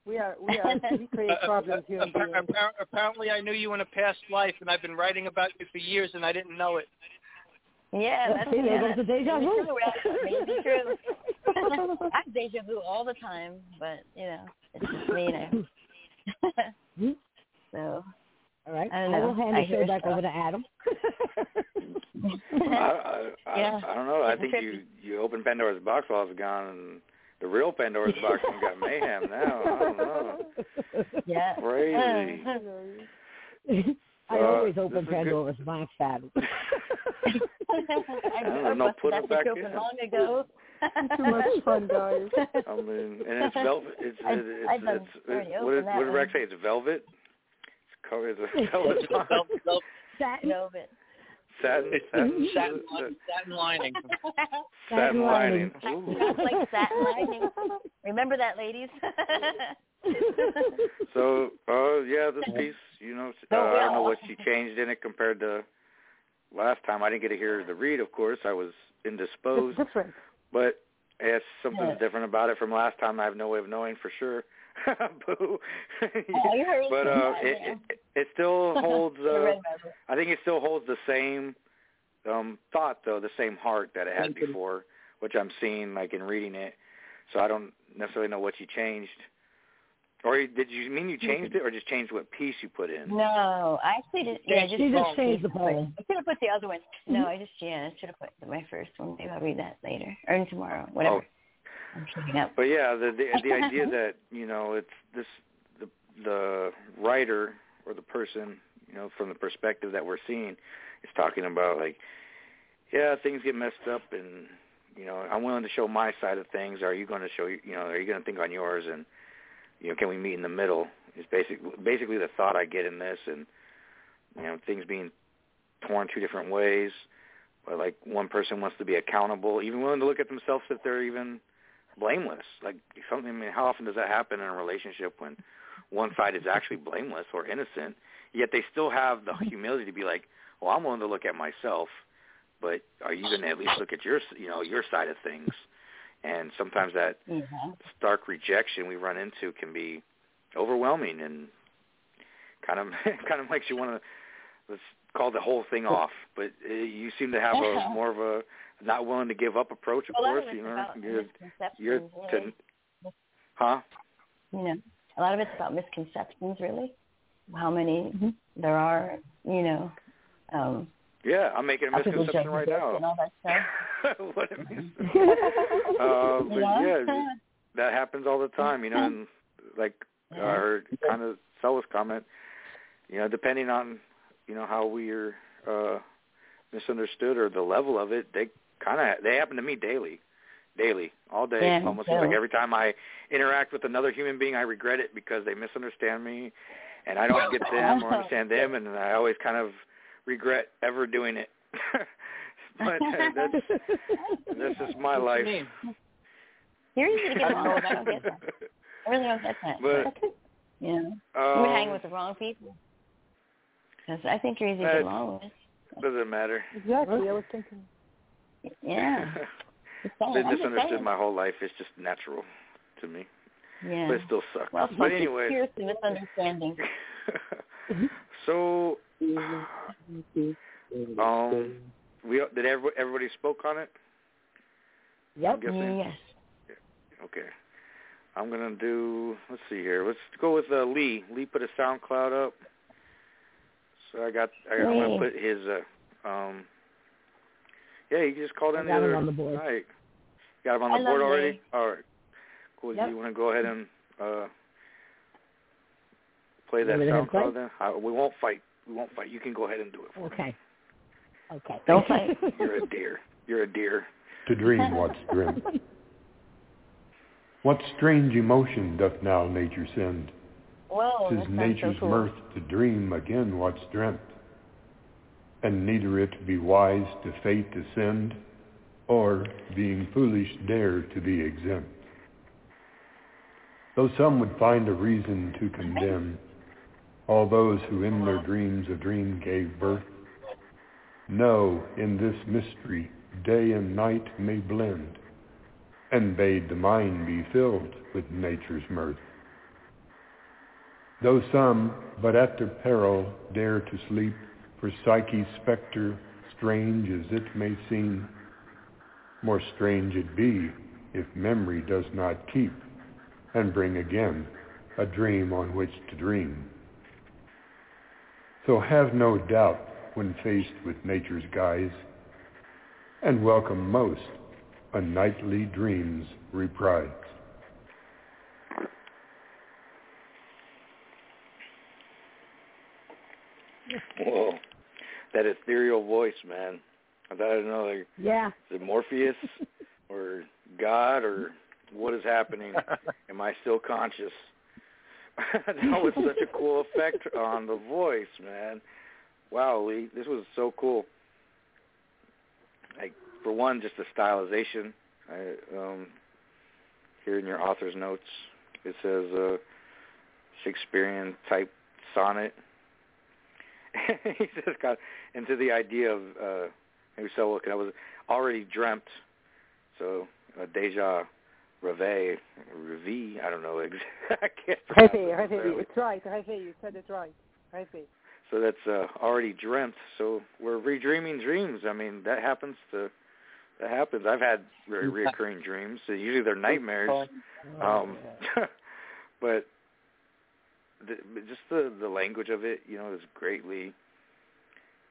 [SPEAKER 12] We are we are we create uh, uh, problems uh, human beings.
[SPEAKER 2] Appar- Apparently, I knew you in a past life, and I've been writing about you for years, and I didn't know it.
[SPEAKER 14] Yeah, that's
[SPEAKER 5] See, there
[SPEAKER 14] yeah,
[SPEAKER 5] goes the deja
[SPEAKER 14] maybe
[SPEAKER 5] vu.
[SPEAKER 14] true, right? Maybe true. I have deja vu all the time, but you know, it's just so,
[SPEAKER 5] All right,
[SPEAKER 14] I
[SPEAKER 5] I,
[SPEAKER 14] don't know.
[SPEAKER 5] will hand
[SPEAKER 14] I
[SPEAKER 5] the show back
[SPEAKER 14] stuff.
[SPEAKER 5] over to Adam.
[SPEAKER 4] I, I, I,
[SPEAKER 14] Yeah.
[SPEAKER 4] I don't know. I think you you opened Pandora's box while I was gone, and the real Pandora's box and got mayhem now. I don't know.
[SPEAKER 14] yeah.
[SPEAKER 4] Crazy.
[SPEAKER 5] I
[SPEAKER 4] Uh,
[SPEAKER 5] always
[SPEAKER 4] this
[SPEAKER 5] open
[SPEAKER 4] is good.
[SPEAKER 5] Pandora's box, Adam.
[SPEAKER 14] I
[SPEAKER 4] don't know, put
[SPEAKER 14] busted
[SPEAKER 4] it
[SPEAKER 14] that
[SPEAKER 4] back
[SPEAKER 14] joke
[SPEAKER 4] in.
[SPEAKER 14] long ago.
[SPEAKER 12] Too much fun, guys.
[SPEAKER 4] I mean, and it's velvet. It's
[SPEAKER 14] I-
[SPEAKER 4] it's
[SPEAKER 14] I
[SPEAKER 4] it's,
[SPEAKER 14] done
[SPEAKER 4] it's,
[SPEAKER 14] already
[SPEAKER 4] what did
[SPEAKER 14] opened
[SPEAKER 4] what did. Rex say? It's velvet. It's covered. It's velvet.
[SPEAKER 2] Vel- vel-
[SPEAKER 5] Satin,
[SPEAKER 14] Velvet.
[SPEAKER 4] satin.
[SPEAKER 2] It's
[SPEAKER 4] Satin.
[SPEAKER 2] satin, satin lining.
[SPEAKER 4] Satin lining. Ooh.
[SPEAKER 14] Sounds like satin lining. Remember that, ladies.
[SPEAKER 4] So, uh, yeah, this piece, you know, uh, I don't know what she changed in it compared to last time. I didn't get to hear the read, of course. I was indisposed,
[SPEAKER 12] It's different.
[SPEAKER 4] But it's something's
[SPEAKER 14] Yeah.
[SPEAKER 4] different about it from last time. I have no way of knowing for sure. Boo.
[SPEAKER 14] Oh,
[SPEAKER 4] but uh, it, it it still holds. Uh. I think it still holds the same um thought though, the same heart that it had before, which I'm seeing like in reading it. So I don't necessarily know what you changed. Or did you mean you changed it, or just changed what piece you put in?
[SPEAKER 14] No, I actually just yeah, just
[SPEAKER 5] just changed the poem.
[SPEAKER 14] I should have put the other one. No, mm-hmm. I just yeah, I should have put my first one. Maybe I'll read that later or tomorrow, whatever.
[SPEAKER 4] Oh.
[SPEAKER 14] I'm shutting up.
[SPEAKER 4] But yeah, the the, the idea that you know it's this the the writer or the person you know from the perspective that we're seeing is talking about like yeah things get messed up and you know I'm willing to show my side of things. Are you going to show you know are you going to think on yours and you know can we meet in the middle? Is basically basically the thought I get in this and you know things being torn two different ways. But like one person wants to be accountable, even willing to look at themselves if they're even blameless. Like something. I mean, how often does that happen in a relationship when one side is actually blameless or innocent, yet they still have the humility to be like, "Well, I'm willing to look at myself, but are you going to at least look at your, you know, your side of things?" And sometimes that
[SPEAKER 14] Mhm.
[SPEAKER 4] stark rejection we run into can be overwhelming and kind of kind of makes you want to let's call the whole thing off. But uh, you seem to have a more of a not willing to give up approach. Of
[SPEAKER 14] Well,
[SPEAKER 4] course, you know, you're, you're
[SPEAKER 14] really.
[SPEAKER 4] to, huh?
[SPEAKER 14] You know, a lot of it's about misconceptions, really. How many there are, you know. Um,
[SPEAKER 4] Yeah, I'm making a misconception right now.
[SPEAKER 14] And all that stuff.
[SPEAKER 4] what a mis- uh, but
[SPEAKER 14] Yeah.
[SPEAKER 4] that happens all the time, you know. And like I heard kind of Stella's comment, you know, depending on you know how we are uh, misunderstood or the level of it, they kind of they happen to me daily, daily, all day.
[SPEAKER 14] Yeah,
[SPEAKER 4] Almost like every time I interact with another human being, I regret it because they misunderstand me, and I don't get them or understand them, and I always kind of regret ever doing it. but uh, that's that's just my life.
[SPEAKER 14] You're easy to get along with. I don't get that. I really don't get that.
[SPEAKER 4] But
[SPEAKER 14] you know,
[SPEAKER 4] um,
[SPEAKER 14] you hang with the wrong people. Because I think you're easy to get along with.
[SPEAKER 4] doesn't matter.
[SPEAKER 12] Exactly. I was thinking.
[SPEAKER 14] Yeah. Just saying.
[SPEAKER 4] Been
[SPEAKER 14] I'm
[SPEAKER 4] misunderstood my whole life. It's just natural to me.
[SPEAKER 14] Yeah.
[SPEAKER 4] But it still sucks.
[SPEAKER 14] Well,
[SPEAKER 4] but
[SPEAKER 14] some
[SPEAKER 4] anyway,
[SPEAKER 14] here's the misunderstanding.
[SPEAKER 4] so um, we did every, everybody spoke on it?
[SPEAKER 5] Yep.
[SPEAKER 14] Yes.
[SPEAKER 4] Okay. I'm gonna do. Let's see here. Let's go with uh, Lee. Lee put a SoundCloud up. So I got. I, I'm gonna put his. Uh, um. Yeah, he just called
[SPEAKER 5] I
[SPEAKER 4] in
[SPEAKER 5] got
[SPEAKER 4] the
[SPEAKER 5] him
[SPEAKER 4] other
[SPEAKER 5] on the board.
[SPEAKER 4] night. Got him on
[SPEAKER 5] I
[SPEAKER 4] the board already.
[SPEAKER 5] Lee.
[SPEAKER 4] All right. Cool.
[SPEAKER 5] Yep.
[SPEAKER 4] You want to go ahead and uh play that
[SPEAKER 5] Want me to hit play?
[SPEAKER 4] SoundCloud then? I, we won't fight. We won't fight. You can go ahead and do it. For me.
[SPEAKER 5] Okay. Okay.
[SPEAKER 14] Don't fight.
[SPEAKER 4] You're a dear. You're a dear.
[SPEAKER 18] To dream what's dreamt. What strange emotion doth now nature send?
[SPEAKER 14] Whoa,
[SPEAKER 18] Tis nature's
[SPEAKER 14] so cool.
[SPEAKER 18] mirth to dream again what's dreamt. And neither it be wise to fate ascend, or, being foolish, dare to be exempt. Though some would find a reason to condemn all those who in their dreams a dream gave birth, know in this mystery day and night may blend, and bade the mind be filled with nature's mirth. Though some, but at their peril, dare to sleep, for Psyche's spectre, strange as it may seem, more strange it be if memory does not keep, and bring again a dream on which to dream. So have no doubt when faced with nature's guise, and welcome most a nightly dream's reprise.
[SPEAKER 4] Whoa. That ethereal voice, man. I thought I didn't know like
[SPEAKER 5] Yeah.
[SPEAKER 4] is it Morpheus or God or what is happening? Am I still conscious? that was such a cool effect on the voice, man. Wow, Lee, this was so cool. Like for one, just the stylization. I um here in your author's notes it says uh Shakespearean type sonnet. he just got into the idea of uh maybe so look I was already dreamt so uh, deja Reve, Revi, I don't know exactly. I can't
[SPEAKER 12] Reve, Reve, it's right. Reve, you said it right. Reve.
[SPEAKER 4] So that's uh, already dreamt. So we're redreaming dreams. I mean, that happens to that happens. I've had re- reoccurring dreams. So usually they're nightmares. Um, but the, but just the the language of it, you know, is greatly.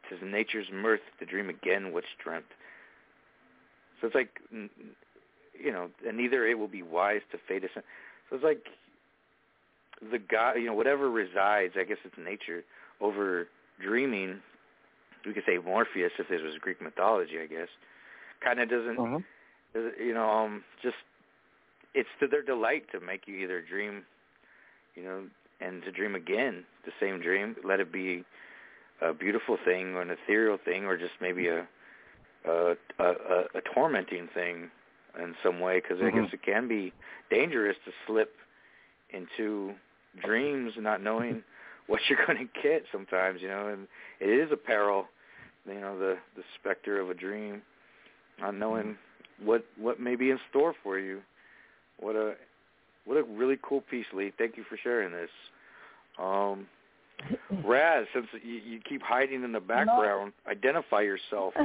[SPEAKER 4] Tis nature's mirth to dream again what's dreamt. So it's like, you know, and neither it will be wise to fade us. So it's like the God, you know, whatever resides, I guess it's nature over dreaming. We could say Morpheus if this was Greek mythology, I guess. Kind of doesn't, doesn't- you know, um, just it's to their delight to make you either dream, you know, and to dream again the same dream. Let it be a beautiful thing or an ethereal thing, or just maybe a a a, a, tormenting thing in some way. Because I
[SPEAKER 2] Mhm.
[SPEAKER 4] guess it can be dangerous to slip into dreams not knowing what you're going to get sometimes, you know, and it is a peril, you know, the the specter of a dream, not knowing what what may be in store for you. What a what a really cool piece, Lee. Thank you for sharing this. Um, Raz, since you, you keep hiding in the background, identify yourself.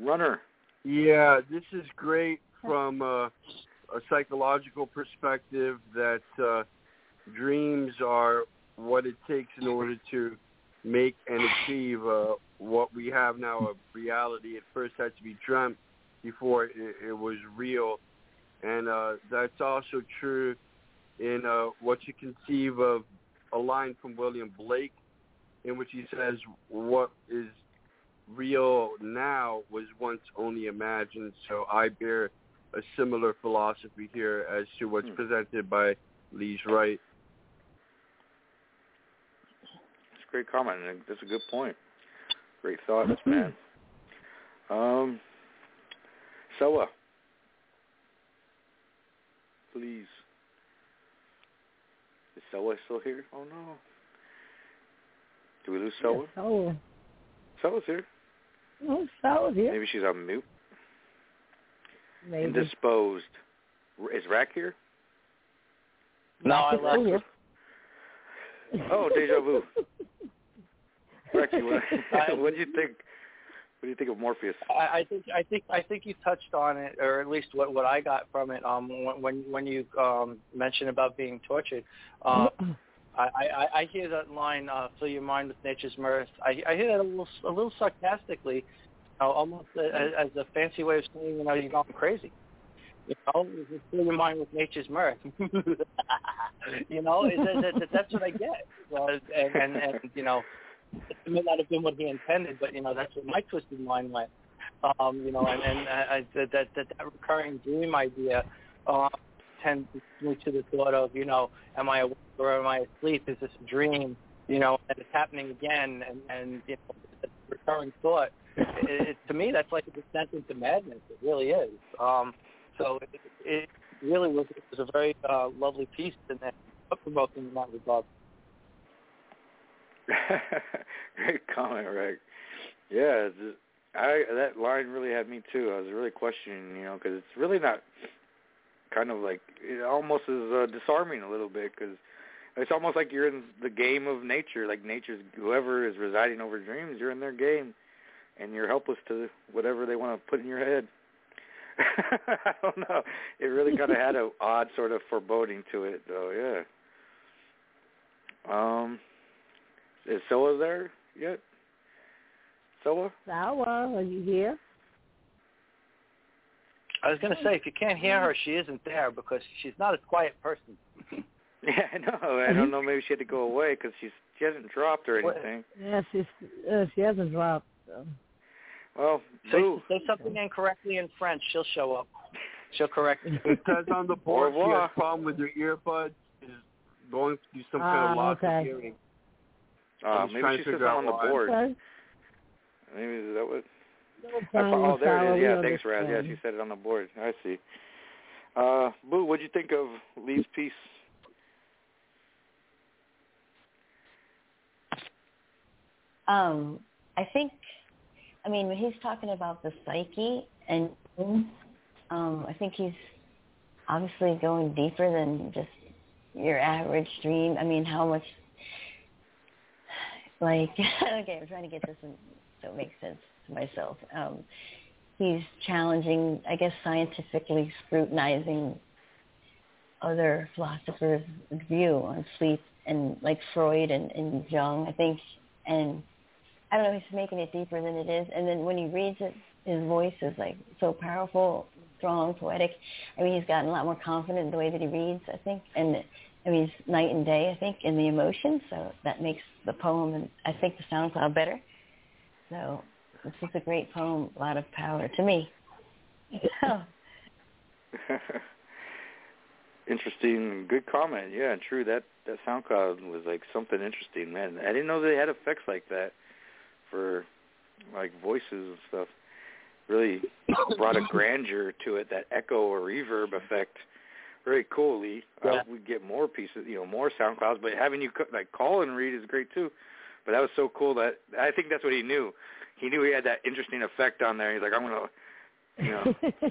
[SPEAKER 4] Runner.
[SPEAKER 7] Yeah, this is great from uh, a psychological perspective that uh, dreams are what it takes in order to make and achieve uh, what we have now a reality. It first had to be dreamt before it, it was real, and uh, that's also true in uh, what you conceive of a line from William Blake, in which he says, "What is real now was once only imagined." So I bear a similar philosophy here as to what's presented by Lee's Wright.
[SPEAKER 4] It's a great comment, and that's a good point. Great thoughts, man. Um, Soa, please. Is Soa still here? Oh no. Do we lose Soa?
[SPEAKER 5] Oh,
[SPEAKER 4] Soa's here.
[SPEAKER 5] oh, Sal's here.
[SPEAKER 4] Maybe she's on mute.
[SPEAKER 5] Maybe.
[SPEAKER 4] Indisposed. Is Rack here?
[SPEAKER 2] No, I
[SPEAKER 5] Rack is
[SPEAKER 2] left.
[SPEAKER 5] here.
[SPEAKER 4] Oh, deja vu. Racky, what, what do you think? What do you think of Morpheus?
[SPEAKER 2] I, I think I think I think you touched on it, or at least what what I got from it. Um, when when, when you um mentioned about being tortured, um, I, I I hear that line, uh, "Fill your mind with nature's mirth." I I hear that a little a little sarcastically, you know, almost as, as a fancy way of saying, you know, you're going crazy. You know, just fill your mind with nature's mirth. you know, that, that, that's what I get. Uh, and, and and you know, it may not have been what he intended, but you know, that's what my twisted mind went. Um, you know, and, and I, that, that that recurring dream idea uh, tends to me to the thought of, you know, am I awake or am I asleep? Is this a dream? You know, and it's happening again, and and you know, recurring thought. It, to me, that's like a descent into madness. It really is. Um, so it, it really was, it was a very uh, lovely piece and provoking in that regard.
[SPEAKER 4] Great comment, Rick. Yeah, just, I that line really had me too. I was really questioning, you know, because it's really not kind of like it almost is uh, disarming a little bit because it's almost like you're in the game of nature. Like nature's whoever is residing over dreams, you're in their game, and you're helpless to whatever they want to put in your head. I don't know. It really kind of had an odd sort of foreboding to it, though. Yeah. Um, is Soa there yet? Soa?
[SPEAKER 5] Sawa, are you here?
[SPEAKER 2] I was going to say, if you can't hear her, she isn't there because she's not a quiet person.
[SPEAKER 4] Yeah, I know. I don't know. Maybe she had to go away because she's she hasn't dropped or anything.
[SPEAKER 5] Yes, she's, uh, she hasn't dropped. So.
[SPEAKER 4] Well,
[SPEAKER 2] Say, say something incorrectly in French, she'll show up. She'll correct you.
[SPEAKER 7] It says on the board
[SPEAKER 4] Au
[SPEAKER 7] she
[SPEAKER 4] revoir.
[SPEAKER 7] a problem with her earbuds, is going through some kind of
[SPEAKER 5] Ah,
[SPEAKER 7] loss
[SPEAKER 5] okay.
[SPEAKER 7] of hearing.
[SPEAKER 4] Uh,
[SPEAKER 7] I'm just
[SPEAKER 4] maybe she
[SPEAKER 7] to
[SPEAKER 4] says on the board.
[SPEAKER 5] Okay.
[SPEAKER 4] Maybe is that what?
[SPEAKER 5] No
[SPEAKER 4] I oh, there it is. Yeah, thanks, Raz.
[SPEAKER 5] understand.
[SPEAKER 4] Yes, you said it on the board. I see. Uh, Boo, what'd you think of Lee's piece?
[SPEAKER 14] Um, I think I mean, when he's talking about the psyche and um, I think he's obviously going deeper than just your average dream. I mean, how much like okay, I'm trying to get this in, so it makes sense to myself. Um, he's challenging, I guess, scientifically scrutinizing other philosophers' view on sleep and like Freud and, and Jung, I think, and I don't know, he's making it deeper than it is. And then when he reads it, his voice is like so powerful, strong, poetic. I mean, he's gotten a lot more confident in the way that he reads, I think, and I mean, it's night and day, I think, in the emotion. So that makes the poem and I think the SoundCloud better. So this is a great poem, a lot of power to me.
[SPEAKER 4] interesting, good comment. Yeah, true. That that SoundCloud was like something interesting, man. I didn't know they had effects like that for like voices and stuff. Really brought a grandeur to it, that echo or reverb effect. Very cool, Lee. Yeah. Uh, we get more pieces, you know, more SoundClouds, but having you like call and read is great too. But that was so cool that I think that's what he knew. He knew he had that interesting effect on there. He's like, I'm gonna, you know,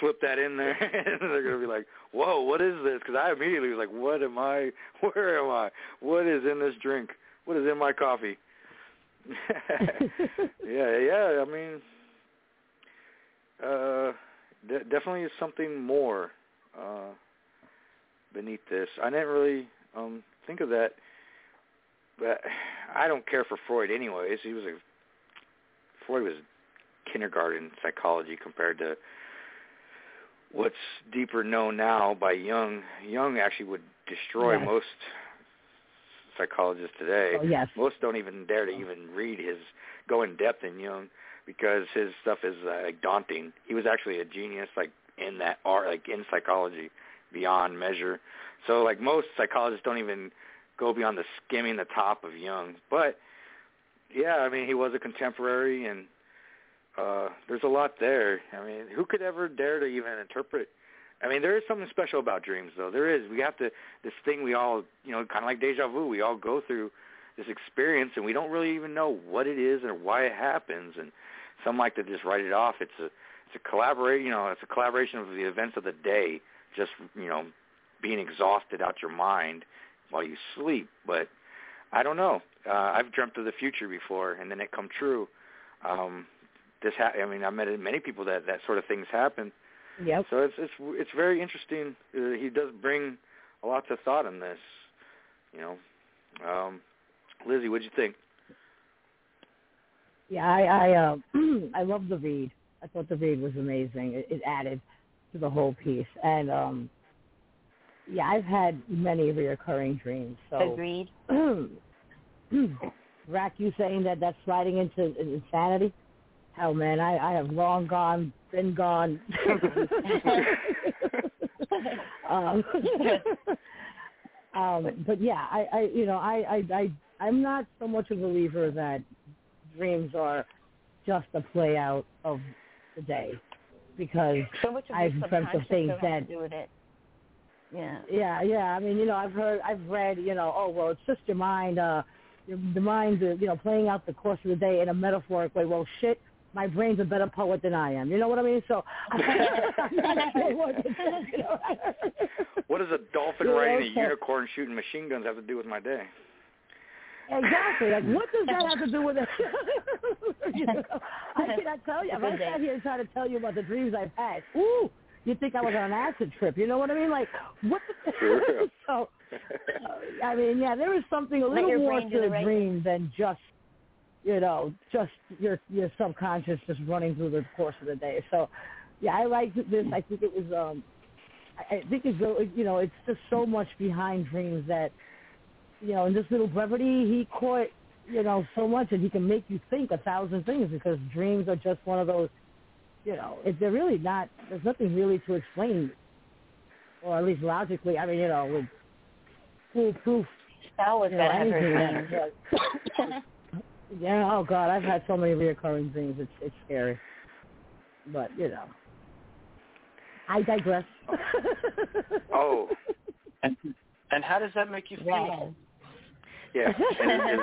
[SPEAKER 4] slip that in there, and they're gonna be like, "Whoa, what is this?" Because I immediately was like, "What am I? Where am I? What is in this drink? What is in my coffee?" yeah, yeah. I mean, uh, de- definitely is something more uh, beneath this. I didn't really um, think of that, but I don't care for Freud anyways. He was a Freud was kindergarten psychology compared to what's deeper known now by Jung. Jung actually would destroy
[SPEAKER 5] yes.
[SPEAKER 4] most psychologists today.
[SPEAKER 5] Oh, yes.
[SPEAKER 4] Most don't even dare to even read his go in depth in Jung because his stuff is uh, like daunting. He was actually a genius like in that art like in psychology beyond measure. So like most psychologists don't even go beyond the skimming the top of Jung. But yeah, I mean he was a contemporary and uh, there's a lot there. I mean, who could ever dare to even interpret? I mean, there is something special about dreams, though. There is. We have to this thing we all, you know, kind of like deja vu. We all go through this experience, and we don't really even know what it is or why it happens. And some like to just write it off. It's a it's a collaborate. You know, it's a collaboration of the events of the day. Just you know, being exhausted out your mind while you sleep. But I don't know. Uh, I've dreamt of the future before, and then it come true. Um, this ha- I mean, I met many people that that sort of things happen.
[SPEAKER 5] Yep.
[SPEAKER 4] So it's it's it's very interesting. Uh, he does bring a lot to thought in this. You know, um, Lizzie, what'd you think?
[SPEAKER 5] Yeah, I I uh, I love the read. I thought the read was amazing. It, it added to the whole piece, and um, yeah, I've had many reoccurring dreams. So
[SPEAKER 14] agreed.
[SPEAKER 5] Rack, you saying that that's sliding into insanity? Hell, man, I, I have long gone, been gone. um, um, but yeah, I, I, you know, I, I, I, I'm not so much a believer that dreams are just a play out of the day because
[SPEAKER 14] so much of
[SPEAKER 5] I've dreamt of things that
[SPEAKER 14] do with it. Yeah.
[SPEAKER 5] Yeah, yeah. I mean, you know, I've heard, I've read, you know, oh well, it's just your mind, uh, your, the mind, uh, you know, playing out the course of the day in a metaphoric way. Well, shit, my brain's a better poet than I am. You know what I mean? So I'm not sure what, you know.
[SPEAKER 4] what does a dolphin
[SPEAKER 5] You know,
[SPEAKER 4] riding a unicorn shooting machine guns have to do with my day?
[SPEAKER 5] Exactly. Like, what does that have to do with it? you know, I cannot tell you. If I sat here and tried to tell you about the dreams I've had, ooh, you'd think I was on an acid trip. You know what I mean? Like, what the
[SPEAKER 4] Sure.
[SPEAKER 5] So, uh, I mean, yeah, there is something a little more to
[SPEAKER 14] the
[SPEAKER 5] a
[SPEAKER 14] right
[SPEAKER 5] dream than just, you know, just your your subconscious just running through the course of the day. So, yeah, I liked this. I think it was. um I I think it's really- you know it's just so much behind dreams that you know in this little brevity he caught you know so much and he can make you think a thousand things because dreams are just one of those you know if they're really not there's nothing really to explain or at least logically I mean you know with foolproof
[SPEAKER 14] That was
[SPEAKER 5] you know,
[SPEAKER 14] that ever
[SPEAKER 5] anything
[SPEAKER 14] dream.
[SPEAKER 5] that- yeah oh god I've had so many reoccurring things it's it's scary but you know I digress
[SPEAKER 4] Oh,
[SPEAKER 2] And and how does that make you feel?
[SPEAKER 4] yeah. And, and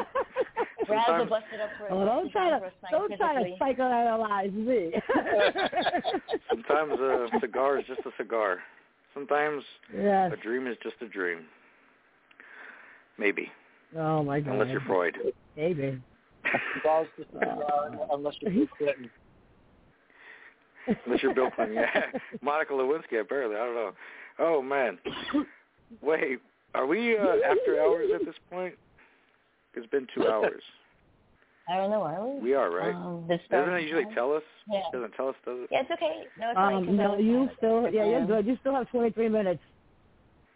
[SPEAKER 14] Raz
[SPEAKER 4] Sometimes-
[SPEAKER 14] busted up for
[SPEAKER 5] Oh, don't try to don't try to psychoanalyze me.
[SPEAKER 4] Sometimes a cigar is just a cigar. Sometimes
[SPEAKER 5] yes.
[SPEAKER 4] a dream is just a dream. Maybe,
[SPEAKER 5] Oh my God.
[SPEAKER 4] unless you're Freud.
[SPEAKER 5] Maybe.
[SPEAKER 2] Cigar's just a unless you're Bill Clinton.
[SPEAKER 4] Unless you're Bill Clinton, yeah. Monica Lewinsky, apparently. I don't know. Oh man. Wait, are we uh, after hours at this point? It's been two hours.
[SPEAKER 14] I don't know, are we?
[SPEAKER 4] We are, right?
[SPEAKER 14] Um, this
[SPEAKER 4] Doesn't it usually tell us?
[SPEAKER 14] Yeah.
[SPEAKER 4] Doesn't tell us, does it?
[SPEAKER 14] Yeah, it's okay. No, it's
[SPEAKER 5] Um,
[SPEAKER 14] I
[SPEAKER 5] no,
[SPEAKER 14] was-
[SPEAKER 5] you still yeah, you're good. You still have 23 minutes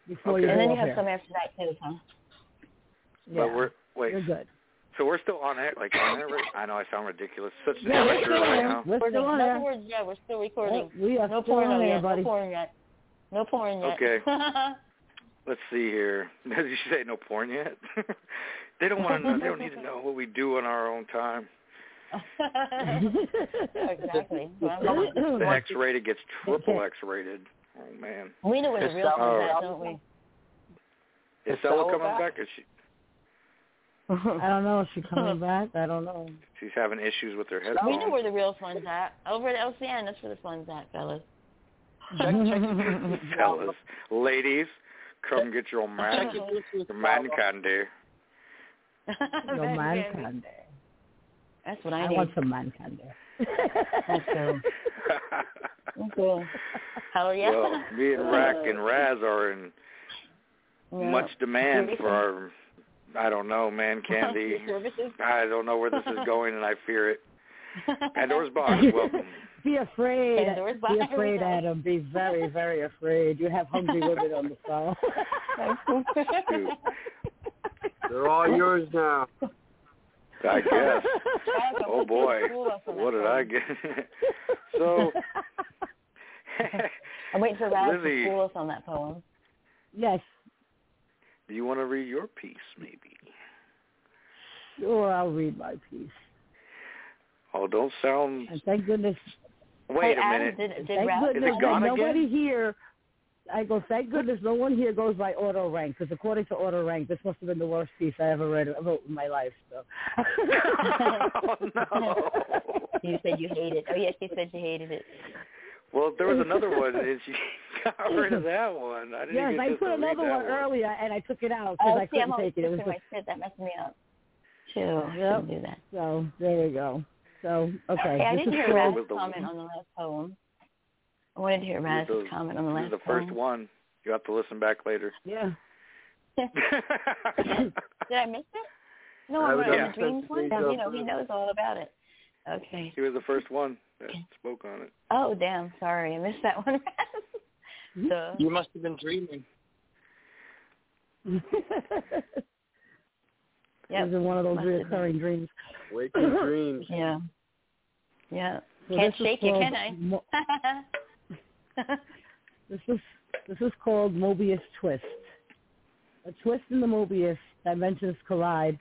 [SPEAKER 5] before
[SPEAKER 4] Okay.
[SPEAKER 5] you
[SPEAKER 14] And then you have
[SPEAKER 5] air.
[SPEAKER 14] some after that too, huh?
[SPEAKER 5] Yeah,
[SPEAKER 4] But we're wait.
[SPEAKER 5] you're good.
[SPEAKER 4] So we're still on air, like on air. I know I sound ridiculous. Such an
[SPEAKER 5] Yeah, we're
[SPEAKER 4] amateur
[SPEAKER 5] still on
[SPEAKER 4] right
[SPEAKER 5] air.
[SPEAKER 4] now.
[SPEAKER 5] We're still on
[SPEAKER 14] no
[SPEAKER 5] air.
[SPEAKER 14] Words, yeah, we're still recording.
[SPEAKER 5] We are
[SPEAKER 14] no
[SPEAKER 5] still
[SPEAKER 14] porn
[SPEAKER 5] on air,
[SPEAKER 14] yet.
[SPEAKER 5] buddy.
[SPEAKER 14] No porn yet. No porn yet.
[SPEAKER 4] Okay. Let's see here. Did you say no porn yet? they don't want to. Know, they don't need to know what we do on our own time.
[SPEAKER 14] exactly. Well,
[SPEAKER 4] The X-rated gets triple X-rated. Oh man.
[SPEAKER 14] we know where the real
[SPEAKER 2] that-
[SPEAKER 14] one's
[SPEAKER 4] uh,
[SPEAKER 14] don't we?
[SPEAKER 4] Is
[SPEAKER 2] Is
[SPEAKER 4] Stella
[SPEAKER 2] Stella
[SPEAKER 4] coming
[SPEAKER 2] back?
[SPEAKER 4] back? Is she?
[SPEAKER 5] I don't know. Is she coming back? I don't know.
[SPEAKER 4] She's having issues with her head.
[SPEAKER 14] We
[SPEAKER 4] headphones.
[SPEAKER 14] know where the real fun's at. Over at LCN, that's where the fun's at, fellas.
[SPEAKER 2] Check, check
[SPEAKER 4] Fellas, ladies, come get your man,
[SPEAKER 2] your
[SPEAKER 4] man
[SPEAKER 2] Paolo.
[SPEAKER 4] candy.
[SPEAKER 5] No man candy.
[SPEAKER 14] That's what I,
[SPEAKER 5] I
[SPEAKER 14] need.
[SPEAKER 5] want some man candy.
[SPEAKER 14] That's cool. That's cool. Hell yeah.
[SPEAKER 4] Well, me and Rack and Raz are in
[SPEAKER 14] Yeah.
[SPEAKER 4] much demand for our, I don't know, man candy. I don't know where this is going, and I fear it. Pandora's box, welcome.
[SPEAKER 5] Be afraid.
[SPEAKER 14] Pandora's
[SPEAKER 5] Be afraid, Adam. Be very, very afraid. You have hungry women on the phone.
[SPEAKER 7] They're all yours now.
[SPEAKER 4] I guess. Oh
[SPEAKER 14] want you to
[SPEAKER 4] boy,
[SPEAKER 14] school us on
[SPEAKER 4] what did I get? so,
[SPEAKER 14] I'm waiting for Raz to school us on that poem.
[SPEAKER 5] yes.
[SPEAKER 4] Do you want to read your piece, maybe?
[SPEAKER 5] Sure, I'll read my piece.
[SPEAKER 4] Oh, don't sound.
[SPEAKER 5] And thank goodness.
[SPEAKER 4] Wait
[SPEAKER 14] hey,
[SPEAKER 4] a
[SPEAKER 14] Adam,
[SPEAKER 4] minute.
[SPEAKER 14] Did, did
[SPEAKER 5] thank
[SPEAKER 14] Raz
[SPEAKER 5] goodness
[SPEAKER 4] it gone again?
[SPEAKER 5] nobody here. I go. Thank goodness no one here goes by auto rank because according to auto rank, this must have been the worst piece I ever read wrote in my life. So.
[SPEAKER 4] oh no.
[SPEAKER 14] You said you hated. Oh yes, you said you hated it.
[SPEAKER 4] Well, there was another one, and she got rid of that one. I didn't
[SPEAKER 5] yes,
[SPEAKER 4] even
[SPEAKER 5] I put another
[SPEAKER 4] that
[SPEAKER 5] one earlier and I took it out
[SPEAKER 14] Oh,
[SPEAKER 5] because I
[SPEAKER 14] see, I'm
[SPEAKER 5] couldn't
[SPEAKER 14] always
[SPEAKER 5] take it. It was
[SPEAKER 14] fixing
[SPEAKER 5] just
[SPEAKER 14] my shit. That messed me up. Too.
[SPEAKER 5] Yep.
[SPEAKER 14] Shouldn't do that.
[SPEAKER 5] so. There you go. So okay.
[SPEAKER 14] Hey, I didn't hear
[SPEAKER 5] called-
[SPEAKER 14] Raz's comment on the last poem. I wanted to hear
[SPEAKER 4] Read
[SPEAKER 14] Raz's comment on the last.
[SPEAKER 4] This
[SPEAKER 14] last
[SPEAKER 4] is the first
[SPEAKER 14] poem.
[SPEAKER 4] one. You have to listen back later.
[SPEAKER 5] Yeah.
[SPEAKER 14] Did I miss it? No,
[SPEAKER 7] I
[SPEAKER 14] I'm
[SPEAKER 7] would
[SPEAKER 14] on
[SPEAKER 4] Yeah.
[SPEAKER 14] the dreams one.
[SPEAKER 7] understand
[SPEAKER 14] You know, he knows all about it. Okay.
[SPEAKER 4] he was the first one that spoke on it.
[SPEAKER 14] Oh, damn. Sorry, I missed that one. Mm-hmm. Duh.
[SPEAKER 2] You must have been dreaming.
[SPEAKER 14] Yep.
[SPEAKER 5] These are one of those
[SPEAKER 14] Must have been.
[SPEAKER 5] reoccurring dreams.
[SPEAKER 7] Waking dreams.
[SPEAKER 14] Yeah. Yeah.
[SPEAKER 5] So
[SPEAKER 14] Can't shake you, can I?
[SPEAKER 5] Mo- This is this is called Mobius twist. A twist in the Mobius dimensions collide.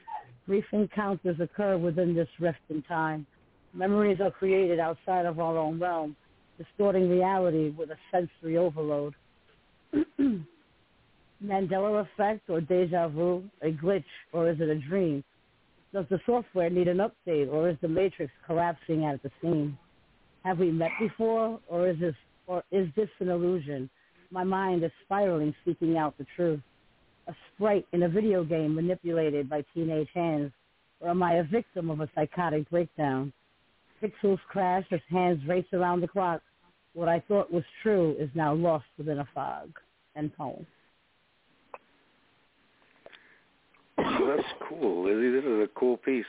[SPEAKER 5] Brief encounters occur within this rift in time. Memories are created outside of our own realm, distorting reality with a sensory overload. Mandela effect or deja vu, a glitch, or is it a dream? Does the software need an update, or is the matrix collapsing at the seams? Have we met before, or is this or is this an illusion? My mind is spiraling, seeking out the truth. A sprite in a video game manipulated by teenage hands, or am I a victim of a psychotic breakdown? Pixels crash as hands race around the clock. What I thought was true is now lost within a fog. End poem.
[SPEAKER 4] That's cool, Lizzie. This is a cool piece.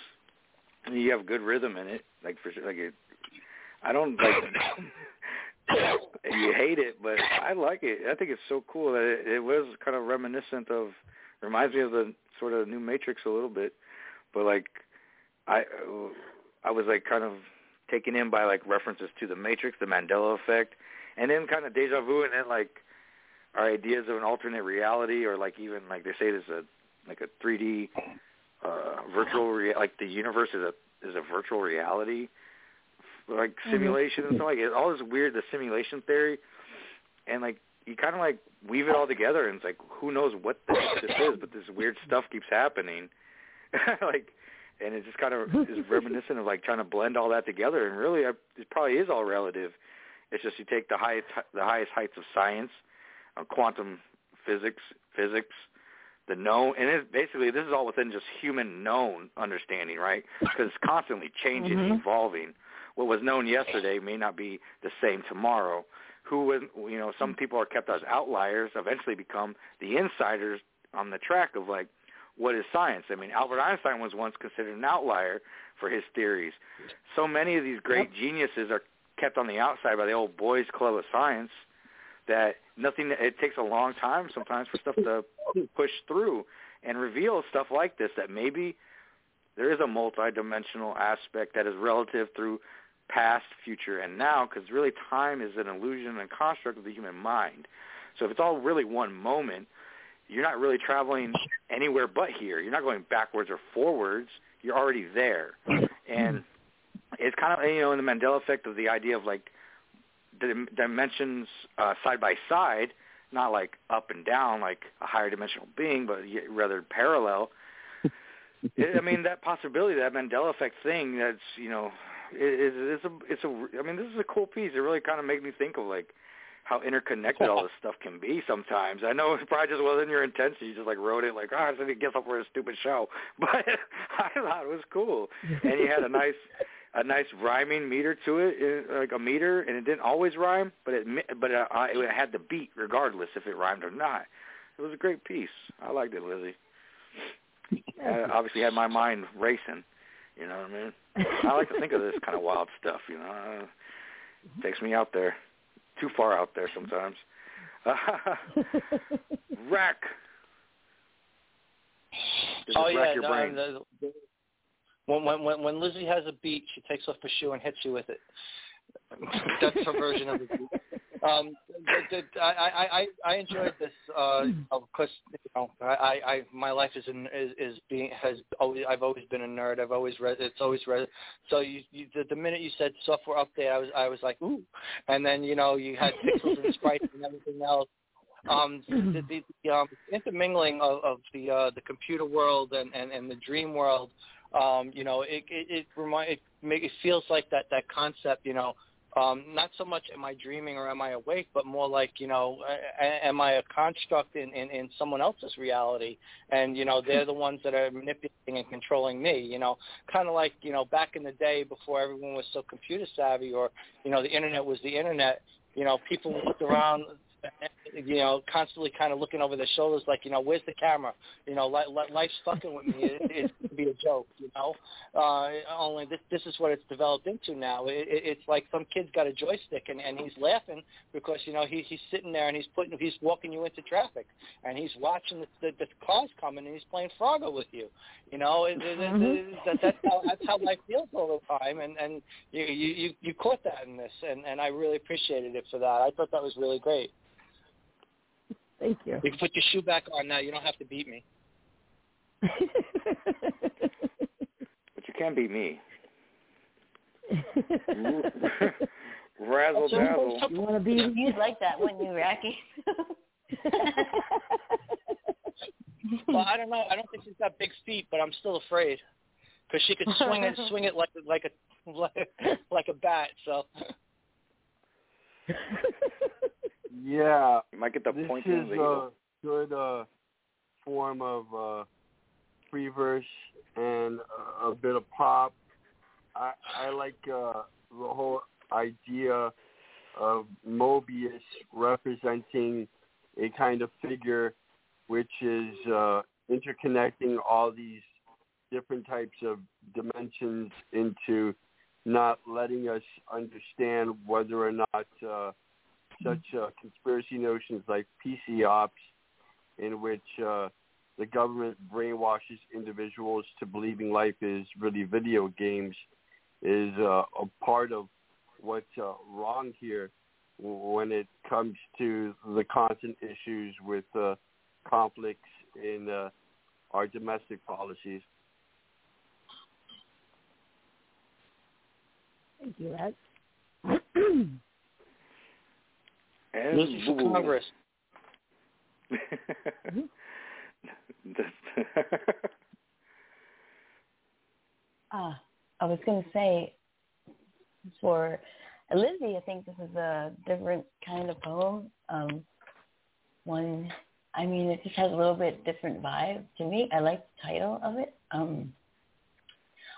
[SPEAKER 4] You have good rhythm in it, like for sure. Like it, I don't like. you hate it, but I like it. I think it's so cool that it, it was kind of reminiscent of. Reminds me of the sort of new Matrix a little bit, but like, I, I was like kind of taken in by like references to the Matrix, the Mandela effect, and then kind of deja vu, and then like our ideas of an alternate reality, or like even like they say there's a like a 3D uh, virtual rea- like the universe is a is a virtual reality like simulation and stuff like it. All this weird the simulation theory, and like you kind of like weave it all together, and it's like who knows what this, this is, but this weird stuff keeps happening, like and it just kind of is reminiscent of like trying to blend all that together. And really, I, it probably is all relative. It's just you take the highest the highest heights of science, uh, quantum physics, physics, the known, and it, basically this is all within just human known understanding, right? Because it's constantly changing
[SPEAKER 19] Mhm.
[SPEAKER 4] and evolving. What was known yesterday may not be the same tomorrow. Who was, you know, some people are kept as outliers, eventually become the insiders on the track of like, what is science? I mean, Albert Einstein was once considered an outlier for his theories. So many of these great geniuses are kept on the outside by the old boys club of science that nothing it takes a long time sometimes for stuff to push through and reveal stuff like this that maybe there is a multidimensional aspect that is relative through past, future, and now because really time is an illusion and construct of the human mind. So if it's all really one moment, you're not really traveling anywhere but here. You're not going backwards or forwards. You're already there. And it's kind of, you know, in the Mandela effect of the idea of like the dimensions uh, side by side, not like up and down like a higher dimensional being, but rather parallel. it, I mean, that possibility, that Mandela effect thing, that's you know, is it's a it's a. I mean, this is a cool piece. It really kind of made me think of like how interconnected all this stuff can be sometimes. I know it probably just wasn't your intention. You just like wrote it like, oh, I just get up for a stupid show. But I thought it was cool. And you had a nice a nice rhyming meter to it, uh, like a meter, and it didn't always rhyme, but it but uh, I- it had the beat regardless if it rhymed or not. It was a great piece. I liked it, Lizzie. I obviously had my mind racing. You know what I mean? I like to think of this kind of wild stuff. You know, uh, takes me out there, too far out there sometimes. Uh, Rack. Does
[SPEAKER 2] oh yeah,
[SPEAKER 4] wreck your
[SPEAKER 2] no,
[SPEAKER 4] brain?
[SPEAKER 2] the- the- when when when when Lizzie has a beat, she takes off her shoe and hits you with it. That's her version of. The, the, I, I I I enjoyed this because you know I, I I my life is in is, is being has always I've always been a nerd. I've always read it's always read. So you, you the, the minute you said software update, I was I was like ooh, and then you know you had pixels and sprites and everything else um, the, the, the um, intermingling of, of the uh, the computer world and, and, and the dream world, um, you know, it it it, remind, it make it feels like that that concept, you know, um, not so much am I dreaming or am I awake, but more like you know, am I a construct in, in in someone else's reality, and you know they're the ones that are manipulating and controlling me, you know, kind of like you know back in the day before everyone was so computer savvy or you know the internet was the internet, you know, people looked around you know, constantly kind of looking over their shoulders, like, you know, where's the camera? You know, li- li- life's fucking with me. It, it be a joke, you know. Uh, only this this is what it's developed into now. It, it, it's like some kid's got a joystick and and he's laughing because you know he he's sitting there and he's putting he's walking you into traffic and he's watching the the, the cars coming and he's playing Frogger with you. You know, it, it, it, that, that's how that's how life feels all the time. And and you you you you caught that in this, and and I really appreciated it for that. I thought that was really great.
[SPEAKER 5] Thank you.
[SPEAKER 2] You can put your shoe back on now. You don't have to beat me.
[SPEAKER 4] But you can't beat me. Razzle dazzle.
[SPEAKER 5] You want to be?
[SPEAKER 14] You'd like that, wouldn't you, Racky?
[SPEAKER 2] well, I don't know. I don't think she's got big feet, but I'm still afraid because she could swing it, swing it like like a like, like a bat. So
[SPEAKER 7] Yeah.
[SPEAKER 4] You might get the
[SPEAKER 7] this
[SPEAKER 4] point
[SPEAKER 7] is
[SPEAKER 4] in the
[SPEAKER 7] a good uh, form of uh, free verse and a, a bit of pop. I, I like uh, the whole idea of Mobius representing a kind of figure which is uh, interconnecting all these different types of dimensions into not letting us understand whether or not uh, such uh, conspiracy notions like psyops, in which uh, the government brainwashes individuals to believing life is really video games, is uh, a part of what's uh, wrong here when it comes to the constant issues with uh, conflicts in uh, our domestic policies.
[SPEAKER 5] Thank you, Ed.
[SPEAKER 4] And
[SPEAKER 2] Lucy for
[SPEAKER 4] boo.
[SPEAKER 2] Congress.
[SPEAKER 14] Ah, I was going to say for Lizzie, I think this is a different kind of poem. Um, one, I mean, it just has a little bit different vibe to me. I like the title of it. Um,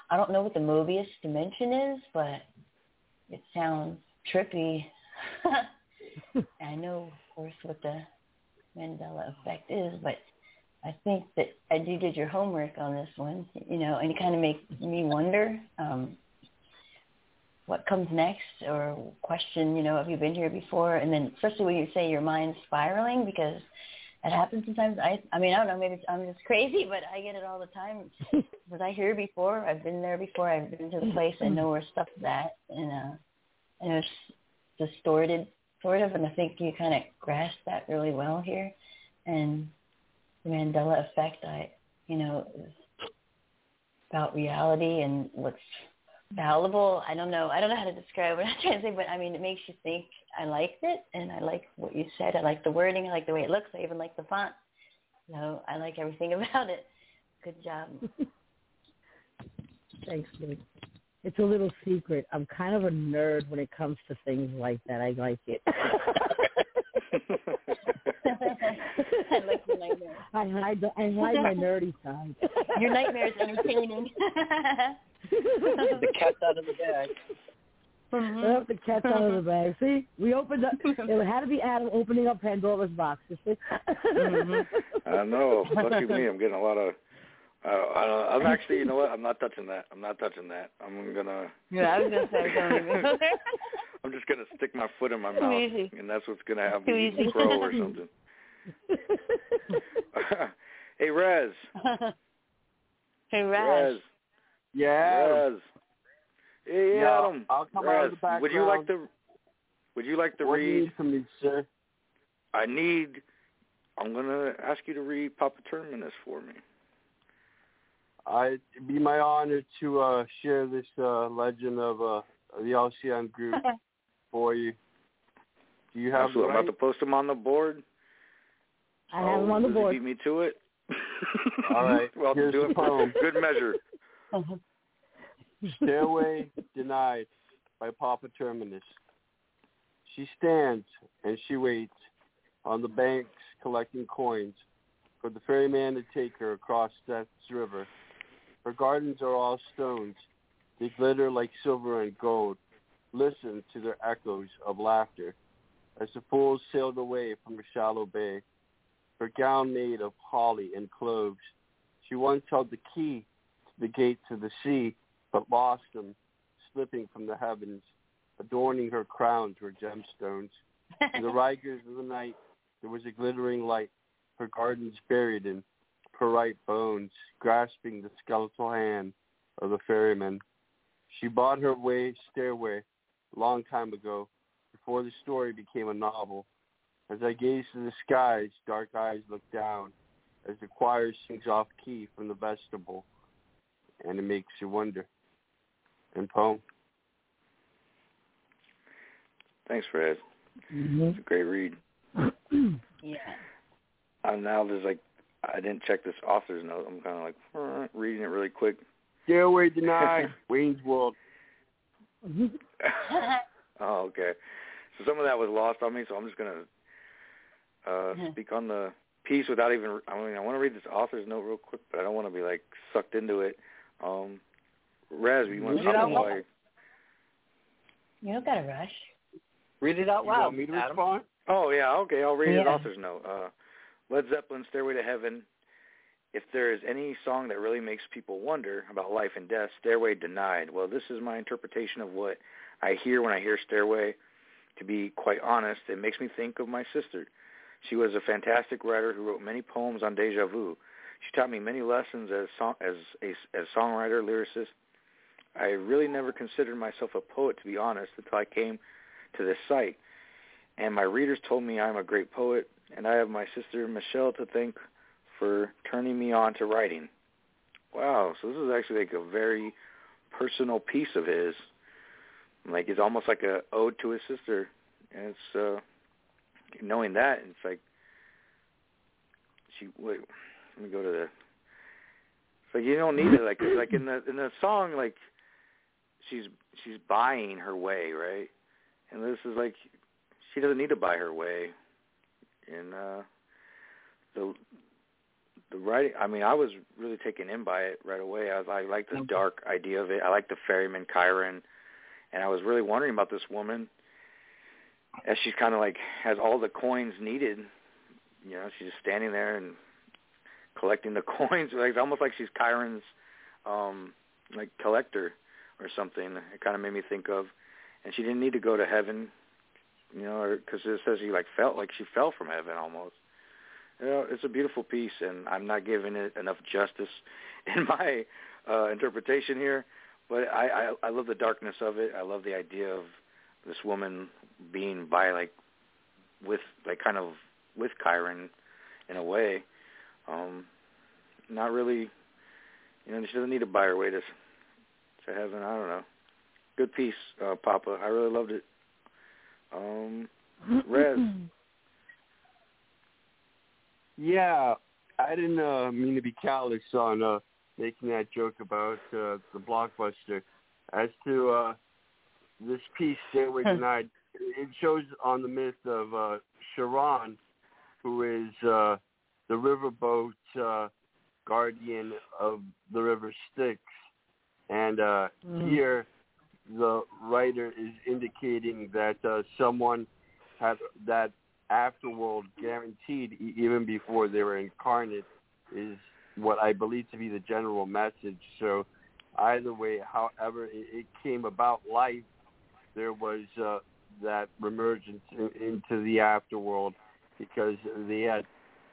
[SPEAKER 14] I don't know what the Mobius dimension is, but it sounds trippy. I know, of course, what the Mandela effect is, but I think that as you did your homework on this one, you know, and it kind of makes me wonder um, what comes next or question, you know, have you been here before? And then especially when you say your mind's spiraling because it happens sometimes. I I mean, I don't know, maybe I'm just crazy, but I get it all the time. Was I here before? I've been there before. I've been to the place. I know where stuff's at. And, uh, and it's distorted sort of, and I think you kind of grasp that really well here. And the Mandela effect, I, you know, is about reality and what's fallible. I don't know. I don't know how to describe what I'm trying to say, but I mean, it makes you think. I liked it, and I like what you said. I like the wording. I like the way it looks. I even like the font. So I like everything about it. Good job.
[SPEAKER 5] Thanks, Nick. It's a little secret. I'm kind of a nerd when it comes to things like that. I like it.
[SPEAKER 14] I like your nightmare.
[SPEAKER 5] I hide, the, I hide my nerdy side.
[SPEAKER 14] Your nightmare is entertaining.
[SPEAKER 2] the cat's out of the bag.
[SPEAKER 14] Mm-hmm.
[SPEAKER 5] Oh, the cat's out of the bag. See, we opened up. It had to be Adam opening up Pandora's box. You see?
[SPEAKER 4] Mm-hmm. I know. Lucky me, I'm getting a lot of. Uh, I don't, I'm actually, you know what? I'm not touching that. I'm not touching that. I'm gonna.
[SPEAKER 14] Yeah, I was gonna say don't even.
[SPEAKER 4] I'm just gonna stick my foot in my mouth,
[SPEAKER 14] easy.
[SPEAKER 4] and that's what's gonna have
[SPEAKER 14] Too
[SPEAKER 4] me
[SPEAKER 14] easy.
[SPEAKER 4] crow or something. hey, Rez.
[SPEAKER 14] hey, Raz.
[SPEAKER 4] Rez.
[SPEAKER 7] Yeah.
[SPEAKER 4] Rez. Hey,
[SPEAKER 7] Yeah,
[SPEAKER 4] Adam.
[SPEAKER 7] I'll come out of the
[SPEAKER 4] would you like to? Would you like to
[SPEAKER 7] What do
[SPEAKER 4] read?
[SPEAKER 7] need from me, sir?
[SPEAKER 4] I need. I'm gonna ask you to read Papa Terminus for me.
[SPEAKER 7] I it'd be my honor to uh, share this uh, legend of uh, the Alcyon group for you. Do you have
[SPEAKER 4] Absolutely. I'm about to post them on the board.
[SPEAKER 5] I have him on the
[SPEAKER 4] Does
[SPEAKER 5] board.
[SPEAKER 4] Beat me to it.
[SPEAKER 7] All right,
[SPEAKER 4] well,
[SPEAKER 7] here's
[SPEAKER 4] do
[SPEAKER 7] the
[SPEAKER 4] it.
[SPEAKER 7] poem.
[SPEAKER 4] Good measure.
[SPEAKER 7] Stairway Denied by Papa Terminus. She stands and she waits on the banks collecting coins for the ferryman to take her across Death's River. Her gardens are all stones. They glitter like silver and gold. Listen to their echoes of laughter as the fools sailed away from a shallow bay. Her gown made of holly and cloves. She once held the key to the gates of the sea, but lost them, slipping from the heavens. Adorning her crowns were gemstones. In the rigors of the night, there was a glittering light. Her gardens buried in perite bones, grasping the skeletal hand of the ferryman. She bought her way stairway a long time ago, before the story became a novel. As I gaze to the skies, dark eyes look down as the choir sings off key from the vestibule, and it makes you wonder. And poem.
[SPEAKER 4] Thanks, Rez.
[SPEAKER 5] Mm-hmm.
[SPEAKER 4] It's a great read.
[SPEAKER 14] Yeah.
[SPEAKER 4] I'm now there's like I didn't check this author's note. I'm kind of like uh, reading it really quick.
[SPEAKER 7] Stairway denied. Wayne's World.
[SPEAKER 4] oh, okay. So some of that was lost on me, so I'm just gonna uh speak on the piece without even. I mean, I want to read this author's note real quick, but I don't want to be like sucked into it. Um, Raz, you want to
[SPEAKER 2] Read it
[SPEAKER 4] talk
[SPEAKER 2] out
[SPEAKER 4] about?
[SPEAKER 2] loud.
[SPEAKER 4] Like,
[SPEAKER 14] You don't gotta rush.
[SPEAKER 2] Read it out
[SPEAKER 7] You
[SPEAKER 2] loud.
[SPEAKER 7] want me to
[SPEAKER 2] Adam.
[SPEAKER 7] respond?
[SPEAKER 4] oh yeah, okay. I'll read his
[SPEAKER 14] Yeah.
[SPEAKER 4] author's note. Uh, Led Zeppelin, "Stairway to Heaven." If there is any song that really makes people wonder about life and death, Stairway Denied. Well, this is my interpretation of what I hear when I hear Stairway. To be quite honest, it makes me think of my sister. She was a fantastic writer who wrote many poems on deja vu. She taught me many lessons as song, as a as songwriter, lyricist. I really never considered myself a poet, to be honest, until I came to this site. And my readers told me I'm a great poet, and I have my sister Michelle to thank for turning me on to writing. Wow, so this is actually like a very personal piece of his. Like it's almost like a ode to his sister. And it's uh knowing that it's like she wait let me go to the So you don't need it like like in the in the song like she's she's buying her way, right? And this is like she doesn't need to buy her way. And uh the the writing I mean I was really taken in by it right away. I was I like the dark idea of it. I like the ferryman Chiron and I was really wondering about this woman as she's kind of like has all the coins needed. You know, she's just standing there and collecting the coins. Like it's almost like she's Chiron's um like collector or something. It kind of made me think of, and she didn't need to go to heaven, you know, because it says she like felt like she fell from heaven almost. You know, it's a beautiful piece, and I'm not giving it enough justice in my uh, interpretation here. But I, I I love the darkness of it. I love the idea of this woman being by like with like kind of with Chiron in a way. Um not really you know, she doesn't need to buy her way to to heaven. I don't know. Good piece, uh, Papa. I really loved it. Um, Rez.
[SPEAKER 7] Yeah, I didn't uh, mean to be callous on uh, making that joke about uh, the blockbuster. As to uh, this piece, Stairway Denied, it shows on the myth of uh, Charon, who is uh, the riverboat uh, guardian of the river Styx. And uh,
[SPEAKER 9] Mm.
[SPEAKER 7] here, the writer is indicating that uh, someone had that afterworld guaranteed even before they were incarnate is what I believe to be the general message. So either way, however it, came about life, there was uh, that remergence in, into the afterworld because they had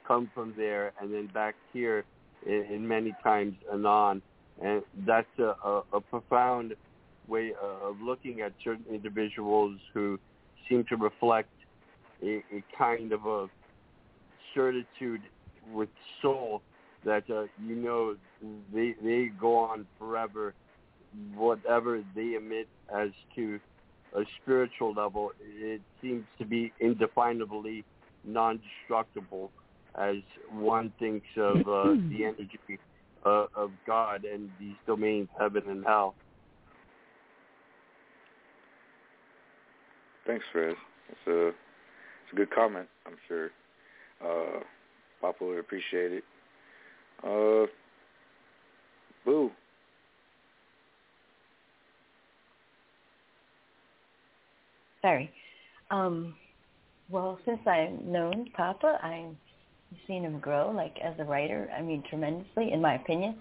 [SPEAKER 7] come from there and then back here in, in many times anon. And that's a, a, a profound way of looking at certain individuals who seem to reflect a, a kind of a certitude with soul that uh, you know they they go on forever. Whatever they emit as to a spiritual level, it seems to be indefinably non-destructible, as one thinks of uh, the energy uh, of God and these domains, heaven and hell.
[SPEAKER 4] Thanks, Fred. It's a it's a good comment. I'm sure uh, Papa would appreciate it. Uh, Boo.
[SPEAKER 14] Sorry. Um, well, since I've known Papa, I've seen him grow, like as a writer. I mean, tremendously, in my opinion.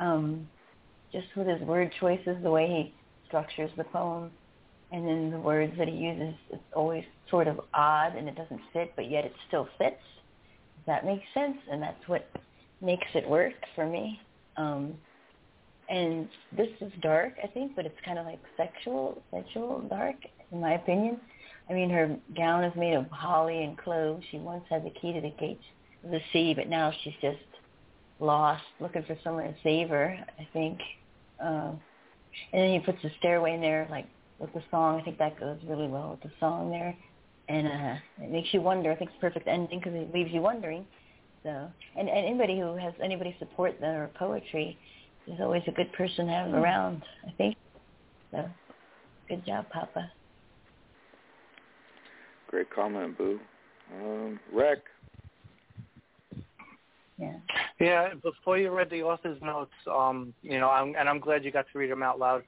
[SPEAKER 14] Um, just with his word choices, the way he structures the poem, and then the words that he uses, it's always sort of odd and it doesn't fit, but yet it still fits. Does that make sense? And that's what makes it work for me. Um, and this is dark, I think, but it's kind of like sexual, sensual dark, in my opinion. I mean, her gown is made of holly and cloves. She once had the key to the gates of the sea, but now she's just lost, looking for someone to save her, I think. Um, and then he puts the stairway in there, like with the song. I think that goes really well with the song there. And uh, it makes you wonder. I think it's a perfect ending because it leaves you wondering. So, and, and anybody who has anybody support their poetry is always a good person to have
[SPEAKER 4] Hmm.
[SPEAKER 14] around, I think. So, good job, Papa.
[SPEAKER 4] Great comment, Boo. Um, Rec.
[SPEAKER 14] Yeah.
[SPEAKER 2] Yeah, before you read the author's notes, um, you know, I'm, and I'm glad you got to read them out loud.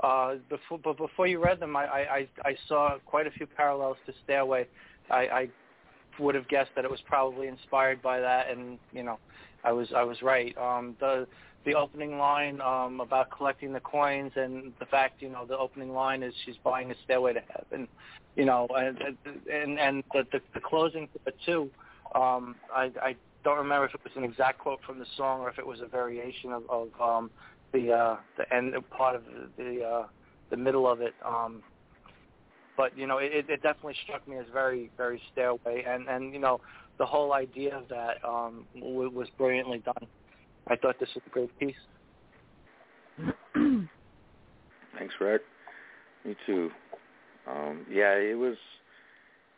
[SPEAKER 2] Uh, before, but before you read them, I, I, I saw quite a few parallels to Stairway. I, I would have guessed that it was probably inspired by that, and you know, I was I was right. Um, the the opening line um, about collecting the coins, and the fact, you know, the opening line is she's buying a stairway to heaven, you know, and and and the the, the closing to too. Um, I, I don't remember if it was an exact quote from the song or if it was a variation of, of um, the uh, the end part of the the, uh, the middle of it. Um, but you know, it, it definitely struck me as very very stairway, and and you know, the whole idea of that um, w- was brilliantly done. I thought this was a great piece.
[SPEAKER 4] Thanks, Rec. Me too. Um, yeah, it was.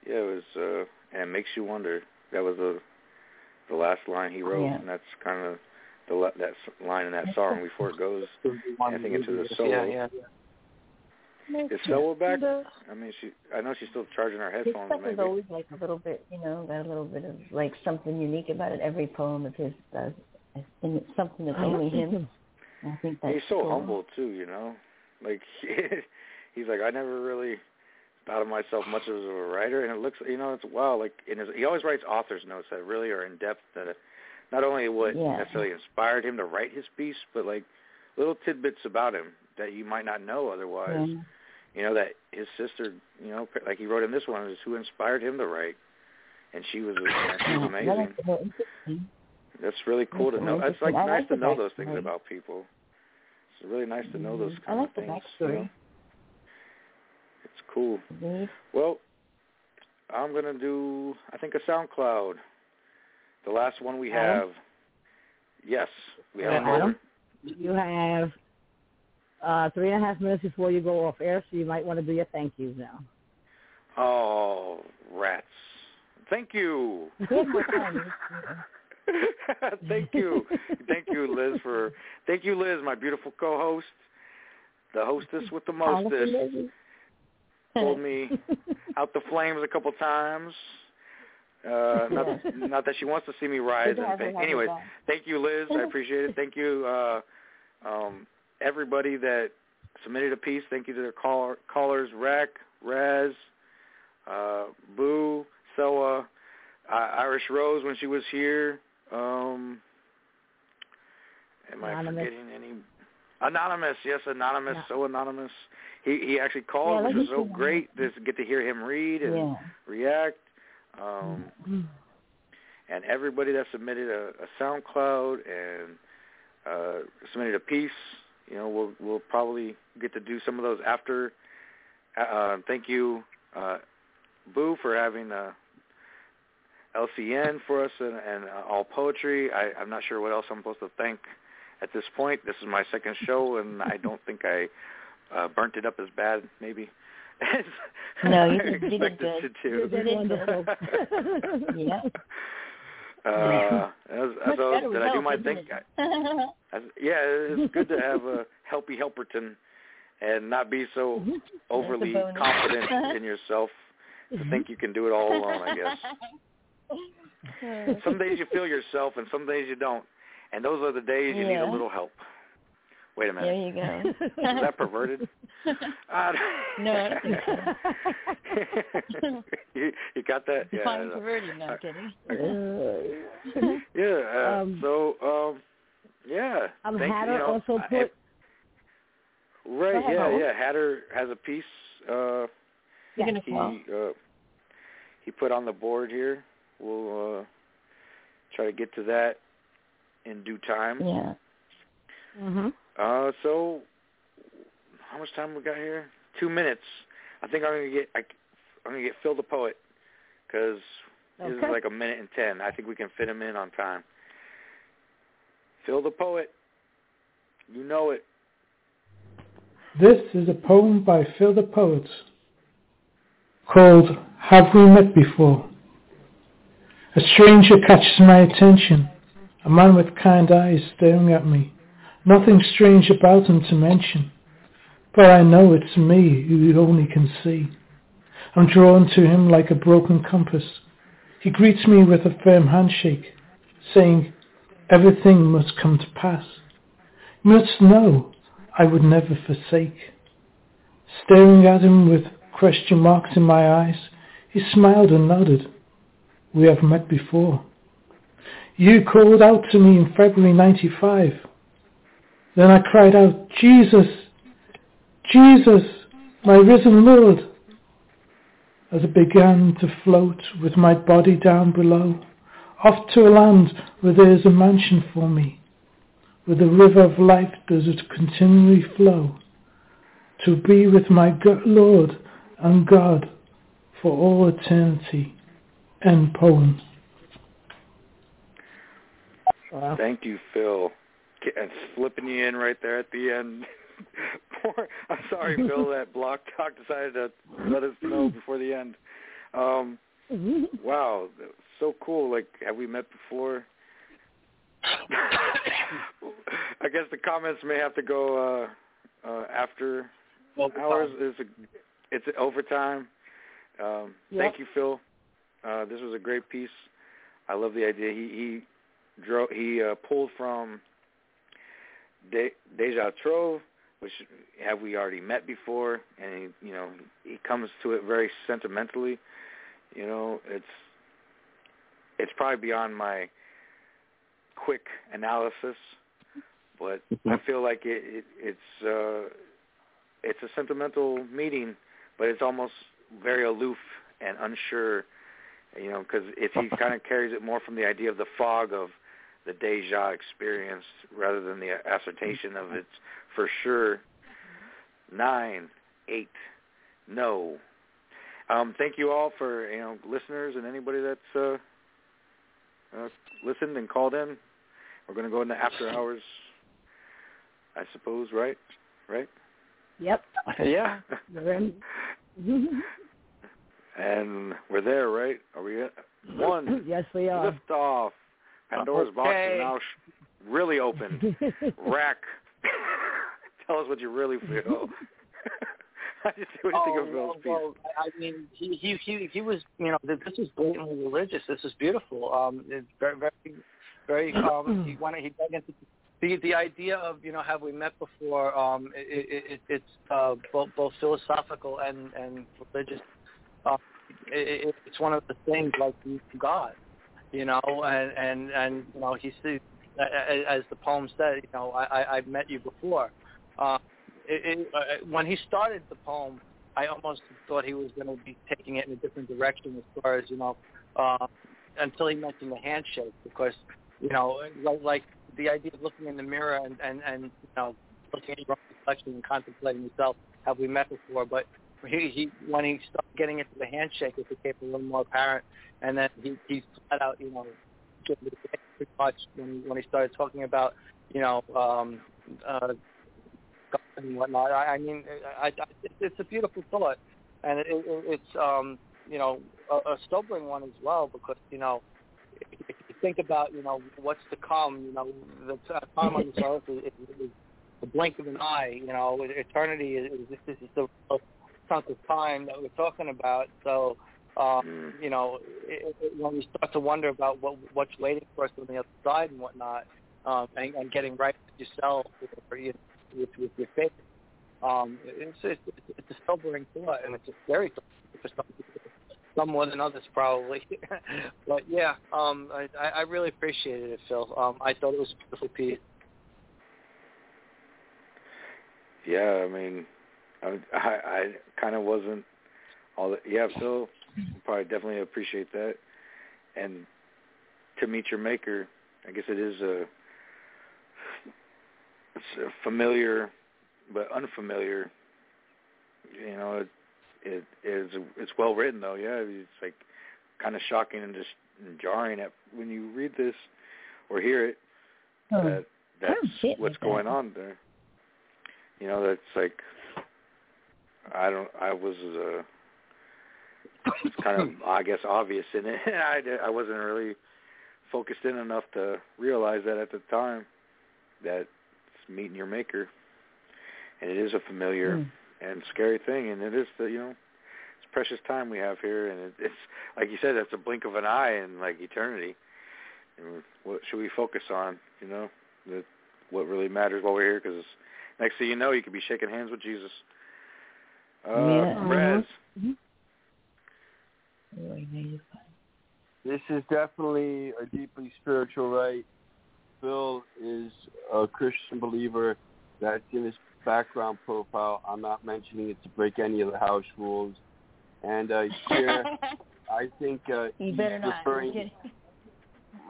[SPEAKER 4] Yeah, it was. Uh, and it makes you wonder. That was the the last line he wrote,
[SPEAKER 14] Yeah.
[SPEAKER 4] and that's kind of the that line in that song before it goes, I think into the solo.
[SPEAKER 2] Yeah, yeah.
[SPEAKER 4] Is Soa back? I mean, she. I know she's still charging her headphones.
[SPEAKER 14] His
[SPEAKER 4] headphones.
[SPEAKER 14] stuff is
[SPEAKER 4] Maybe.
[SPEAKER 14] always like a little bit, you know, got a little bit of like something unique about it. Every poem of his does, and it's something that's only him. I think that's
[SPEAKER 4] He's so
[SPEAKER 14] cool.
[SPEAKER 4] humble too, you know. Like he's like, I never really thought of myself much as a writer, and it looks, you know, it's wow. Like in his, he always writes author's notes that really are in depth. That not only what
[SPEAKER 14] Yeah.
[SPEAKER 4] necessarily inspired him to write his piece, but like little tidbits about him that you might not know otherwise.
[SPEAKER 14] Yeah.
[SPEAKER 4] You know that his sister, you know, like he wrote in this one, is who inspired him to write, and she was, she was amazing.
[SPEAKER 14] that's very interesting.
[SPEAKER 4] That's really cool
[SPEAKER 14] That's
[SPEAKER 4] to know. It's like.
[SPEAKER 14] I
[SPEAKER 4] nice
[SPEAKER 14] like
[SPEAKER 4] to know those things about people. It's really nice to know those
[SPEAKER 14] Mhm. I
[SPEAKER 4] kind
[SPEAKER 14] like
[SPEAKER 4] of
[SPEAKER 14] the
[SPEAKER 4] things. you
[SPEAKER 14] backstory.
[SPEAKER 4] know? It's cool.
[SPEAKER 14] Mhm.
[SPEAKER 4] Well, I'm gonna do I think a SoundCloud. The last one we have.
[SPEAKER 5] Adam?
[SPEAKER 4] Yes, we have.
[SPEAKER 5] Adam? You have uh, three and a half minutes before you go off air, so you might want to do your thank yous now.
[SPEAKER 4] Oh, rats. Thank you. thank you. thank you, Liz, for thank you, Liz, my beautiful co host. The hostess with the mostest. Pulled me out the flames a couple times. Uh, not, not that she wants to see me rise and
[SPEAKER 14] have her
[SPEAKER 4] pain.
[SPEAKER 14] have you
[SPEAKER 4] Anyways, thank you, Liz. I appreciate it. Thank you, uh, um, everybody that submitted a piece. Thank you to the call, callers, Rec, Raz, uh, Boo, Soa, uh, Irish Rose when she was here. Um, am I forgetting any? Anonymous, yes, anonymous,
[SPEAKER 5] Yeah.
[SPEAKER 4] so anonymous. He he actually called,
[SPEAKER 14] Yeah,
[SPEAKER 4] which was so great to get to hear him read and
[SPEAKER 14] Yeah.
[SPEAKER 4] react. Um, and everybody that submitted a, a SoundCloud and uh, submitted a piece, you know, we'll we'll probably get to do some of those after. Uh, thank you, uh, Boo, for having uh, LCN for us and, and uh, all poetry. I, I'm not sure what else I'm supposed to thank at this point. This is my second show, and I don't think I uh, burnt it up as bad, maybe. As
[SPEAKER 14] No, you
[SPEAKER 4] I
[SPEAKER 14] did-
[SPEAKER 4] expected
[SPEAKER 14] good.
[SPEAKER 4] to.
[SPEAKER 14] You did wonderful. yeah.
[SPEAKER 4] Uh, as, as was, did I do my thing? I, as, yeah, it's good to have a helpy helperton and not be so overly confident in yourself to think you can do it all alone. I guess some days you feel yourself, and some days you don't, and those are the days you need a little help. Wait a minute.
[SPEAKER 14] There
[SPEAKER 4] minute,
[SPEAKER 14] you go.
[SPEAKER 4] is that perverted? Uh,
[SPEAKER 14] No, I don't think
[SPEAKER 4] you, you got that? Yeah. I
[SPEAKER 14] Define perverted, no I'm kidding.
[SPEAKER 4] Yeah. Uh,
[SPEAKER 5] Um,
[SPEAKER 4] so, um, yeah.
[SPEAKER 5] Um,
[SPEAKER 4] thank
[SPEAKER 5] Hatter
[SPEAKER 4] you. you know,
[SPEAKER 5] also
[SPEAKER 4] I-
[SPEAKER 5] put
[SPEAKER 4] right. Yeah,
[SPEAKER 5] Howard.
[SPEAKER 4] yeah. Hatter has a piece. Uh,
[SPEAKER 14] You're
[SPEAKER 4] he uh, he put on the board here. We'll uh, try to get to that in due time.
[SPEAKER 14] Yeah.
[SPEAKER 5] Mhm.
[SPEAKER 4] Uh, so how much time we got here? Two minutes. I think I'm gonna get I, I'm gonna get Phil the poet because this is like a minute and ten. I think we can fit him in on time. Phil the poet, you know it.
[SPEAKER 19] This is a poem by Phil the Poet called Have We Met Before? A stranger catches my attention, a man with kind eyes staring at me. Nothing strange about him to mention, but I know it's me who you only can see. I'm drawn to him like a broken compass. He greets me with a firm handshake, saying, everything must come to pass. You must know I would never forsake. Staring at him with question marks in my eyes, he smiled and nodded. We have met before. You called out to me in February 95. Then I cried out, Jesus, Jesus, my risen Lord. As I began to float with my body down below, off to a land where there is a mansion for me, where the river of life does it continually flow, to be with my Lord and God for all eternity. End poem.
[SPEAKER 4] Thank you, Phil. And slipping you in right there at the end. Poor, I'm sorry, Phil, that Blog Talk decided to let us know before the end. Um, wow, so cool. Like, have we met before? I guess the comments may have to go uh, uh, after
[SPEAKER 2] Overtime.
[SPEAKER 4] hours. It's a, it's overtime. Um,
[SPEAKER 2] Yep.
[SPEAKER 4] Thank you, Phil. Uh, this was a great piece. I love the idea. He he drove he uh, pulled from De, Deja Trove, which have we already met before, and he you know he comes to it very sentimentally. You know, it's it's probably beyond my quick analysis, but I feel like it, it it's uh it's a sentimental meeting, but it's almost very aloof and unsure, you know, because if he kind of carries it more from the idea of the fog of the deja experience rather than the assertion of it's for sure nine, eight, no. Um, thank you all for you know listeners and anybody that's uh, uh, listened and called in. We're going to go into after hours, I suppose, right? Right?
[SPEAKER 5] Yep.
[SPEAKER 2] Yeah.
[SPEAKER 4] And we're there, right? Are we at one?
[SPEAKER 5] yes, we are.
[SPEAKER 4] Lift off. Pandora's box is now really open. Rack. Tell us what you really feel. what do you think
[SPEAKER 2] oh,
[SPEAKER 4] of Phil's
[SPEAKER 2] well,
[SPEAKER 4] piece?
[SPEAKER 2] well, I mean, he he he he was, you know, this is blatantly religious. This is beautiful. Um, it's very very very. Um, he wanted he dug into the the idea of you know have we met before? Um, it, it, it, it's uh, both both philosophical and and religious. Uh, it, it's one of the things like God, you know, and and and you know he sees as the poem said, you know, I, I I've met you before. Uh, it, it, uh, when he started the poem, I almost thought he was going to be taking it in a different direction as far as you know, uh, until he mentioned the handshake, because you know, like, like the idea of looking in the mirror and and and you know, looking at your own reflection and contemplating yourself. Have we met before? But he, he when he started getting into the handshake, it became a little more apparent, and then he he flat out, you know, pretty much when when he started talking about, you know, um, uh, and whatnot. I, I mean, I, I, it's a beautiful thought, and it, it, it's um, you know a, a sobering one as well because you know if you think about you know what's to come, you know the time on this earth is, is, is the blink of an eye. You know, eternity is, is this is the chunk of time that we're talking about. So. Um, you know, it, it, when we start to wonder about what what's waiting for us on the other side and whatnot, um, and, and getting right with yourself, or, you with, with your faith. Um, it's, it's, it's a sobering thought, and it's a scary thought for some people, some more than others probably. but yeah, um, I, I really appreciated it, Phil. Um, I thought it was a beautiful piece.
[SPEAKER 4] Yeah, I mean, I I, I kind of wasn't all that. Yeah, Phil, probably definitely appreciate that. And to meet your maker, I guess it is a it's a familiar but unfamiliar. You know, it it is it's well written though. Yeah, it's like kind of shocking and just jarring at when you read this or hear it.
[SPEAKER 5] Oh.
[SPEAKER 4] That that's what's
[SPEAKER 5] like
[SPEAKER 4] going
[SPEAKER 5] that.
[SPEAKER 4] on there. You know, that's like I don't. I was uh, it's kind of I guess obvious in it. I I wasn't really focused in enough to realize that at the time that it's meeting your maker, and it is a familiar
[SPEAKER 5] Mm.
[SPEAKER 4] and scary thing, and it is the you know it's precious time we have here, and it, it's like you said, that's a blink of an eye in like eternity. And what should we focus on? You know, the, what really matters while we're here, because next thing you know, you could be shaking hands with Jesus. Uh,
[SPEAKER 9] Yeah.
[SPEAKER 4] Razz,
[SPEAKER 7] This is definitely a deeply spiritual right. Phil is a Christian believer. That's in his background profile. I'm not mentioning it to break any of the house rules. And uh, here, I think uh,
[SPEAKER 14] you
[SPEAKER 7] he's
[SPEAKER 14] not.
[SPEAKER 7] Referring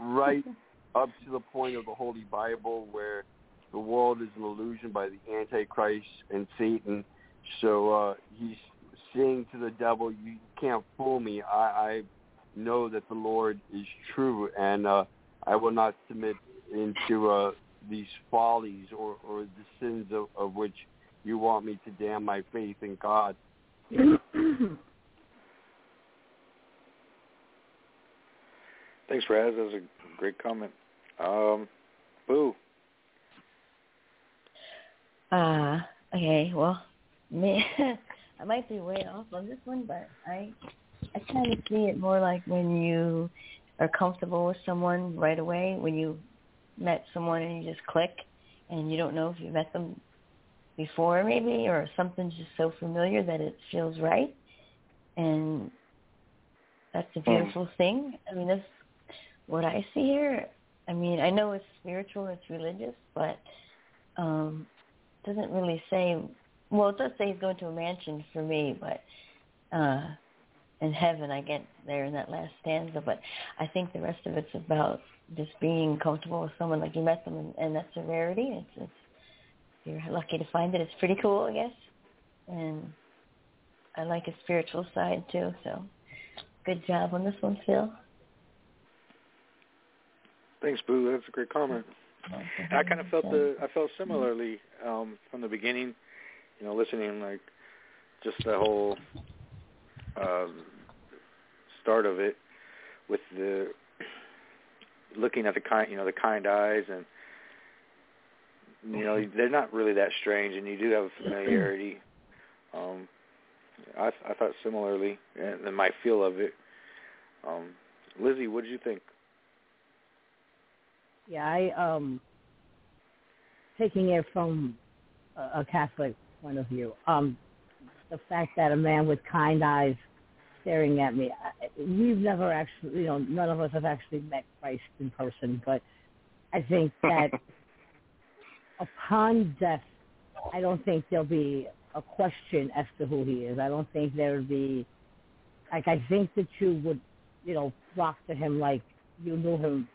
[SPEAKER 7] right up to the point of the Holy Bible where the world is an illusion by the Antichrist and Satan. So uh, he's saying to the devil, you can't fool me. I, I know that the Lord is true, and uh, I will not submit into uh, these follies or, or the sins of, of which you want me to damn my faith in God.
[SPEAKER 4] thanks, Razz. That was a great comment. Um, Boo.
[SPEAKER 14] Uh, okay, well, me, I might be way off on this one, but I, I kind of see it more like when you are comfortable with someone right away, when you met someone and you just click, and you don't know if you met them before maybe, or something's just so familiar that it feels right, and that's a beautiful thing. I mean, that's what I see here. I mean, I know it's spiritual, it's religious, but um doesn't really say. Well, it does say he's going to a mansion for me, but uh in heaven, I get there in that last stanza. But I think the rest of it's about just being comfortable with someone like you met them, and, and that's a rarity. It's, it's you're lucky to find it. It's pretty cool, I guess. And I like a spiritual side too. So good job on this one, Phil.
[SPEAKER 4] Thanks, Boo. That's a great comment. I kind of felt the I felt similarly um, from the beginning. You know, listening like just the whole um, start of it with the looking at the kind you know the kind eyes and you know they're not really that strange and you do have a familiarity. Um, I I thought similarly and, and my feel of it. Um, Lizzie, what did you think?
[SPEAKER 5] Yeah, I um taking it from a, a Catholic point of view. Um the fact that a man with kind eyes staring at me. I, we've never actually, you know, none of us have actually met Christ in person, but I think that upon death, I don't think there'll be a question as to who he is. I don't think there would be, like, I think that you would, you know, flock to him like you knew him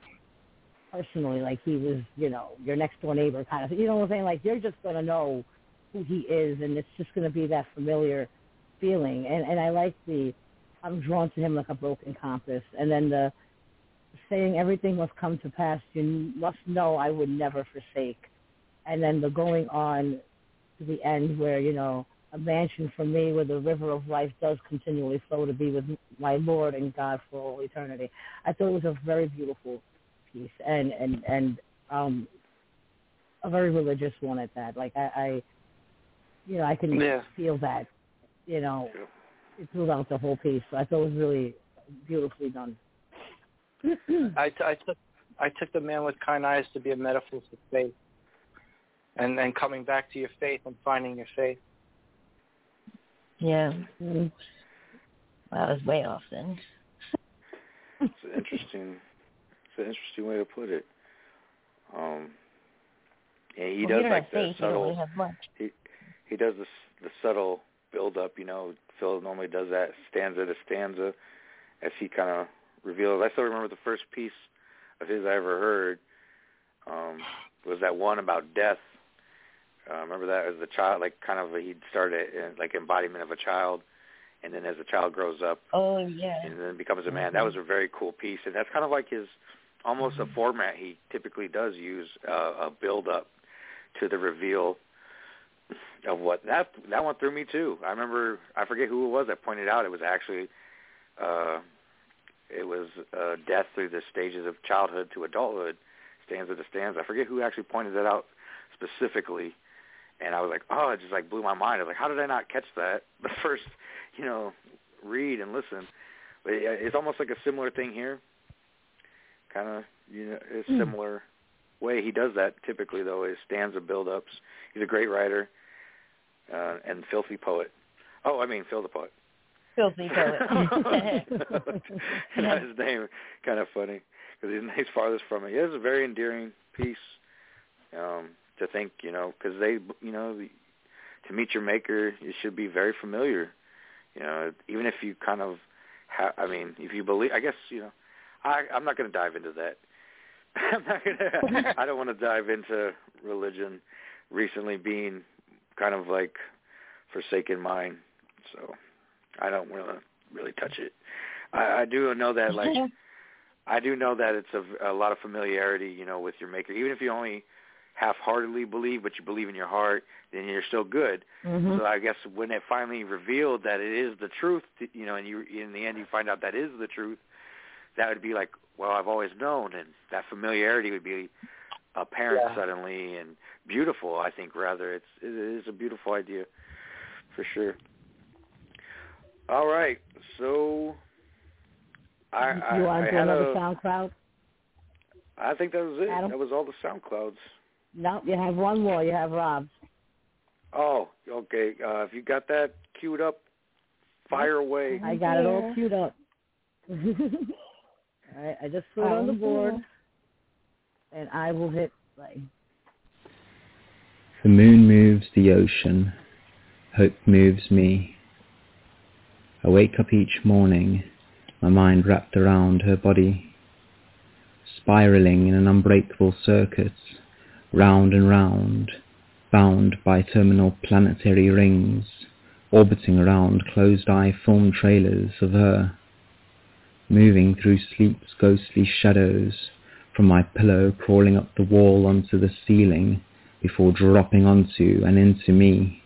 [SPEAKER 5] personally, like he was, you know, your next door neighbor kind of thing. You know what I'm saying? Like you're just gonna know who he is, and it's just gonna be that familiar feeling. And and I like the, I'm drawn to him like a broken compass. And then the saying everything must come to pass. You must know I would never forsake. And then the going on to the end where you know a mansion for me where the river of life does continually flow to be with my Lord and God for all eternity. I thought it was a very beautiful piece and and and um a very religious one at that. Like I, I you know, I can
[SPEAKER 2] Yeah.
[SPEAKER 5] feel that, you know, it throughout the whole piece. So I thought it was really beautifully done.
[SPEAKER 2] I, t- I took I took the man with kind eyes to be a metaphor for faith, and and coming back to your faith and finding your faith.
[SPEAKER 14] Yeah. Well, I was way off then.
[SPEAKER 4] It's an interesting, it's an interesting way to put it. Um, and he
[SPEAKER 14] well,
[SPEAKER 4] does
[SPEAKER 14] you
[SPEAKER 4] like
[SPEAKER 14] have
[SPEAKER 4] the
[SPEAKER 14] faith, you don't
[SPEAKER 4] subtle.
[SPEAKER 14] really have much.
[SPEAKER 4] He he does the the subtle build up. You know, Phil normally does that stanza to stanza, as he kind of reveals. I still remember the first piece of his I ever heard um, was that one about death. Uh, remember that as a child, like kind of he'd started uh, like embodiment of a child, and then as the child grows up,
[SPEAKER 14] Oh yeah.
[SPEAKER 4] and then becomes a man. That was a very cool piece, and that's kind of like his almost a format he typically does use uh, a build up to the reveal of what that that one threw me too. I remember I forget who it was that pointed out it was actually uh it was uh death through the stages of childhood to adulthood, stands stanza to stanza. I forget who actually pointed that out specifically. And I was like, oh, it just like blew my mind. I was like, how did I not catch that the first, you know, read and listen? But it's almost like a similar thing here. Kind of, you know, a
[SPEAKER 14] Hmm.
[SPEAKER 4] similar way he does that typically though is stanza build-ups. He's a great writer uh, and filthy poet. Oh, I mean Phil the poet.
[SPEAKER 14] Filthy poet.
[SPEAKER 4] That's his name. Kind of funny because he's, he's farthest from it. It is a very endearing piece um, to think, you know, because they, you know, the, to meet your maker, it should be very familiar. You know, even if you kind of, ha- I mean, if you believe, I guess, you know, I, I'm not going to dive into that. I'm not gonna. I don't want to dive into religion recently being kind of like forsaken mine, so I don't want to really touch it. I, I do know that like I do know that it's a, a lot of familiarity, you know, with your maker. Even if you only half-heartedly believe, but you believe in your heart, then you're still good.
[SPEAKER 5] Mhm.
[SPEAKER 4] So I guess when it finally revealed that it is the truth, you know, and you in the end you find out that is the truth, that would be like, well, I've always known, and that familiarity would be apparent
[SPEAKER 2] Yeah.
[SPEAKER 4] suddenly and beautiful. I think rather it's it is a beautiful idea for sure. All right, so I I,
[SPEAKER 5] you want
[SPEAKER 4] I
[SPEAKER 5] to
[SPEAKER 4] had
[SPEAKER 5] another
[SPEAKER 4] a,
[SPEAKER 5] SoundCloud?
[SPEAKER 4] I think that was it.
[SPEAKER 5] Adam?
[SPEAKER 4] That was all the SoundClouds.
[SPEAKER 5] No, you have one more. You have Rob.
[SPEAKER 4] Oh, okay. Uh, if you got that queued up, fire away.
[SPEAKER 5] I got it all queued up. all right, I just threw it on the board, and I will hit play.
[SPEAKER 10] The moon moves the ocean, hope moves me. I wake up each morning, my mind wrapped around her body, spiraling in an unbreakable circuit, round and round, bound by terminal planetary rings, orbiting around closed-eye film trailers of her, moving through sleep's ghostly shadows, from my pillow crawling up the wall onto the ceiling, before dropping onto and into me.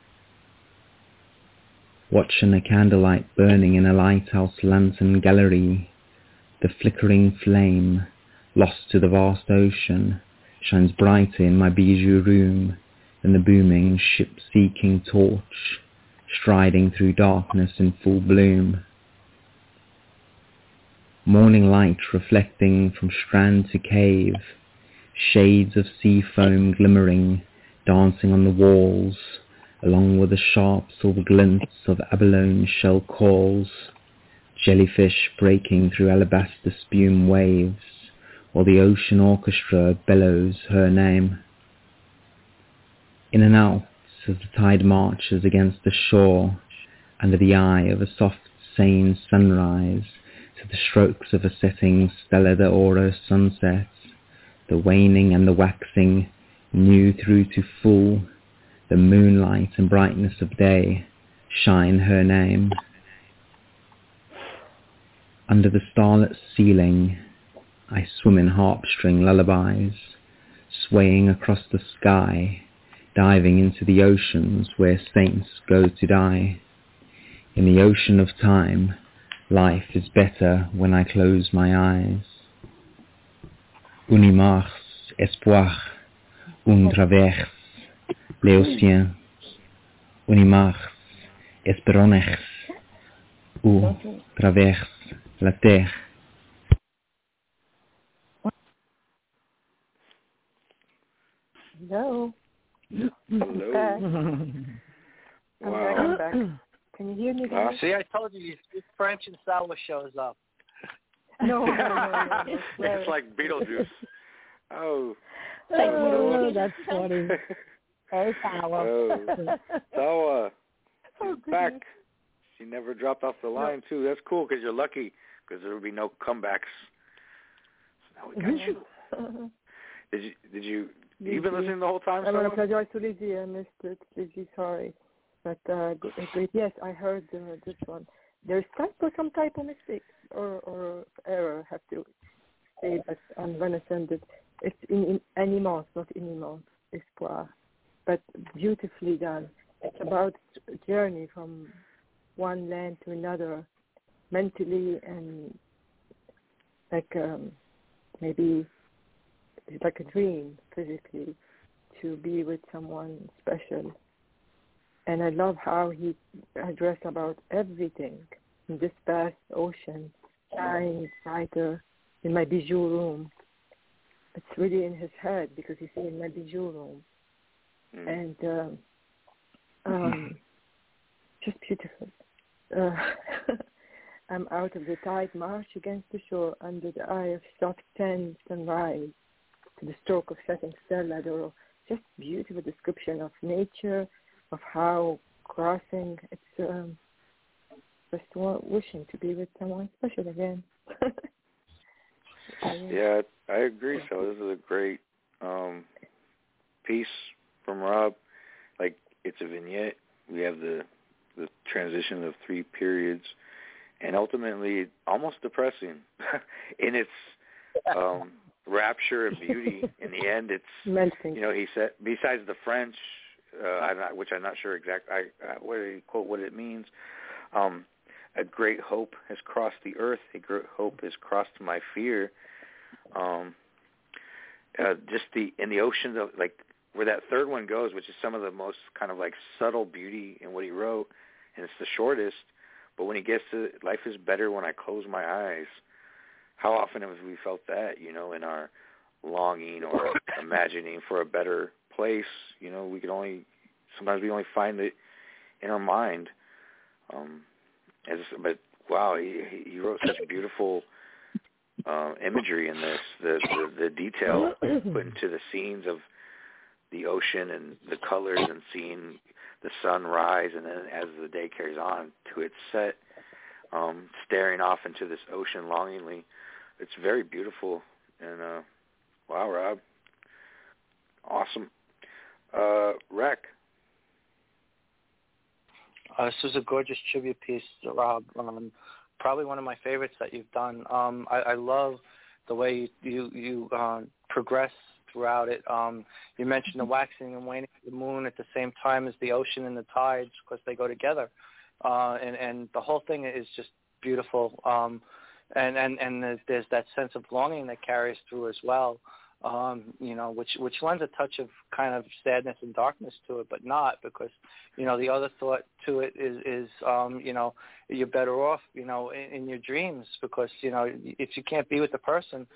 [SPEAKER 10] Watching a candlelight burning in a lighthouse lantern gallery, the flickering flame, lost to the vast ocean, shines brighter in my bijou room than the booming ship-seeking torch, striding through darkness in full bloom. Morning light reflecting from strand to cave, shades of sea foam glimmering, dancing on the walls, along with the sharp silver glints of abalone shell calls, jellyfish breaking through alabaster spume waves, while the ocean orchestra bellows her name. In and out as the tide marches against the shore, under the eye of a soft, sane sunrise, to the strokes of a setting Stella d'Oro sunset, the waning and the waxing, new through to full, the moonlight and brightness of day, shine her name. Under the starlit ceiling, I swim in harp-string lullabies, swaying across the sky, diving into the oceans where saints go to die. In the ocean of time, life is better when I close my eyes. Unimars, espoir, un traverse, l'océan. Unimars, esperoners, ou traverse la terre.
[SPEAKER 12] Hello.
[SPEAKER 4] Hello.
[SPEAKER 12] I'm
[SPEAKER 4] Wow.
[SPEAKER 12] back. I'm back. Can you hear me?
[SPEAKER 4] Uh.
[SPEAKER 2] See, I told you, you French and Sawa shows up.
[SPEAKER 12] No, no, no, no. no.
[SPEAKER 4] it's like Beetlejuice. Oh.
[SPEAKER 5] Thank Oh, that's funny. Hey, Sour.
[SPEAKER 4] Oh. Sawa,
[SPEAKER 12] Oh,
[SPEAKER 4] back. She never dropped off the line too. That's cool because you're lucky because there will be no comebacks. So now we got you. Did you? Did you? You been listening the whole time?
[SPEAKER 12] I'm gonna
[SPEAKER 4] Sawa?
[SPEAKER 12] apologize to Lizzie. I missed it. Lizzie, sorry. But uh. Yes, I heard uh, this one. There's type or some type of mistake or or error. I have to say, but I'm gonna send it. It's in, in animals, not animals. Espoir, but beautifully done. It's about journey from one land to another, mentally and like um, maybe like a dream physically to be with someone special. And I love how he addressed about everything in this vast ocean, shines brighter in my bijou room. It's really in his head because he's in my bijou room. And um, um, just beautiful. Uh, I'm out of the tide march against the shore under the eye of soft ten sunrise to the stroke of setting stella. Just beautiful description of nature, of how crossing it's um, just wishing to be with someone special again.
[SPEAKER 4] Yeah, I agree. So this is a great um piece from Rob. Like it's a vignette. We have the the transition of three periods, and ultimately almost depressing in its um rapture and beauty. In the end, it's
[SPEAKER 12] Melting.
[SPEAKER 4] you know he said besides the French, uh, I'm not, which I'm not sure exact. I uh, what he quote what it means. Um, a great hope has crossed the earth. A great hope has crossed my fear. Um, uh, just the in the ocean, of, like where that third one goes, which is some of the most kind of like subtle beauty in what he wrote, and it's the shortest. But when he gets to life is better when I close my eyes, how often have we felt that, you know, in our longing or imagining for a better place? You know, we can only sometimes we only find it in our mind. Um, as but wow, he he wrote such beautiful uh, imagery in this. The, the the detail put into the scenes of the ocean and the colors and seeing the sun rise and then as the day carries on to its set, um, staring off into this ocean longingly. It's very beautiful and uh wow Rob. Awesome. Uh Rec.
[SPEAKER 2] Uh, this is a gorgeous tribute piece, Rob. Um, probably one of my favorites that you've done. Um, I, I love the way you you, you um, progress throughout it. Um, you mentioned the waxing and waning of the moon at the same time as the ocean and the tides because they go together, uh, and and the whole thing is just beautiful. Um, and and and there's, there's that sense of longing that carries through as well um, you know, which which lends a touch of kind of sadness and darkness to it, but not because, you know, the other thought to it is is um, you know, you're better off, you know, in, in your dreams because you know if you can't be with the person,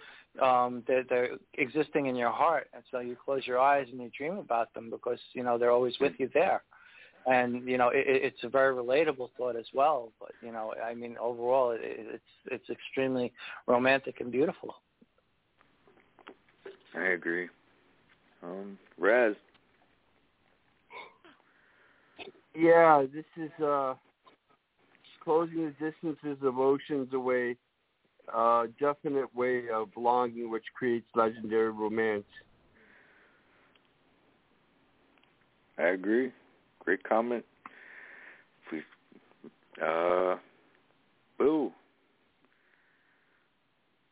[SPEAKER 2] um, they're they're existing in your heart, and so you close your eyes and you dream about them because you know they're always with you there. And you know it, it's a very relatable thought as well. But you know, I mean, overall, it, it's it's extremely romantic and beautiful.
[SPEAKER 4] I agree. Um, Razz.
[SPEAKER 7] Yeah, this is uh, closing the distances of oceans away. Uh, definite way of longing, which creates legendary romance.
[SPEAKER 4] I agree. Great comment. We, uh, boo.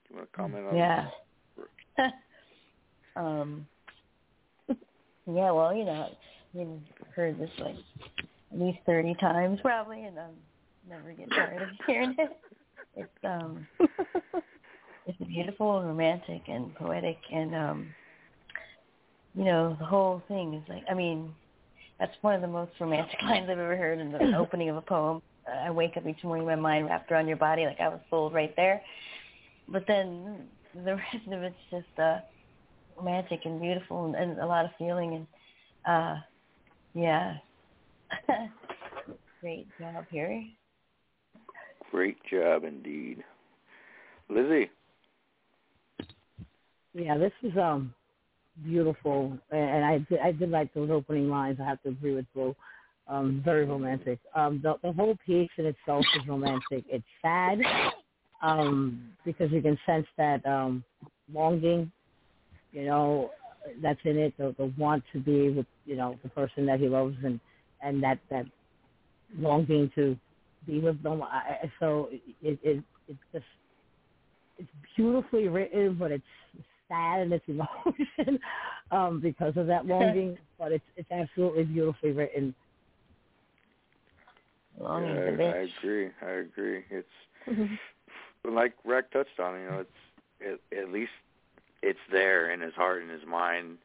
[SPEAKER 4] Do you want to comment on?
[SPEAKER 14] Yeah. Um, yeah, well, you know, I've heard this like at least thirty times probably, and I'm never get tired of hearing it. It's um, it's beautiful and romantic and poetic, and um, you know, the whole thing is like, I mean, that's one of the most romantic lines I've ever heard in the opening of a poem. I wake up each morning, my mind wrapped around your body, like I was sold right there. But then the rest of it's just uh romantic and beautiful and, and a lot of feeling and uh yeah. Great job here
[SPEAKER 4] great job indeed. Lizzie.
[SPEAKER 5] Yeah this is um beautiful. And i did i did like those opening lines. I have to agree with Boo. um very romantic. Um the the whole piece in itself is romantic. It's sad um because you can sense that um longing you know, that's in it, the, the want to be with, you know, the person that he loves and, and that, that longing to be with them. I, so it, it, it's just, it's beautifully written, but it's sad in its emotion um, because of that longing. but it's it's absolutely beautifully written.
[SPEAKER 14] Longing
[SPEAKER 4] yeah, I, I agree. I agree. It's like Rec touched on. You know, it's it, at least it's there in his heart and his mind.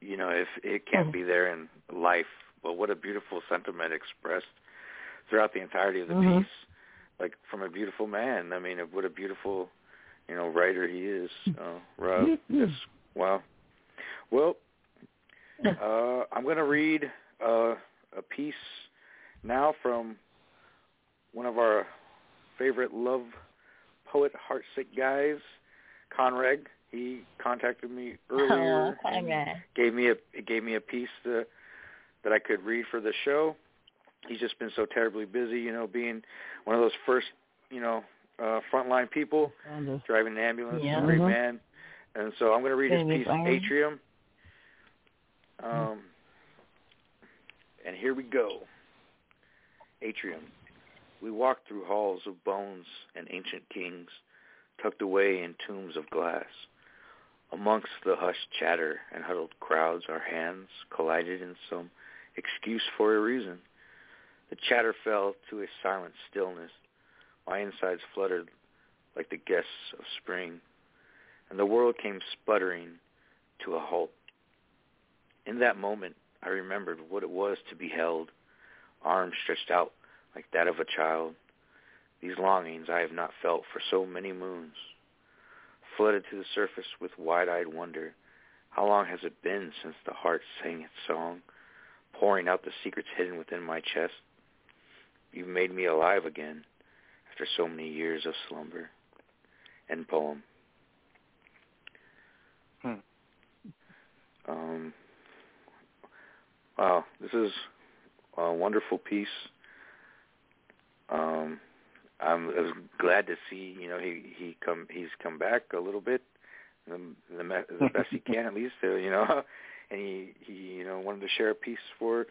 [SPEAKER 4] You know, if it can't mm-hmm. be there in life, but what a beautiful sentiment expressed throughout the entirety of the
[SPEAKER 14] mm-hmm.
[SPEAKER 4] piece, like from a beautiful man. I mean, what a beautiful, you know, writer he is. Uh, Rob, yes, wow. Well, uh, I'm going to read uh, a piece now from one of our favorite love poet, heartsick guys, Conreg. He contacted me earlier.
[SPEAKER 14] Oh, and
[SPEAKER 4] gave me a gave me a piece to, that I could read for the show. He's just been so terribly busy, you know, being one of those first, you know, uh, frontline people, driving an ambulance,
[SPEAKER 14] yeah.
[SPEAKER 4] great
[SPEAKER 14] mm-hmm.
[SPEAKER 4] man. And so I'm going to read his piece, Atrium. Um, and here we go. Atrium. We walk through halls of bones and ancient kings, tucked away in tombs of glass. Amongst the hushed chatter and huddled crowds, our hands collided in some excuse for a reason. The chatter fell to a silent stillness. My insides fluttered like the guests of spring, and the world came sputtering to a halt. In that moment, I remembered what it was to be held, arms stretched out like that of a child. These longings I have not felt for so many moons. Flooded to the surface with wide-eyed wonder, how long has it been since the heart sang its song, pouring out the secrets hidden within my chest? You've made me alive again after so many years of slumber. End poem.
[SPEAKER 2] Hmm.
[SPEAKER 4] Um, wow, this is a wonderful piece. Um, I'm I was glad to see you know he he come he's come back a little bit the the, the best he can at least uh, you know. And he he you know wanted to share a piece for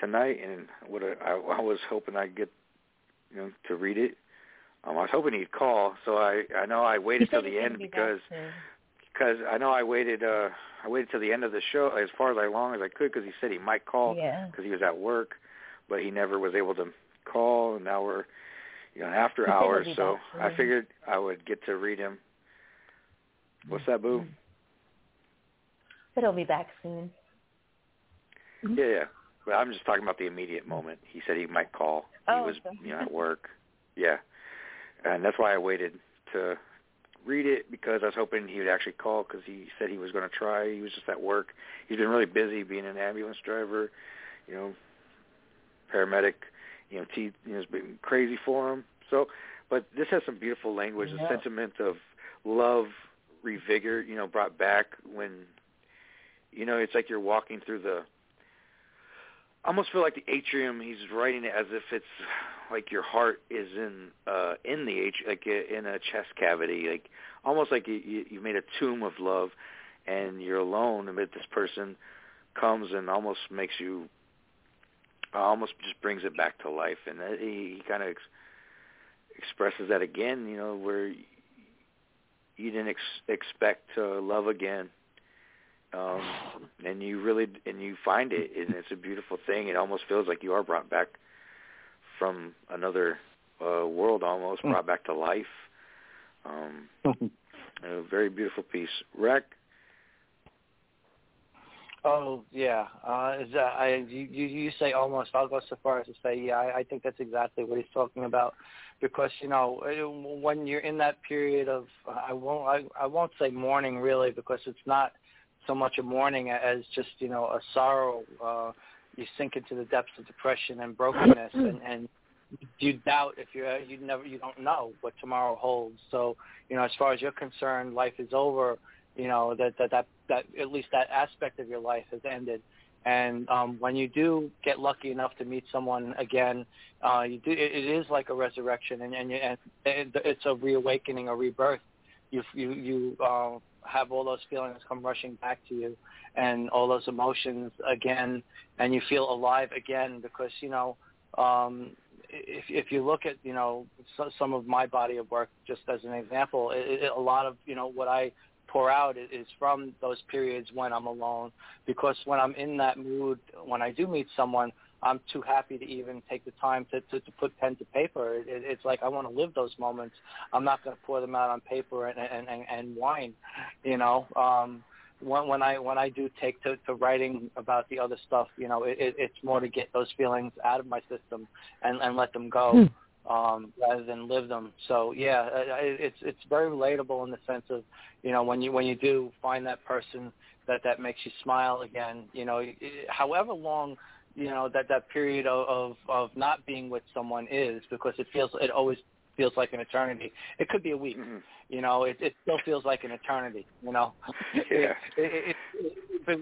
[SPEAKER 4] tonight and what I, I was hoping I'd get you know to read it. Um, I was hoping he'd call so I I know I waited till the end because because I know I waited uh I waited till the end of the show as far as I long as I could because he said he might call because
[SPEAKER 14] Yeah.
[SPEAKER 4] he was at work but he never was able to call and now we're you know after
[SPEAKER 14] He said he'll
[SPEAKER 4] hours so I figured I would get to read him. What's that boo? Mm-hmm.
[SPEAKER 14] But he'll be back soon. Mm-hmm.
[SPEAKER 4] yeah yeah. But I'm just talking about the immediate moment. He said he might call. He
[SPEAKER 14] Oh,
[SPEAKER 4] was
[SPEAKER 14] okay.
[SPEAKER 4] you know at work. Yeah. And that's why I waited to read it because I was hoping he would actually call because he said he was going to try. He was just at work. He's been really busy being an ambulance driver, you know, paramedic. You know, T, you know, it's been crazy for him. So, but this has some beautiful language,
[SPEAKER 14] Yeah.
[SPEAKER 4] a sentiment of love, revigor. You know, brought back when, you know, it's like you're walking through the. I almost feel like the atrium. He's writing it as if it's like your heart is in uh in the atri- like uh, in a chest cavity, like almost like you you you made a tomb of love, and you're alone amid this person comes and almost makes you almost just brings it back to life, and that, he, he kind of ex- expresses that again, you know, where you didn't ex- expect to love again, um, and you really and you find it, and it's a beautiful thing. It almost feels like you are brought back from another uh, world, almost brought back to life. Um, a very beautiful piece. Rec,
[SPEAKER 2] Oh yeah, uh, is that, I you you say almost. I'll go so far as to say yeah. I, I think that's exactly what he's talking about, because you know when you're in that period of I won't I, I won't say mourning really because it's not so much a mourning as just you know a sorrow. Uh, you sink into the depths of depression and brokenness, and and you doubt if you're you never you don't know what tomorrow holds. So you know as far as you're concerned, life is over you know that that that that at least that aspect of your life has ended. And um when you do get lucky enough to meet someone again uh you do it, it is like a resurrection and and, you, and it's a reawakening a rebirth. You you you uh have all those feelings come rushing back to you and all those emotions again and you feel alive again because you know um if if you look at you know so, some of my body of work just as an example it, it, a lot of you know what I pour out is from those periods when I'm alone. Because when I'm in that mood when I do meet someone I'm too happy to even take the time to to, to put pen to paper. It, it, it's like I want to live those moments. I'm not going to pour them out on paper and and and, and wine you know? Um when when I when I do take to, to writing about the other stuff, you know, it, it, it's more to get those feelings out of my system and and let them go, um, rather than live them. So yeah, it's it's very relatable in the sense of, you know, when you when you do find that person that that makes you smile again, you know, it, however long you know that that period of, of of not being with someone is because it feels it always feels like an eternity. It could be a week, you know. It it still feels like an eternity, you know.
[SPEAKER 4] Yeah.
[SPEAKER 2] It, it, it, but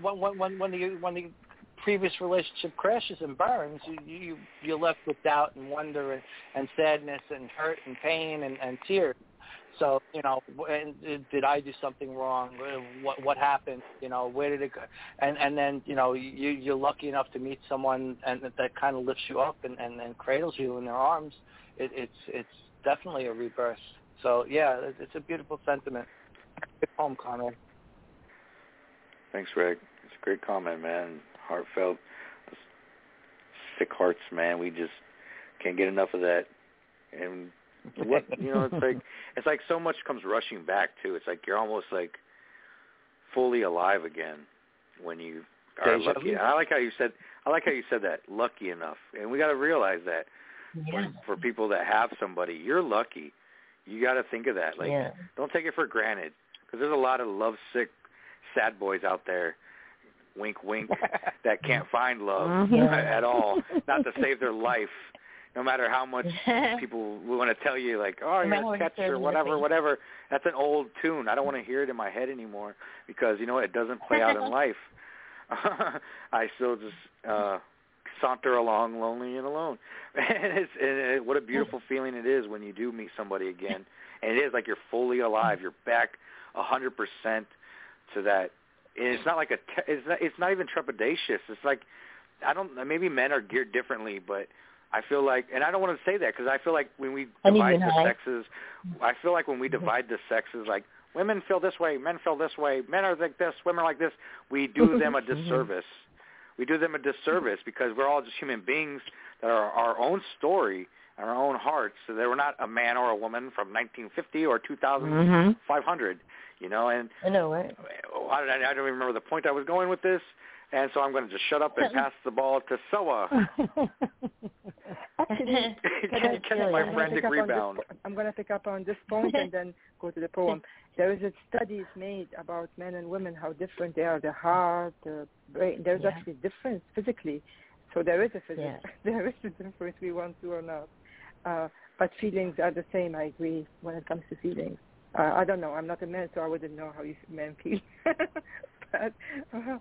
[SPEAKER 2] when when when when the when the previous relationship crashes and burns, you you you're left with doubt and wonder and, and sadness and hurt and pain and, and tears. So you know, and did I do something wrong? Uh, what what happened? You know, where did it go? And and then you know, you you're lucky enough to meet someone and that, that kind of lifts you up and, and and cradles you in their arms. It, it's it's definitely a rebirth. So yeah, it, it's a beautiful sentiment. Good poem, Conrad.
[SPEAKER 4] thanks, Reg. It's a great comment, man. Heartfelt, sick hearts, man. We just can't get enough of that. And what you know, it's like it's like so much comes rushing back too. It's like you're almost like fully alive again when you are
[SPEAKER 2] Deja
[SPEAKER 4] lucky.
[SPEAKER 2] vu.
[SPEAKER 4] I like how you said I like how you said that lucky enough, and we got to realize that
[SPEAKER 14] Yeah.
[SPEAKER 4] for, for people that have somebody, you're lucky. You got to think of that. Like,
[SPEAKER 14] Yeah.
[SPEAKER 4] don't take it for granted because there's a lot of lovesick, sad boys out there. Wink, wink. that can't find love
[SPEAKER 14] Mhm.
[SPEAKER 4] at all. Not to save their life. No matter how much people want to tell you, like, oh, you're a sketch or whatever, whatever. That's an old tune. I don't want to hear it in my head anymore because you know? It doesn't play out in life. I still just uh saunter along lonely and alone. And it's and it, what a beautiful feeling it is when you do meet somebody again. And it is like you're fully alive. You're back a hundred percent to that. It's not like a. Te- it's not. It's not even trepidatious. It's like I don't. Maybe men are geared differently, but I feel like, and I don't want to say that because I feel like when we divide the sexes, I feel like when we divide the sexes, like women feel this way, men feel this way, men are like this, women are like this. We do them a disservice. We do them a disservice because we're all just human beings that are our own story and our own hearts. So they were not a man or a woman from 1950 or 2500. You know, and
[SPEAKER 14] I know, right?
[SPEAKER 4] I, I don't even remember the point I was going with this, and so I'm going to just shut up and pass the ball to Soa.
[SPEAKER 12] Actually, can I-
[SPEAKER 4] Can I- my
[SPEAKER 12] I'm gonna
[SPEAKER 4] frantic
[SPEAKER 12] pick up on this
[SPEAKER 4] rebound.
[SPEAKER 12] I'm going to pick up on this point and then go to the poem. There is a studies made about men and women, how different they are, the heart, the brain. There's
[SPEAKER 14] Yeah.
[SPEAKER 12] actually difference physically. So there is a physics.
[SPEAKER 14] Yeah.
[SPEAKER 12] There is a difference, we want to or not. Uh, but feelings are the same, I agree, when it comes to feelings. Uh, I don't know. I'm not a man, so I wouldn't know how you men feel. but uh,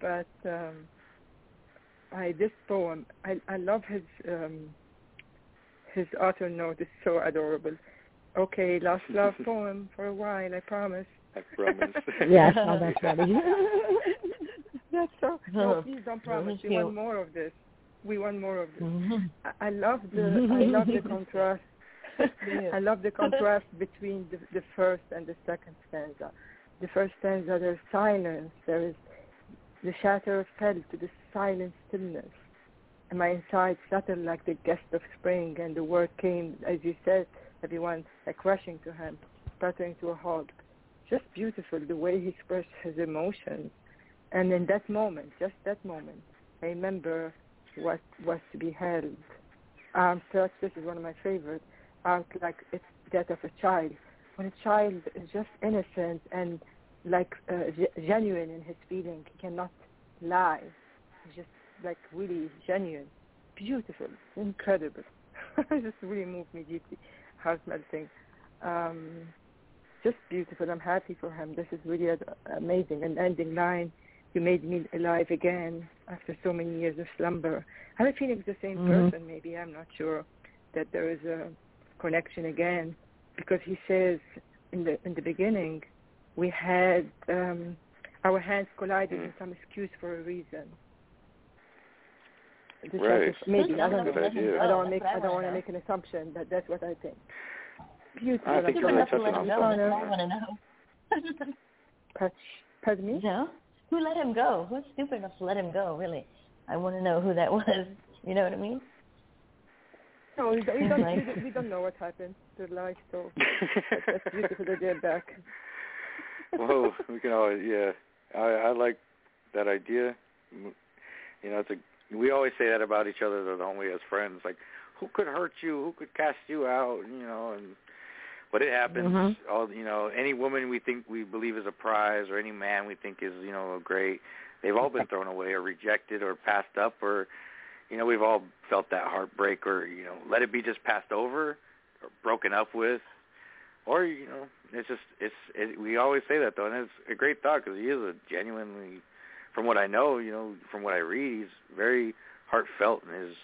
[SPEAKER 12] but um, I this poem, I I love his um, his author note is so adorable. Okay, last love poem for a while, I promise.
[SPEAKER 4] I promise.
[SPEAKER 5] Yes, oh, that's funny.
[SPEAKER 12] that's so. No, please don't promise. We want more of this. We want more of this.
[SPEAKER 14] Mhm.
[SPEAKER 12] I, I love the I love the contrast.
[SPEAKER 14] Yeah.
[SPEAKER 12] I love the contrast between the, the first and the second stanza. The first stanza, there's silence. There is the shatter fell to the silent stillness. And my inside fluttered like the gust of spring, and the word came, as you said, everyone like rushing to him, sputtering to a halt. Just beautiful the way he expressed his emotions. And in that moment, just that moment, I remember what was to be held. Um, Arms touched, this is one of my favorites, arms like it's that of a child. When a child is just innocent and like uh, ge- genuine in his feeling, he cannot lie. He's just like really genuine, beautiful, incredible. it just really moved me deeply, heart melting. Um, just beautiful. I'm happy for him. This is really amazing. An ending line. You made me alive again after so many years of slumber. I have a feeling it's the same
[SPEAKER 14] Mhm.
[SPEAKER 12] person. Maybe I'm not sure that there is a connection again, because he says in the in the beginning, we had um, our hands collided in some excuse for a reason. This
[SPEAKER 4] Right.
[SPEAKER 12] is maybe I don't
[SPEAKER 4] Good
[SPEAKER 12] know.
[SPEAKER 4] idea.
[SPEAKER 12] I don't want to make I don't want
[SPEAKER 14] wanna
[SPEAKER 12] make an assumption, but that's what I think. Beautiful.
[SPEAKER 4] I think you're
[SPEAKER 12] so
[SPEAKER 4] really
[SPEAKER 14] to let
[SPEAKER 4] touching
[SPEAKER 14] him
[SPEAKER 4] on
[SPEAKER 14] go.
[SPEAKER 12] you,
[SPEAKER 14] That's
[SPEAKER 12] Connor.
[SPEAKER 14] what I want to know.
[SPEAKER 12] Pa- Pardon me?
[SPEAKER 14] No? Who let him go? Who's stupid enough to let him go, really? I want to know who that was. You know what I mean?
[SPEAKER 12] No, we don't, we don't,
[SPEAKER 14] Like-
[SPEAKER 12] we don't, we don't know what happened to their life, so that's beautiful that they're back.
[SPEAKER 4] Whoa, we can always, yeah. I I like that idea. You know, it's a we always say that about each other, though, don't as friends? Like, who could hurt you? Who could cast you out? You know, and but it happens.
[SPEAKER 14] Mhm.
[SPEAKER 4] All you know, any woman we think we believe is a prize, or any man we think is you know great, they've all been thrown away, or rejected, or passed up, or you know, we've all felt that heartbreak, or you know, let it be just passed over, or broken up with, or you know, it's just it's it, we always say that though, and it's a great thought because he is a genuinely, from what I know, you know, from what I read, he's very heartfelt in his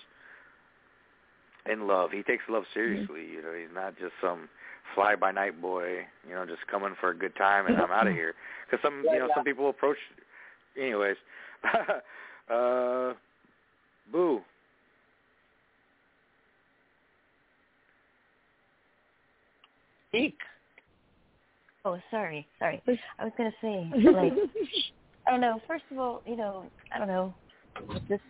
[SPEAKER 4] in love. He takes love seriously. You know, he's not just some fly by night boy. You know, just coming for a good time and I'm out of here. Because some you know some people approach. Anyways, uh, boo.
[SPEAKER 2] Eek.
[SPEAKER 14] Oh, sorry, sorry. I was gonna say, like, I don't know. First of all, you know, I don't know. This,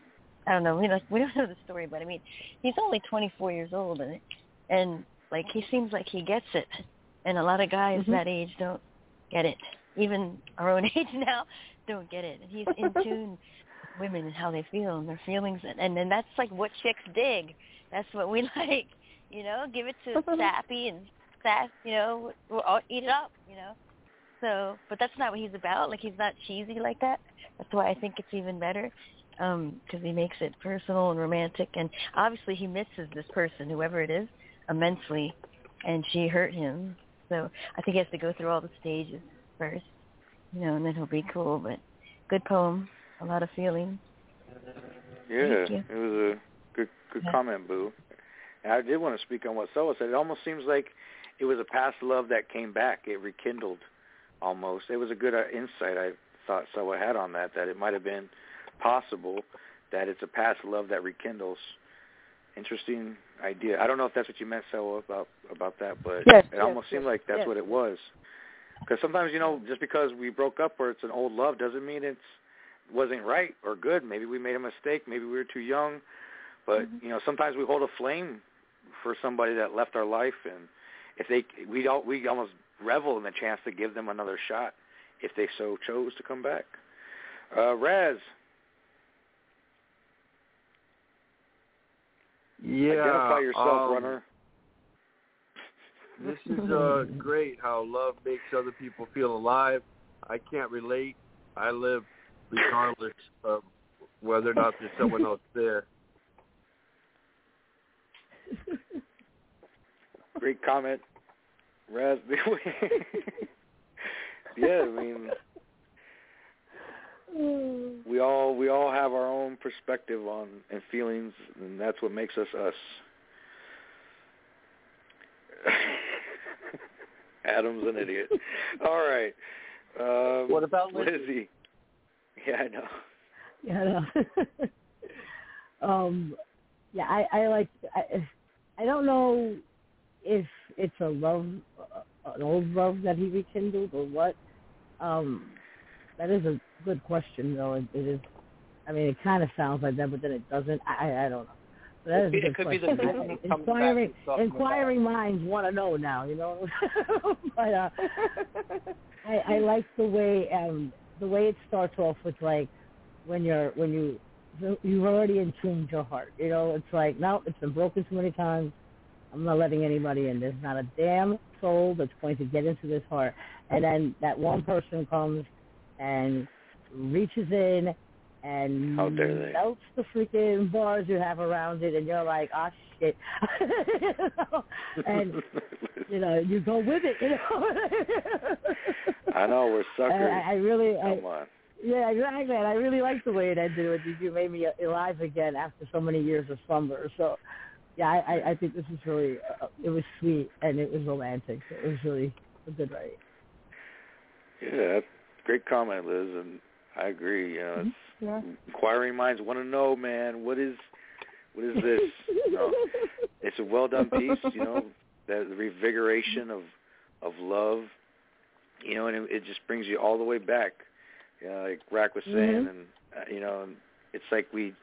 [SPEAKER 14] I don't know. We like we don't know the story, but I mean, he's only 24 years old, and and like he seems like he gets it, and a lot of guys
[SPEAKER 5] Mhm.
[SPEAKER 14] that age don't get it. even our own age now don't get it. And he's in tune with women and how they feel and their feelings, and and then that's like what chicks dig. That's what we like. You know, give it to mm-hmm. sappy and sass. You know, we'll all eat it up. You know. So, but that's not what he's about. Like he's not cheesy like that. That's why I think it's even better um, because he makes it personal and romantic. And obviously, he misses this person, whoever it is, immensely, and she hurt him. So I think he has to go through all the stages first, you know, and then he'll be cool. But good poem, a lot of feeling.
[SPEAKER 4] Yeah, it was a good good
[SPEAKER 14] Yeah.
[SPEAKER 4] comment, Boo. And I did want to speak on what Soa said. It almost seems like it was a past love that came back. It rekindled almost. It was a good uh, insight I thought Soa had on that, that it might have been possible that it's a past love that rekindles. Interesting idea. I don't know if that's what you meant, Soa, about about that, but
[SPEAKER 12] Yes,
[SPEAKER 4] it
[SPEAKER 12] yes,
[SPEAKER 4] almost seemed like that's
[SPEAKER 12] yes.
[SPEAKER 4] what it was. Because sometimes, you know, just because we broke up or it's an old love doesn't mean it's wasn't right or good. Maybe we made a mistake. Maybe we were too young. But
[SPEAKER 12] Mm-hmm.
[SPEAKER 4] you know, sometimes we hold a flame for somebody that left our life, and if they we don't we almost revel in the chance to give them another shot if they so chose to come back. Uh, Razz,
[SPEAKER 7] Yeah.
[SPEAKER 4] identify yourself,
[SPEAKER 7] um,
[SPEAKER 4] runner.
[SPEAKER 7] This is uh great how love makes other people feel alive. I can't relate. I live regardless of whether or not there's someone else there.
[SPEAKER 4] Great comment, Razz. yeah, I mean, we all we all have our own perspective on and feelings, and that's what makes us us. Adam's an idiot. All right. Um,
[SPEAKER 2] What about
[SPEAKER 4] Lizzie?
[SPEAKER 2] Lizzie?
[SPEAKER 4] Yeah, I know.
[SPEAKER 5] Yeah. I know. um, yeah, I, I like. I, I don't know if it's a love, uh, an old love that he rekindled or what. Um, that is a good question, though. It, it is. I mean, it kind of sounds like that, but then it doesn't. I, I don't know. But that is a
[SPEAKER 2] It
[SPEAKER 5] good
[SPEAKER 2] could be the
[SPEAKER 5] question.
[SPEAKER 2] vision coming back
[SPEAKER 5] inquiring, inquiring minds want to know now. You know. but uh, I, I like the way um the way it starts off with like when you're when you you've already entombed your heart. You know, it's like no, it's been broken too many times. I'm not letting anybody in. There's not a damn soul that's going to get into this heart. And then that one person comes and reaches in and melts the freaking bars you have around it, and you're like, ah, And you know, you go with it. You know.
[SPEAKER 4] I know we're suckers.
[SPEAKER 5] I, I really, I,
[SPEAKER 4] Come on.
[SPEAKER 5] yeah, exactly. And I really like the way it ended with you. You made me alive again after so many years of slumber. So, yeah, I, I, I think this is really, uh, it was sweet and it was romantic. It was really a good write.
[SPEAKER 4] Yeah, great comment, Liz, and I agree. You know, it's
[SPEAKER 5] Yeah.
[SPEAKER 4] inquiring minds want to know, man, what is what is this? You know, it's a well done piece, you know, the revigoration of of love, you know, and it, it just brings you all the way back. You know, like Rack was saying,
[SPEAKER 5] Mhm.
[SPEAKER 4] and uh, you know, it's like we.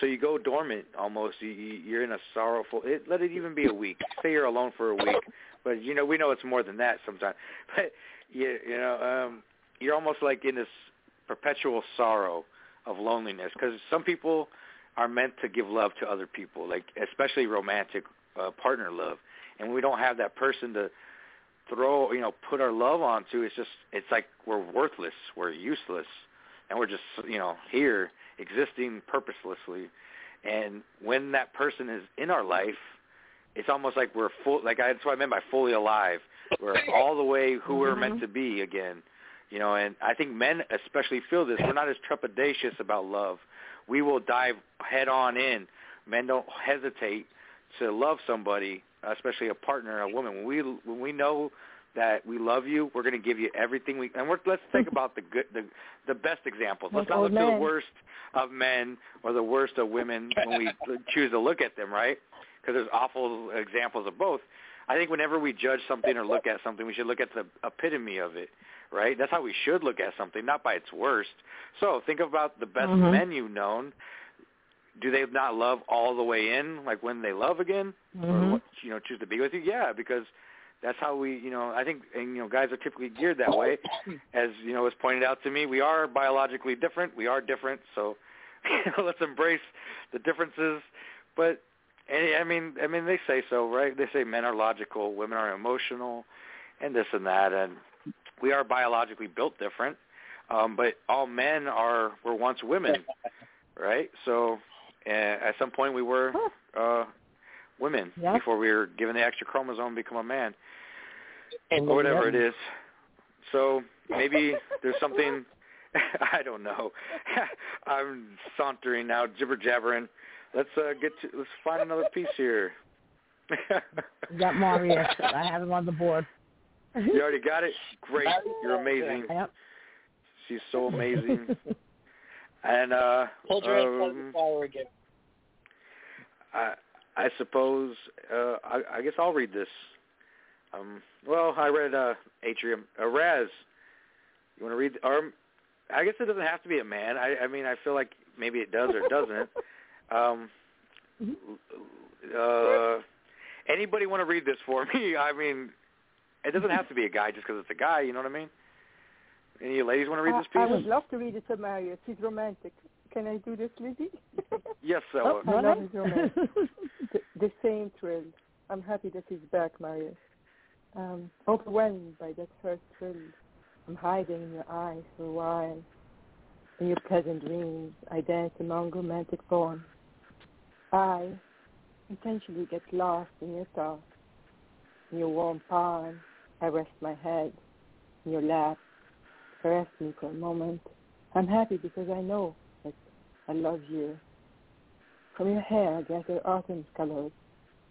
[SPEAKER 4] So you go dormant almost. You, you- you're in a sorrowful. It, let it even be a week. Say you're alone for a week, but you know we know it's more than that sometimes. But you you know um, you're almost like in this perpetual sorrow of loneliness because some people are meant to give love to other people, like especially romantic uh, partner love, and we don't have that person to throw, you know, put our love onto. It's just, it's like we're worthless, we're useless, and we're just, you know, here existing purposelessly. And when that person is in our life, it's almost like we're full. Like I, that's what I meant by fully alive. We're all the way who we're meant to be again. You know, and I think men especially feel this. We're not as trepidatious about love. We will dive head on in. Men don't hesitate to love somebody, especially a partner, a woman. When we when we know that we love you, we're going to give you everything we. And we're, let's think about the good, the the best examples. Let's not look to the worst of men or the worst of women when we choose to look at them, right? Because there's awful examples of both. I think whenever we judge something or look at something, we should look at the epitome of it, right? That's how we should look at something, not by its worst. So think about the best
[SPEAKER 5] Mhm.
[SPEAKER 4] men you've known. Do they not love all the way in, like when they love again, or
[SPEAKER 5] Mhm.
[SPEAKER 4] what, you know choose to be with you? Yeah, because that's how we, you know, I think, and you know, guys are typically geared that way. As you know, was pointed out to me, we are biologically different. We are different, so you know, let's embrace the differences. But and, I mean, I mean, they say so, right? They say men are logical, women are emotional, and this and that, and we are biologically built different. Um, but all men are were once women, right? So uh, at some point we were uh, women
[SPEAKER 5] Yep.
[SPEAKER 4] before we were given the extra chromosome to become a man
[SPEAKER 2] And
[SPEAKER 4] or whatever it is. So maybe there's something I don't know. I'm sauntering now, jibber jabbering. Let's uh, get to let's find another piece here.
[SPEAKER 5] Got Marius. I have him on the board.
[SPEAKER 4] You already got it. Great, you're amazing.
[SPEAKER 5] Yep.
[SPEAKER 4] She's so amazing. And uh,
[SPEAKER 2] Hold your
[SPEAKER 4] um,
[SPEAKER 2] flower again.
[SPEAKER 4] I I suppose uh, I, I guess I'll read this. Um, well, I read uh, Atrium. Uh, Razz, you want to read? Or I guess it doesn't have to be a man. I, I mean, I feel like maybe it does or doesn't. um, uh, anybody want to read this for me? I mean, it doesn't have to be a guy just because it's a guy. You know what I mean? Any of you ladies want to read this
[SPEAKER 12] I, I would love to read it to Marius. He's romantic. Can I do this, Lizzie?
[SPEAKER 4] Yes, so.
[SPEAKER 12] Oh, I love his romance. the, the same thrill. I'm happy that he's back, Marius. Um, overwhelmed by that first thrill. I'm hiding in your eyes for a while. In your pleasant dreams, I dance among romantic forms. I intentionally get lost in your thoughts. In your warm palm, I rest my head. In your lap, caress me for a moment. I'm happy because I know that I love you. From your hair I gather autumn's colors,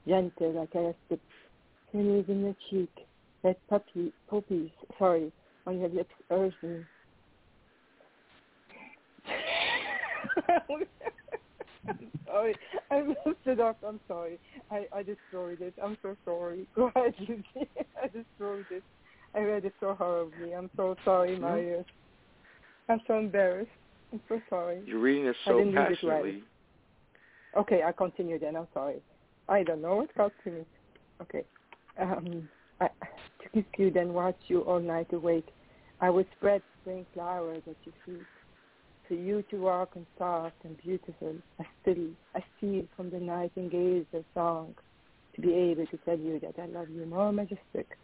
[SPEAKER 12] gentle like caress tips, smooth in your cheek, red puppy, poppies, sorry, on your lips urge me. I'm sorry, I messed it up. I'm sorry. I, I destroyed it. I'm so sorry. Go ahead, Lucy. I destroyed it. I read it so horribly. I'm so sorry,
[SPEAKER 4] No.
[SPEAKER 12] Marius. I'm so embarrassed. I'm so sorry.
[SPEAKER 4] You're reading this
[SPEAKER 12] I
[SPEAKER 4] so
[SPEAKER 12] didn't read it right.
[SPEAKER 4] passionately.
[SPEAKER 12] Okay, I continue then. I'm sorry. I don't know what got to me. Okay. Um, I, to kiss you, then watch you all night awake. I would spread spring flowers at your feet. For you to walk and soft and beautiful, I still, I feel from the nightingale's song to be able to tell you that I love you more majestic.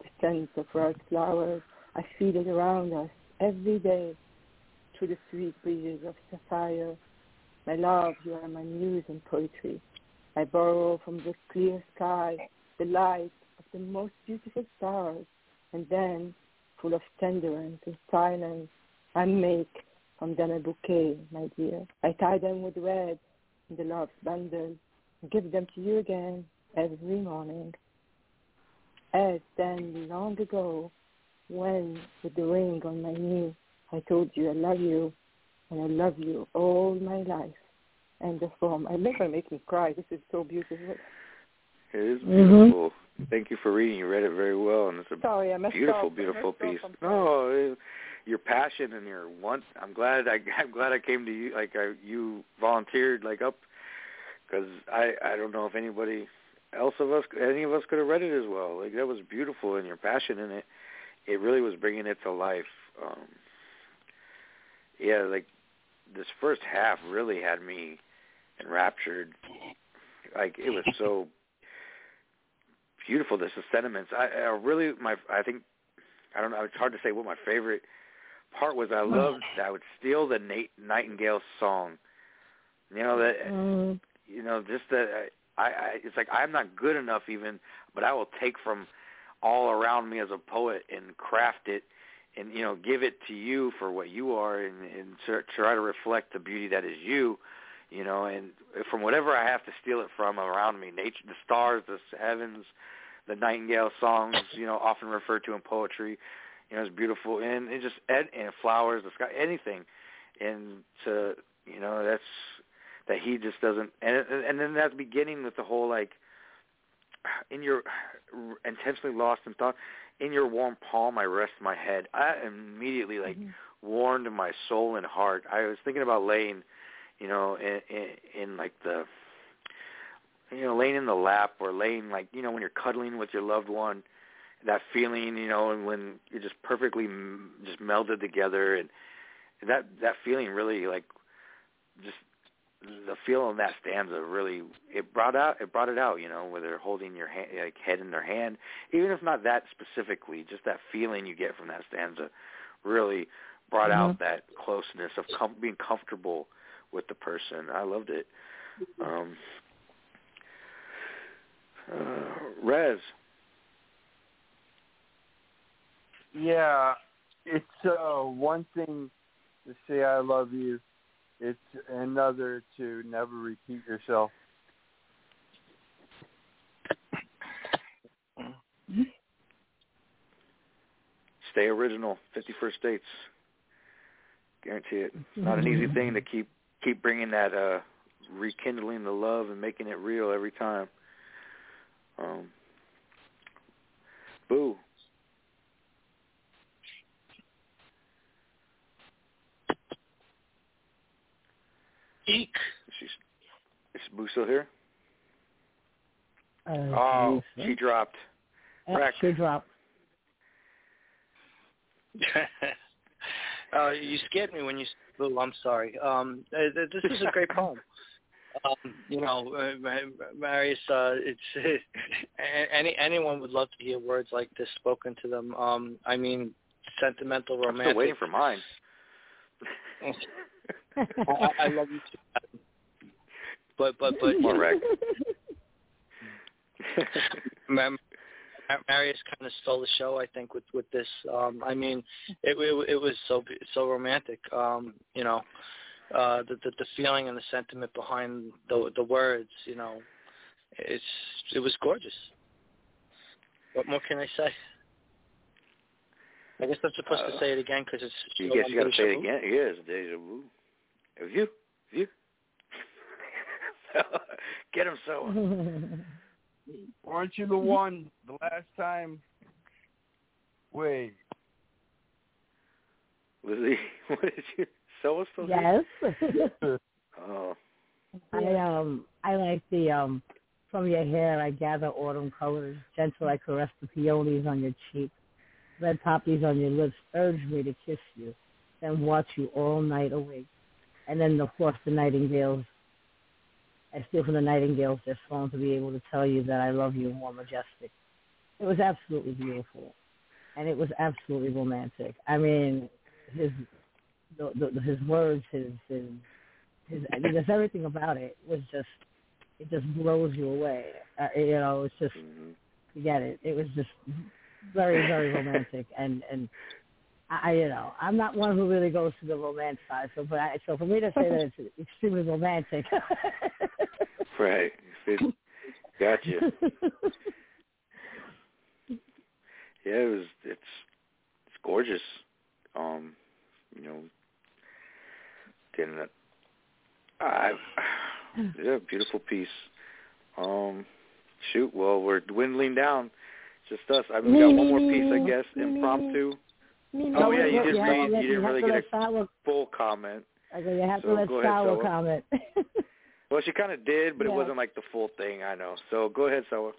[SPEAKER 12] The scent of rose flowers, I feel it around us every day through the sweet breezes of sapphire. My love, you are my muse in poetry. I borrow from the clear sky the light of the most beautiful stars, and then, full of tenderness and silence, I make from them a bouquet, my dear. I tie them with red in the love bundle, and give them to you again every morning. As then long ago, when with the ring on my knee, I told you I love you, and I love you all my life. And the form, I never make me cry. This is so beautiful.
[SPEAKER 4] It is
[SPEAKER 12] Mhm.
[SPEAKER 4] beautiful. Thank you for reading. You read it very well, and it's a
[SPEAKER 12] Sorry,
[SPEAKER 4] beautiful. Beautiful piece. No, it- your passion and your want. I'm glad. I, I'm glad I came to you. Like I, you volunteered, like up, because I, I don't know if anybody else of us, any of us could have read it as well. Like that was beautiful, and your passion in it, it really was bringing it to life. Um, yeah, like this first half really had me enraptured. Like it was so beautiful. This the sentiments. I, I really my I think I don't know. It's hard to say what my favorite part was. I loved. I would steal the Nate Nightingale song. You know that.
[SPEAKER 5] Mm.
[SPEAKER 4] You know just that. I, I it's like I'm not good enough even, but I will take from all around me as a poet and craft it and you know give it to you for what you are and, and tr- try to reflect the beauty that is you you know and from whatever i have to steal it from around me nature the stars the heavens the nightingale songs you know often referred to in poetry you know it's beautiful and it just and, and flowers the sky anything and to you know that's that he just doesn't and and then that's beginning with the whole like in your intentionally lost in thought in your warm palm I rest my head. I immediately like mm-hmm. warmed my soul and heart. I was thinking about laying, you know, in, in, in like the, you know, laying in the lap or laying like, you know, when you're cuddling with your loved one, that feeling, you know, and when you're just perfectly m- just melded together, and that that feeling really like just the feel in that stanza really it brought out it brought it out you know where they're holding your hand like head in their hand. Even if not that specifically just that feeling you get from that stanza really brought
[SPEAKER 5] Mm-hmm.
[SPEAKER 4] out that closeness of com- being comfortable with the person. I loved it. Um uh rez
[SPEAKER 7] Yeah, it's uh, one thing to say I love you. It's another to never repeat yourself.
[SPEAKER 4] stay original 51st dates guarantee it it's not an easy thing to keep keep bringing that uh rekindling the love and making it real every time um boo
[SPEAKER 2] Eek.
[SPEAKER 4] She's, is Boo still here?
[SPEAKER 5] Uh,
[SPEAKER 4] oh,
[SPEAKER 5] geez.
[SPEAKER 4] she dropped.
[SPEAKER 5] Uh, she dropped.
[SPEAKER 2] uh, you scared me when you. Oh, I'm sorry. Um, uh, this is a great poem. Um, you know, uh, Ma- Marius. Uh, it's any anyone would love to hear words like this spoken to them. Um, I mean, sentimental, romantic.
[SPEAKER 4] I'm
[SPEAKER 2] romantic.
[SPEAKER 4] still waiting for mine.
[SPEAKER 2] I, I love you too. But but but
[SPEAKER 4] Come on, Rex.
[SPEAKER 2] Ma- Ma- Marius kind of stole the show, I think, with with this. Um, I mean, it, it it was so so romantic. Um, you know, uh, the, the the feeling and the sentiment behind the the words. You know, it's it was gorgeous. What more can I say? I guess I'm supposed to
[SPEAKER 4] Uh,
[SPEAKER 2] say it again because it's.
[SPEAKER 4] You guess you got to say it again. Yeah, it's deja vu. Have you? Have you? Get him so.
[SPEAKER 7] Weren't you the one the last time? Wait,
[SPEAKER 4] Was he? What did you? So was supposed
[SPEAKER 5] yes.
[SPEAKER 4] Oh,
[SPEAKER 5] I um I like the um from your hair I gather autumn colors, gentle I caress the peonies on your cheek, red poppies on your lips urge me to kiss you, then watch you all night awake. And then of course the nightingales I steal from the nightingales their song to be able to tell you that I love you more majestic. It was absolutely beautiful. And it was absolutely romantic. I mean, his the, the, his words, his his his I mean, there's everything about it was just it just blows you away. Uh, you know, it's just forget it. It was just very very romantic and and I you know I'm not one who really goes to the romance side. So but I, so for me to say that it's extremely romantic.
[SPEAKER 4] right. Gotcha. Yeah, it was. It's it's gorgeous. Um, you know, getting that. I yeah, beautiful piece. Um, shoot. Well, we're dwindling down. Just us. I mean, we got one more piece, I guess. Impromptu. Oh yeah, you didn't read. You didn't really get a full comment.
[SPEAKER 5] Okay, you have to let
[SPEAKER 4] go ahead,
[SPEAKER 5] Sawa
[SPEAKER 4] Sawa.
[SPEAKER 5] comment.
[SPEAKER 4] Well, she kind of did, but it wasn't like the full thing. I know. So go ahead, Sawa.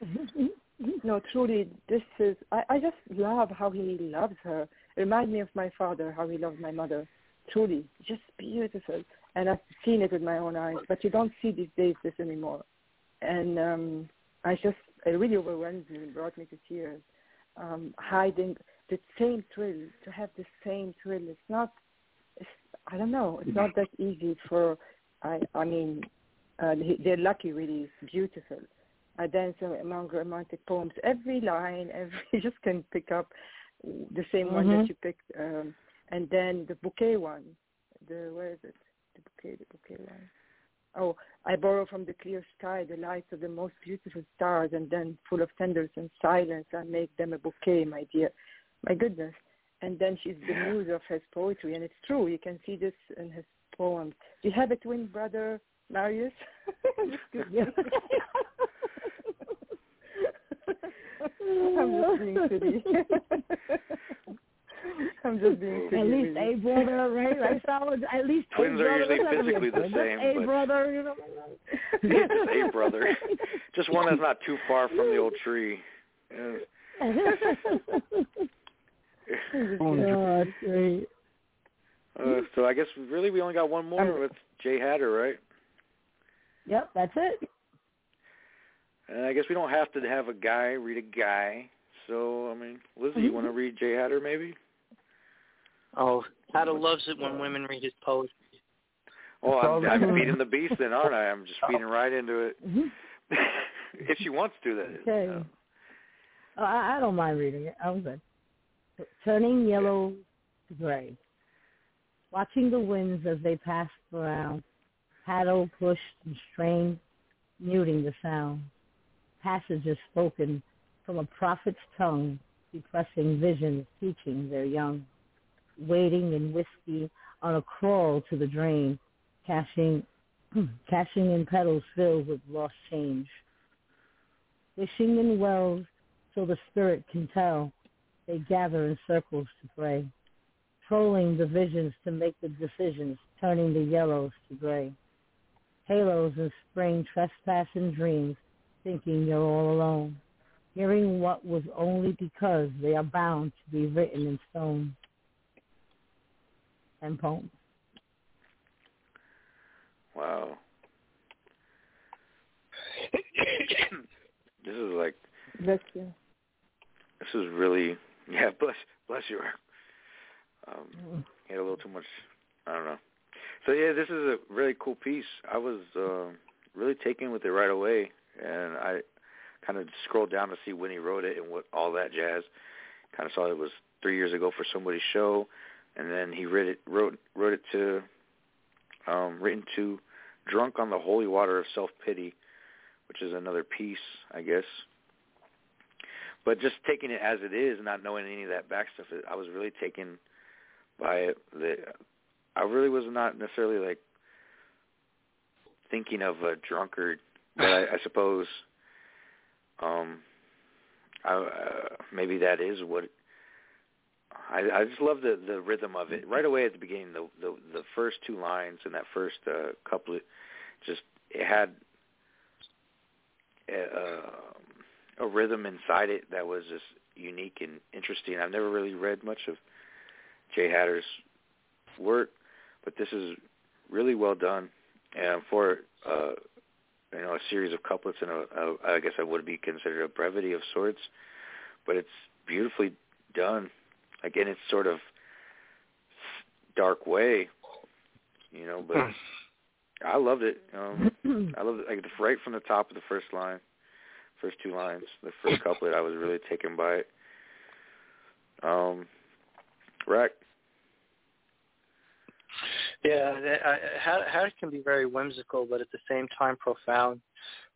[SPEAKER 12] no, truly, this is. I, I just love how he loves her. It reminds me of my father, how he loved my mother. Truly, just beautiful. And I've seen it with my own eyes, but you don't see these days this anymore. And um, I just, it really overwhelmed me, and brought me to tears. Um, hiding the same thrill, to have the same thrill. It's not, it's, I don't know, it's not that easy for, I, I mean, uh, they're lucky really, it's beautiful. I dance among romantic poems. Every line, every you just can pick up the same one
[SPEAKER 5] Mhm.
[SPEAKER 12] that you picked, um, and then the bouquet one. The where is it? The bouquet, the bouquet one. Oh, I borrow from the clear sky the lights of the most beautiful stars, and then full of tenderness and silence, I make them a bouquet, my dear. My goodness. And then she's the muse of his poetry, and it's true. You can see this in his poems. Do you have a twin brother, Marius? I'm just being silly. I'm just being silly.
[SPEAKER 5] At least
[SPEAKER 12] really.
[SPEAKER 5] a brother, right? Right, Sawa? At least
[SPEAKER 4] Twins
[SPEAKER 5] a
[SPEAKER 4] are
[SPEAKER 5] brother.
[SPEAKER 4] usually
[SPEAKER 5] Doesn't have a
[SPEAKER 4] physically the
[SPEAKER 5] twin, just
[SPEAKER 4] same,
[SPEAKER 5] A
[SPEAKER 4] but-
[SPEAKER 5] brother, you know.
[SPEAKER 4] Just a brother. Just one that's not too far from the old tree. Yeah.
[SPEAKER 5] oh, that's great.
[SPEAKER 4] Uh, so I guess really we only got one more with Jay Hatter, right?
[SPEAKER 5] Yep, that's it.
[SPEAKER 4] And I guess we don't have to have a guy read a guy. So I mean, Lizzie, you
[SPEAKER 5] Mm-hmm.
[SPEAKER 4] want to read Jay Hatter maybe?
[SPEAKER 2] Oh, Hatter loves it when women read his poetry.
[SPEAKER 4] Oh, I'm, I'm feeding the beast then, aren't I? I'm just oh. feeding right into it. Mm-hmm. if she wants to, that is.
[SPEAKER 5] Okay. Oh, I, I don't mind reading it. I'm good. Turning yellow to gray. Watching the winds as they passed around. Paddle pushed and strained, muting the sound. Passages spoken from a prophet's tongue, depressing visions teaching their young. Waiting in whiskey on a crawl to the drain, cashing, cashing in petals filled with lost change. Wishing in wells so the spirit can tell, they gather in circles to pray, trolling the visions to make the decisions, turning the yellows to gray. Halos in spring trespassing dreams, thinking you're all alone, hearing what was only because they are bound to be written in stone. And poems.
[SPEAKER 4] Wow. this is like
[SPEAKER 12] Bless you.
[SPEAKER 4] this is really yeah. Bless bless you. Um, he had a little too much. I don't know. So yeah, this is a really cool piece. I was uh, really taken with it right away, and I kind of scrolled down to see when he wrote it and what all that jazz. Kind of saw it was three years ago for somebody's show, and then he wrote it wrote wrote it to um, written to "Drunk on the Holy Water of Self Pity," which is another piece, I guess. But just taking it as it is, not knowing any of that back stuff, I was really taken by it. The, I really was not necessarily like thinking of a drunkard, but I, I suppose um, I, uh, maybe that is what. I, I just love the the rhythm of it right away at the beginning. The the the first two lines and that first uh, couplet, just it had a, uh, a rhythm inside it that was just unique and interesting. I've never really read much of Jay Hatter's work, but this is really well done. And for uh, you know a series of couplets and a, a I guess I would be considered a brevity of sorts, but it's beautifully done. Again, it's sort of dark way, you know, but I loved it. Um, I loved it like right from the top of the first line, first two lines, the first couplet. I was really taken by it. Um, Rack.
[SPEAKER 2] Yeah, that- I- how how it can be very whimsical, but at the same time profound.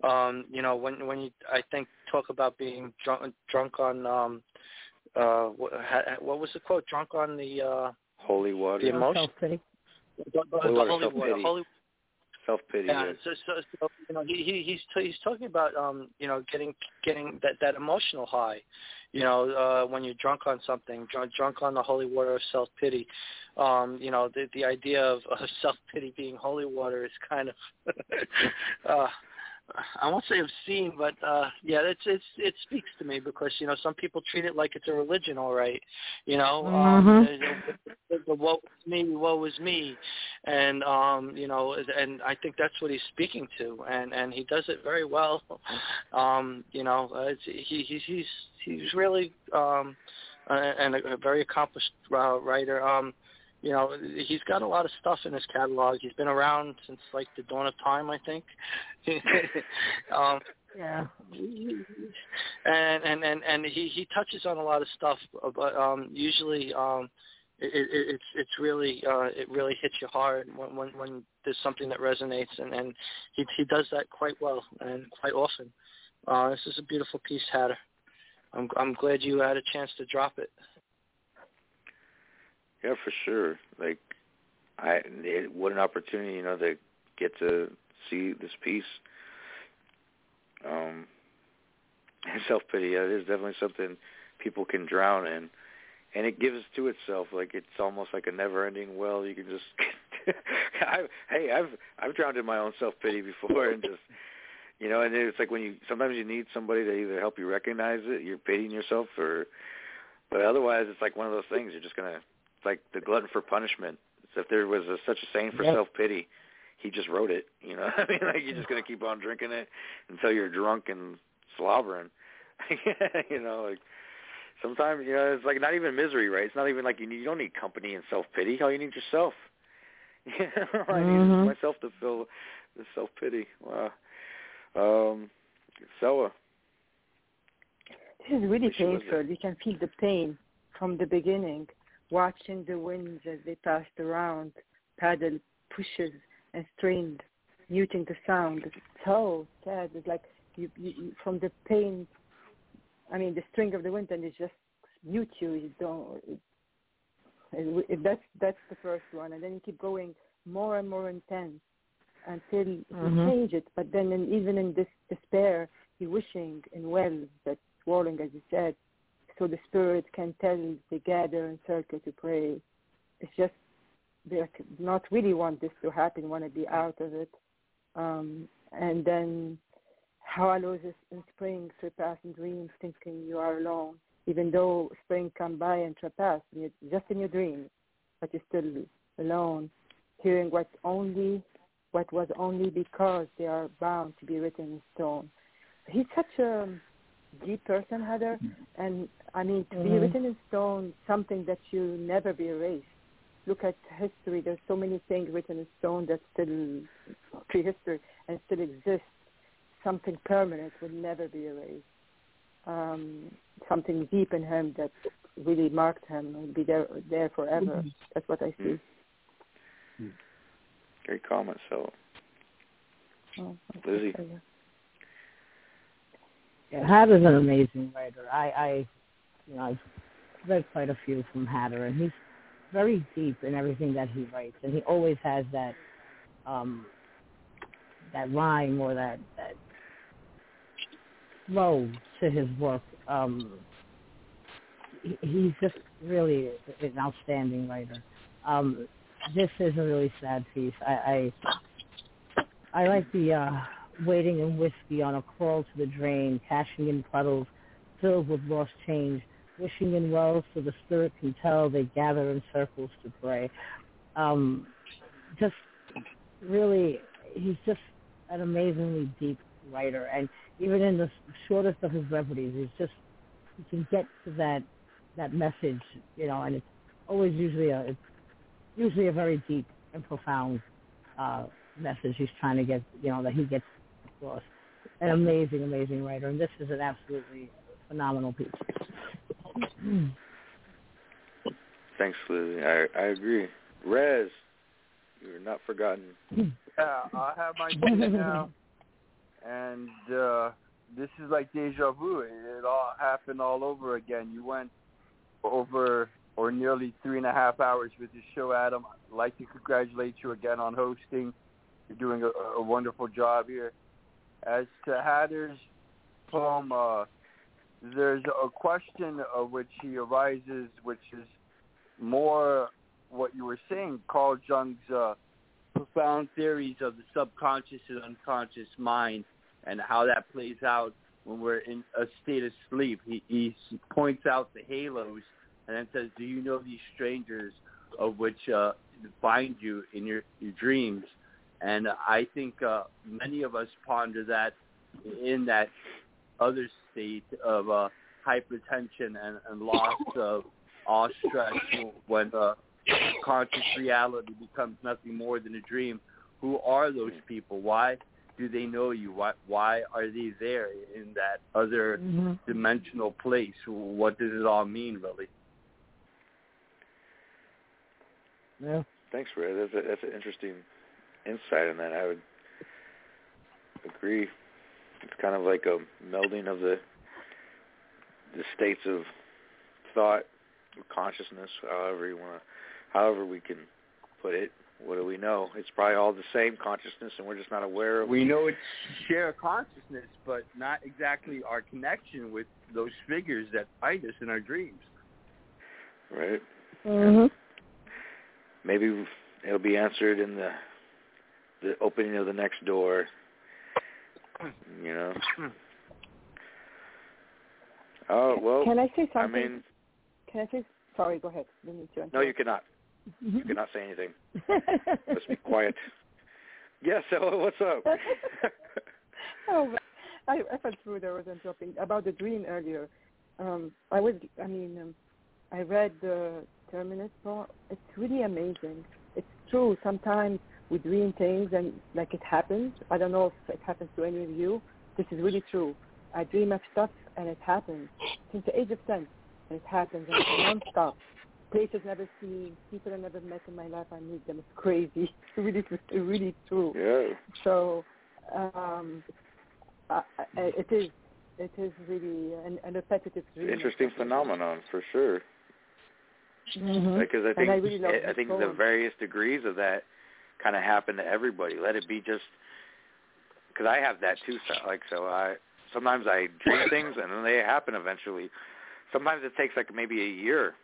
[SPEAKER 2] Um, you know, when when you I think talk about being drunk drunk on um uh what, ha- what was the quote? Drunk on the uh
[SPEAKER 4] Holy water.
[SPEAKER 2] the emotion.
[SPEAKER 5] Self-pity.
[SPEAKER 2] The, the,
[SPEAKER 4] Holy water,
[SPEAKER 2] holy
[SPEAKER 4] self-pity.
[SPEAKER 2] Holy
[SPEAKER 4] Self
[SPEAKER 2] yeah, so, so, so you know, he, he he's t- he's talking about um, you know, getting getting that that emotional high, you know, uh, when you're drunk on something, drunk drunk on the holy water of self pity. Um, you know, the the idea of, of self pity being holy water is kind of, uh, I won't say obscene, but uh, yeah, it's it's it speaks to me because you know some people treat it like it's a religion, all right, you know. Um,
[SPEAKER 5] Mhm.
[SPEAKER 2] the, the woe is me, woe is me, and um, you know, and I think that's what he's speaking to, and and he does it very well. Um, you know, uh, it's, he he's he's he's really um, uh, and a, a very accomplished uh, writer. Um, you know, he's got a lot of stuff in his catalog. He's been around since like the dawn of time, I think. um,
[SPEAKER 5] Yeah.
[SPEAKER 2] and and and and he he touches on a lot of stuff, but um, usually um, it, it, it's it's really uh, it really hits you hard when when when there's something that resonates, and and he he does that quite well and quite often. Uh, this is a beautiful piece, Hatter. I'm I'm glad you had a chance to drop it.
[SPEAKER 4] Yeah, for sure. Like, I it, what an opportunity, you know, to get to see this piece. Um, self pity, yeah, it is definitely something people can drown in, and it gives to itself. Like it's almost like a never-ending well. You can just, I, hey, I've I've drowned in my own self pity before, and just You know, and it's like when you sometimes you need somebody to either help you recognize it, you're pitying yourself, or but otherwise it's like one of those things you're just gonna like the glutton for punishment. It's if there was a, such a saying for
[SPEAKER 5] Yep.
[SPEAKER 4] self pity, he just wrote it. You know, I mean, like you're just gonna keep on drinking it until you're drunk and slobbering. you know, like sometimes you know it's like not even misery, right? It's not even like you need, you don't need company and self pity. All you need is yourself. You know, I
[SPEAKER 5] Mhm.
[SPEAKER 4] need myself to feel the self pity. Wow. Um, Soa.
[SPEAKER 12] This is really painful. You can feel the pain from the beginning, watching the winds as they passed around, paddle pushes and strained, muting the sound. It's so sad. It's like you, you, from the pain. I mean, the string of the wind, and it just mute you. You don't. It, it, it, that's that's the first one, and then you keep going more and more intense until you
[SPEAKER 5] Mhm.
[SPEAKER 12] change it. But then, in, even in this despair, you're wishing in wells that swirling, as you said, so the spirit can tell they gather in circle to pray. It's just they not really want this to happen, want to be out of it. Um, and then us in spring surpassing dreams, thinking you are alone, even though spring come by and surpass, just in your dreams, but you're still alone, hearing what only what was only because they are bound to be written in stone. He's such a deep person, Heather, and I mean to be
[SPEAKER 5] Mhm.
[SPEAKER 12] written in stone, something that you never be erased. Look at history. There's so many things written in stone that still prehistory and still exist. Something permanent will never be erased. Um, something deep in him that really marked him and will be there there forever.
[SPEAKER 5] Mhm.
[SPEAKER 12] That's what I see.
[SPEAKER 4] Great comment, so
[SPEAKER 12] Oh,
[SPEAKER 4] Lizzie.
[SPEAKER 5] Yeah, Hatter's an amazing writer. I, I, you know, I've read quite a few from Hatter, and he's very deep in everything that he writes, and he always has that, um, that rhyme or that that flow to his work. Um, he, he's just really an outstanding writer. Um, this is a really sad piece. I, I, I like the. Uh, waiting in whiskey on a crawl to the drain, cashing in puddles filled with lost change, wishing in wells so the spirit can tell they gather in circles to pray. Um, just really, he's just an amazingly deep writer, and even in the shortest of his reveries, he's just he can get to that that message, you know, and it's always usually a it's usually a very deep and profound uh, message he's trying to get, you know, that he gets across. An amazing, amazing writer, and this is an absolutely phenomenal piece.
[SPEAKER 4] Thanks, Lizzie. I I agree. Rez, you're not forgotten.
[SPEAKER 7] Yeah, I have my data now, and uh, this is like deja vu. It, it all happened all over again. You went over or nearly three and a half hours with your show, Adam. I'd like to congratulate you again on hosting. You're doing a, a wonderful job here. As to Hatter's poem, uh, there's a question of which he arises, which is more what you were saying, Carl Jung's uh, profound theories of the subconscious and unconscious mind and how that plays out when we're in a state of sleep. He, he points out the halos and then says, do you know these strangers of which uh, find you in your, your dreams? And I think uh, many of us ponder that in that other state of uh, hypertension and, and loss of all stress when uh, conscious reality becomes nothing more than a dream. Who are those people? Why do they know you? Why why are they there in that other
[SPEAKER 5] Mm-hmm.
[SPEAKER 7] dimensional place? What does it all mean, really?
[SPEAKER 5] Yeah.
[SPEAKER 4] Thanks, Rez. That's a, that's an interesting insight on that. I would agree. It's kind of like a melding of the the states of thought, consciousness, however you want to, however we can put it. What do we know? It's probably all the same consciousness, and we're just not aware of.
[SPEAKER 7] We know it's share consciousness, but not exactly our connection with those figures that find us in our dreams.
[SPEAKER 4] right.
[SPEAKER 5] Mm-hmm.
[SPEAKER 4] Maybe it'll be answered in the the opening of the next door. You know. Oh well.
[SPEAKER 12] Can I say
[SPEAKER 4] I mean,
[SPEAKER 12] Can I say? Sorry, go ahead. Didn't to
[SPEAKER 4] no, you cannot. You cannot say anything. Just be quiet. Yeah. So what's up?
[SPEAKER 12] oh, I, I felt rude. I wasn't joking about the dream earlier. Um, I was. I mean, um, I read the Terminus part. It's really amazing. It's true. Sometimes we dream things and like it happens. I don't know if it happens to any of you. This is really true. I dream of stuff and it happens since the age of ten, and it happens and it's non-stop. Places never seen, people I never met in my life. I meet them. It's crazy. It's really, really true.
[SPEAKER 4] Yeah.
[SPEAKER 12] So, um, I, I, it is, it is really an, an repetitive dream.
[SPEAKER 4] Interesting phenomenon for sure.
[SPEAKER 12] Mhm.
[SPEAKER 4] Because I
[SPEAKER 12] And
[SPEAKER 4] think
[SPEAKER 12] I really love
[SPEAKER 4] I
[SPEAKER 12] this
[SPEAKER 4] think the various degrees of that kind of happen to everybody. Let it be just because I have that too. So, like so, I sometimes I dream things and then they happen eventually. Sometimes it takes like maybe a year,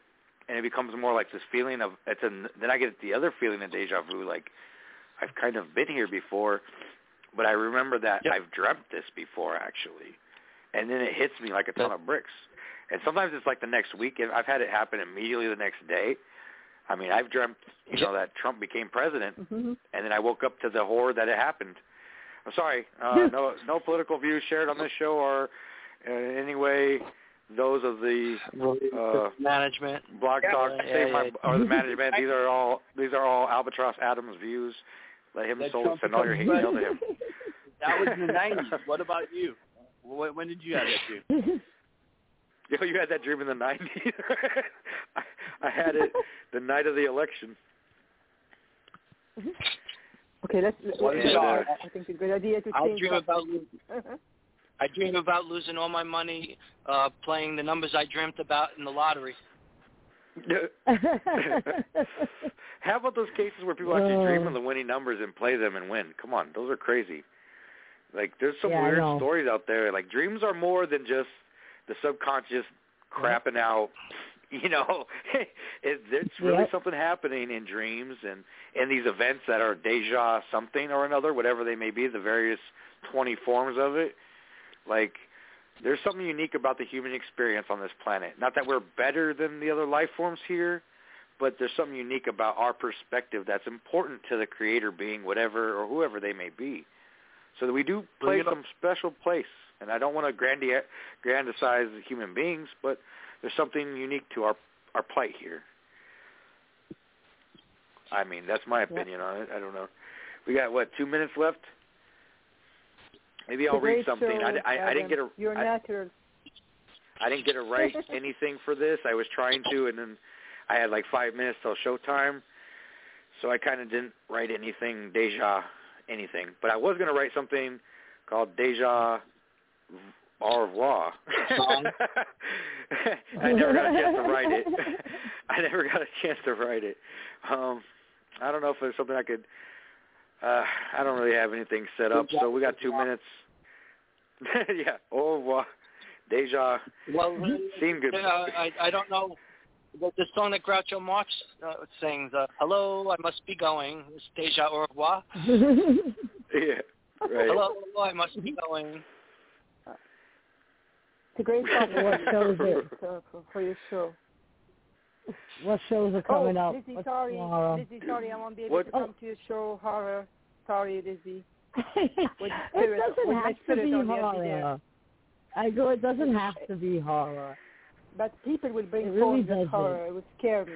[SPEAKER 4] and it becomes more like this feeling of it's a. Then I get the other feeling of deja vu, like I've kind of been here before, but I remember that I've dreamt this before actually, and then it hits me like a ton of bricks. And sometimes it's like the next week. I've had it happen immediately the next day. I mean, I've dreamt, you know, that Trump became president,
[SPEAKER 12] Mhm.
[SPEAKER 4] and then I woke up to the horror that it happened. I'm sorry, uh, no, no political views shared on this show or uh, in any way those of the uh,
[SPEAKER 2] management.
[SPEAKER 4] blog talk
[SPEAKER 2] Yeah, yeah,
[SPEAKER 4] my,
[SPEAKER 2] yeah.
[SPEAKER 4] or the management. These are all these are all Albatross Atoms views. Let him
[SPEAKER 7] That
[SPEAKER 4] soul
[SPEAKER 7] Trump
[SPEAKER 4] send all your hate mail to him.
[SPEAKER 7] That was in the '90s. What about you? When, when did you have that dream?
[SPEAKER 4] Yo, you had that dream in the '90s. I, I had it the night of the election.
[SPEAKER 12] Okay, let's. let's
[SPEAKER 2] What is
[SPEAKER 12] let's- I think it's a good idea to
[SPEAKER 2] I
[SPEAKER 12] change.
[SPEAKER 2] dream
[SPEAKER 12] up-
[SPEAKER 2] about lo- I dream about losing all my money uh playing the numbers I dreamt about in the lottery.
[SPEAKER 4] How about those cases where people actually dream
[SPEAKER 2] Uh.
[SPEAKER 4] of the winning numbers and play them and win? Come on, those are crazy. Like there's some
[SPEAKER 5] Yeah,
[SPEAKER 4] weird stories out there. Like dreams are more than just the subconscious crapping out. You know, it, it's really
[SPEAKER 5] Yep.
[SPEAKER 4] something happening in dreams and in these events that are deja something or another, whatever they may be, the various 20 forms of it. Like there's something unique about the human experience on this planet. Not that we're better than the other life forms here, but there's something unique about our perspective that's important to the creator being whatever or whoever they may be. So that we do play
[SPEAKER 2] Bring up.
[SPEAKER 4] some special place. And I don't want to grandi- grandize human beings, but there's something unique to our our plight here. I mean, that's my opinion on it. I don't know. We got what two minutes left? Maybe I'll read something. I, I, I didn't get a
[SPEAKER 12] You're
[SPEAKER 4] I-
[SPEAKER 12] natural.
[SPEAKER 4] I didn't get to write anything for this. I was trying to, and then I had like five minutes till showtime, so I kind of didn't write anything deja anything. But I was going to write something called Deja Au revoir. I never got a chance to write it. I never got a chance to write it. Um, I don't know if there's something I could. Uh, I don't really have anything set up, so we got two minutes. yeah, au revoir. Deja
[SPEAKER 2] Well,
[SPEAKER 4] seemed good.
[SPEAKER 2] uh, I I don't know. The, the song that Groucho Marx uh, sings, uh, "Hello, I must be going." It's Deja au revoir.
[SPEAKER 4] yeah, right.
[SPEAKER 2] Hello, I must be going.
[SPEAKER 12] It's a great song.
[SPEAKER 5] What show is it?
[SPEAKER 12] for, for your show.
[SPEAKER 5] What shows are coming
[SPEAKER 12] oh,
[SPEAKER 5] up?
[SPEAKER 12] Lizzie,
[SPEAKER 5] What's
[SPEAKER 12] sorry,
[SPEAKER 5] tomorrow?
[SPEAKER 12] Lizzie, sorry, I won't be able
[SPEAKER 5] What-
[SPEAKER 12] to come to your show. Horror. Sorry, Lizzie. With
[SPEAKER 5] it doesn't
[SPEAKER 12] with
[SPEAKER 5] have to be
[SPEAKER 12] on the empty there.
[SPEAKER 5] horror. I go. It doesn't have to be horror.
[SPEAKER 12] But people will bring
[SPEAKER 5] It really
[SPEAKER 12] forms of
[SPEAKER 5] doesn't.
[SPEAKER 12] horror. It would scare me.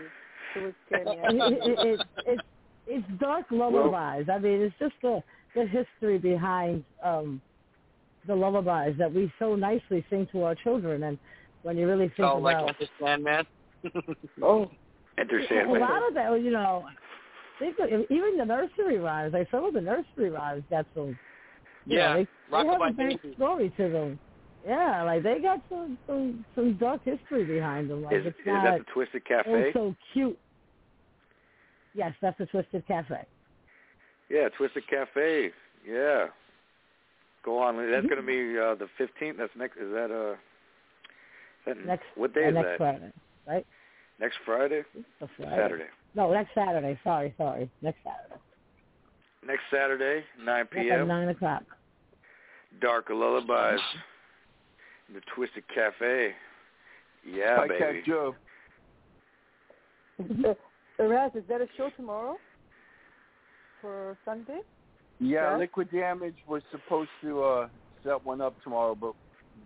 [SPEAKER 12] It would scare me.
[SPEAKER 5] it, it, it, it's it's dark lullabies. I mean, it's just the the history behind um the lullabies that we so nicely sing to our children. And when you really think
[SPEAKER 2] Oh, like
[SPEAKER 5] about
[SPEAKER 2] Enter Sandman.
[SPEAKER 12] oh,
[SPEAKER 4] Enter
[SPEAKER 5] a lot of that, you know, think of, even the nursery rhymes. Like some of the nursery rhymes got some. You
[SPEAKER 2] Yeah,
[SPEAKER 5] know, they, they have a big story to them. Yeah, like they got some some some dark history behind them. Like
[SPEAKER 4] Is, is
[SPEAKER 5] it's not
[SPEAKER 4] that the Twisted Cafe?
[SPEAKER 5] so cute. Yes, that's the Twisted Cafe.
[SPEAKER 4] Yeah, Twisted Cafe. Yeah. Go on. That's
[SPEAKER 5] Mm-hmm.
[SPEAKER 4] going to be uh, the 15th. That's next. Is that uh? Is that,
[SPEAKER 5] Next
[SPEAKER 4] what day
[SPEAKER 5] uh,
[SPEAKER 4] is
[SPEAKER 5] next
[SPEAKER 4] that?
[SPEAKER 5] Friday, right?
[SPEAKER 4] Next Friday.
[SPEAKER 5] Friday.
[SPEAKER 4] Saturday.
[SPEAKER 5] No, next Saturday. Sorry, sorry. Next Saturday.
[SPEAKER 4] Next Saturday, 9
[SPEAKER 5] Like at
[SPEAKER 4] p.m.
[SPEAKER 5] nine o'clock.
[SPEAKER 4] Dark Lullabies. The Twisted Cafe. Yeah,
[SPEAKER 7] Hi,
[SPEAKER 4] baby.
[SPEAKER 7] Cat Joe.
[SPEAKER 12] Uh, Razz, is that a show tomorrow for Sunday?
[SPEAKER 7] Yeah,
[SPEAKER 12] Yeah?
[SPEAKER 7] Liquid Damage was supposed to uh set one up tomorrow, but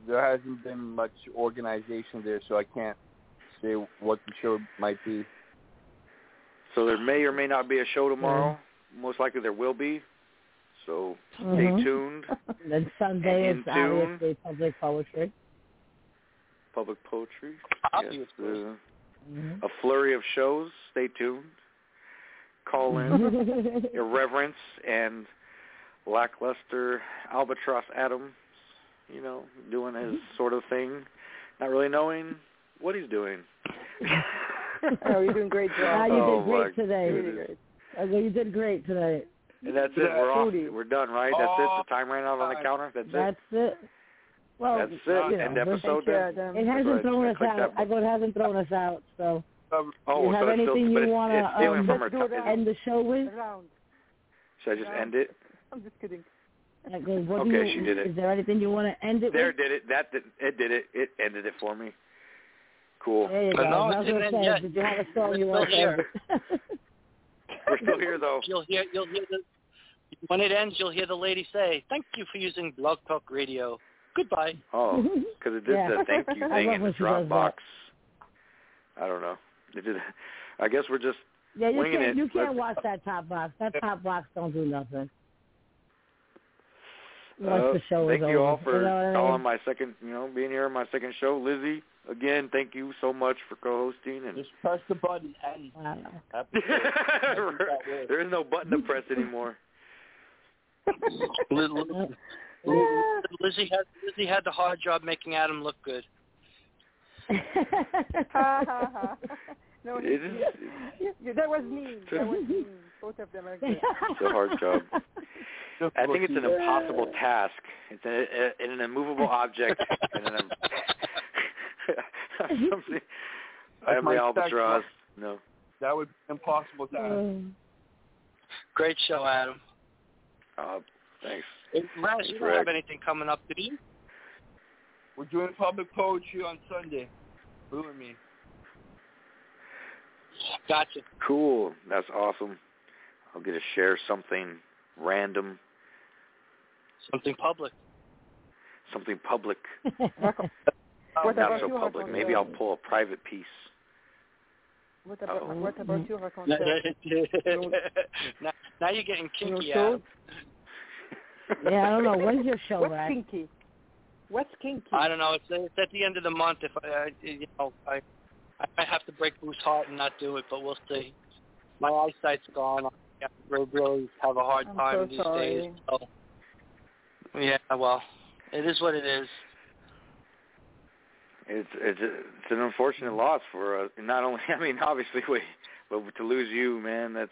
[SPEAKER 7] there hasn't been much organization there, so I can't say what the show might be.
[SPEAKER 4] So there may or may not be a show tomorrow. Most likely there will be. So stay
[SPEAKER 5] Mhm.
[SPEAKER 4] tuned.
[SPEAKER 5] then Sunday
[SPEAKER 4] And
[SPEAKER 5] is
[SPEAKER 4] in tune.
[SPEAKER 5] obviously public poetry.
[SPEAKER 4] Public poetry.
[SPEAKER 2] Obviously.
[SPEAKER 4] Yes, uh, a flurry of shows. Stay tuned. Call in. Irreverence and lackluster Albatross Atoms, you know, doing his sort of thing, not really knowing what he's doing.
[SPEAKER 12] oh, you're doing a great job.
[SPEAKER 5] you
[SPEAKER 4] Oh,
[SPEAKER 5] did great
[SPEAKER 4] my
[SPEAKER 5] today.
[SPEAKER 4] goodness.
[SPEAKER 5] You did great today.
[SPEAKER 4] And that's it. We're off. We're done, right? That's it. The time ran out on the counter. That's it.
[SPEAKER 5] That's it. Well,
[SPEAKER 4] That's it.
[SPEAKER 5] you know,
[SPEAKER 4] End episode then.
[SPEAKER 5] It hasn't
[SPEAKER 4] Right.
[SPEAKER 5] thrown us out. I it hasn't thrown us out. So,
[SPEAKER 4] Oh,
[SPEAKER 5] you have
[SPEAKER 4] it's
[SPEAKER 5] anything
[SPEAKER 4] but
[SPEAKER 5] you want
[SPEAKER 4] to stealing
[SPEAKER 5] um,
[SPEAKER 4] from her.
[SPEAKER 12] let's do it
[SPEAKER 4] T-
[SPEAKER 12] out.
[SPEAKER 5] end the show with?
[SPEAKER 4] Should I just end it?
[SPEAKER 12] I'm just kidding.
[SPEAKER 5] I what
[SPEAKER 4] Okay,
[SPEAKER 5] you,
[SPEAKER 4] she did it.
[SPEAKER 5] Is there anything you want to end it
[SPEAKER 4] There
[SPEAKER 5] with?
[SPEAKER 4] did it. That did, it did it. It ended it for me. Cool.
[SPEAKER 5] There you go.
[SPEAKER 2] No,
[SPEAKER 5] I
[SPEAKER 2] it didn't
[SPEAKER 5] gonna
[SPEAKER 2] end
[SPEAKER 5] say,
[SPEAKER 2] yet.
[SPEAKER 5] did you have a song you want to end it?
[SPEAKER 4] We're still here though.
[SPEAKER 2] You'll hear you'll hear the when it ends. You'll hear the lady say, "Thank you for using Blog Talk Radio. Goodbye."
[SPEAKER 4] Oh, because it did
[SPEAKER 5] Yeah.
[SPEAKER 4] the thank you thing in the
[SPEAKER 5] when she
[SPEAKER 4] Dropbox. I don't know. It did. I guess we're just
[SPEAKER 5] Yeah, you can't.
[SPEAKER 4] it.
[SPEAKER 5] You can't
[SPEAKER 4] Let's-
[SPEAKER 5] watch that top box. That top box don't do nothing. Once
[SPEAKER 4] Uh,
[SPEAKER 5] the show
[SPEAKER 4] thank
[SPEAKER 5] is
[SPEAKER 4] you
[SPEAKER 5] over.
[SPEAKER 4] all for
[SPEAKER 5] you know what I
[SPEAKER 4] calling my second, you know, being here on my second show. Lizzie, again, thank you so much for co-hosting. And
[SPEAKER 20] Just press the button and
[SPEAKER 4] there is no button to press anymore.
[SPEAKER 2] Lizzie had Lizzie had the hard job making Adam look good.
[SPEAKER 12] No,
[SPEAKER 4] It is
[SPEAKER 12] yeah, yeah, that was mean. That was mean. Both of them are good.
[SPEAKER 4] it's a hard job. I think it's an impossible task. It's a, a, an immovable object. and an, something. I am the albatross.
[SPEAKER 7] life.
[SPEAKER 4] No.
[SPEAKER 7] That would be impossible to ask.
[SPEAKER 5] Um,
[SPEAKER 2] Great show, Adam.
[SPEAKER 4] Uh, thanks.
[SPEAKER 2] Hey, Razz, you don't
[SPEAKER 4] Greg.
[SPEAKER 2] have anything coming up, do you?
[SPEAKER 7] We're doing public poetry on Sunday. Boo and me.
[SPEAKER 2] Gotcha.
[SPEAKER 4] Cool. That's awesome. I'll get to share something random,
[SPEAKER 2] Something public.
[SPEAKER 4] something public,
[SPEAKER 12] What
[SPEAKER 4] not so public. Maybe I'll pull a private piece.
[SPEAKER 12] What about
[SPEAKER 4] Uh-oh.
[SPEAKER 12] what about you,
[SPEAKER 2] now, now you're getting kinky,
[SPEAKER 12] shows?
[SPEAKER 5] Yeah, I don't know. When's your show,
[SPEAKER 12] What's
[SPEAKER 5] Razz?
[SPEAKER 12] kinky? What's kinky?
[SPEAKER 2] I don't know. It's, it's at the end of the month. If I, I you know, I, I might have to break Bruce's heart and not do it, but we'll see. My eyesight's gone. I really, really have a hard
[SPEAKER 12] I'm
[SPEAKER 2] time
[SPEAKER 12] so
[SPEAKER 2] these
[SPEAKER 12] sorry.
[SPEAKER 2] days. So, yeah, well, it is what it is.
[SPEAKER 4] It's it's it's an unfortunate loss for us. Not only, I mean, obviously, we, but to lose you, man, that's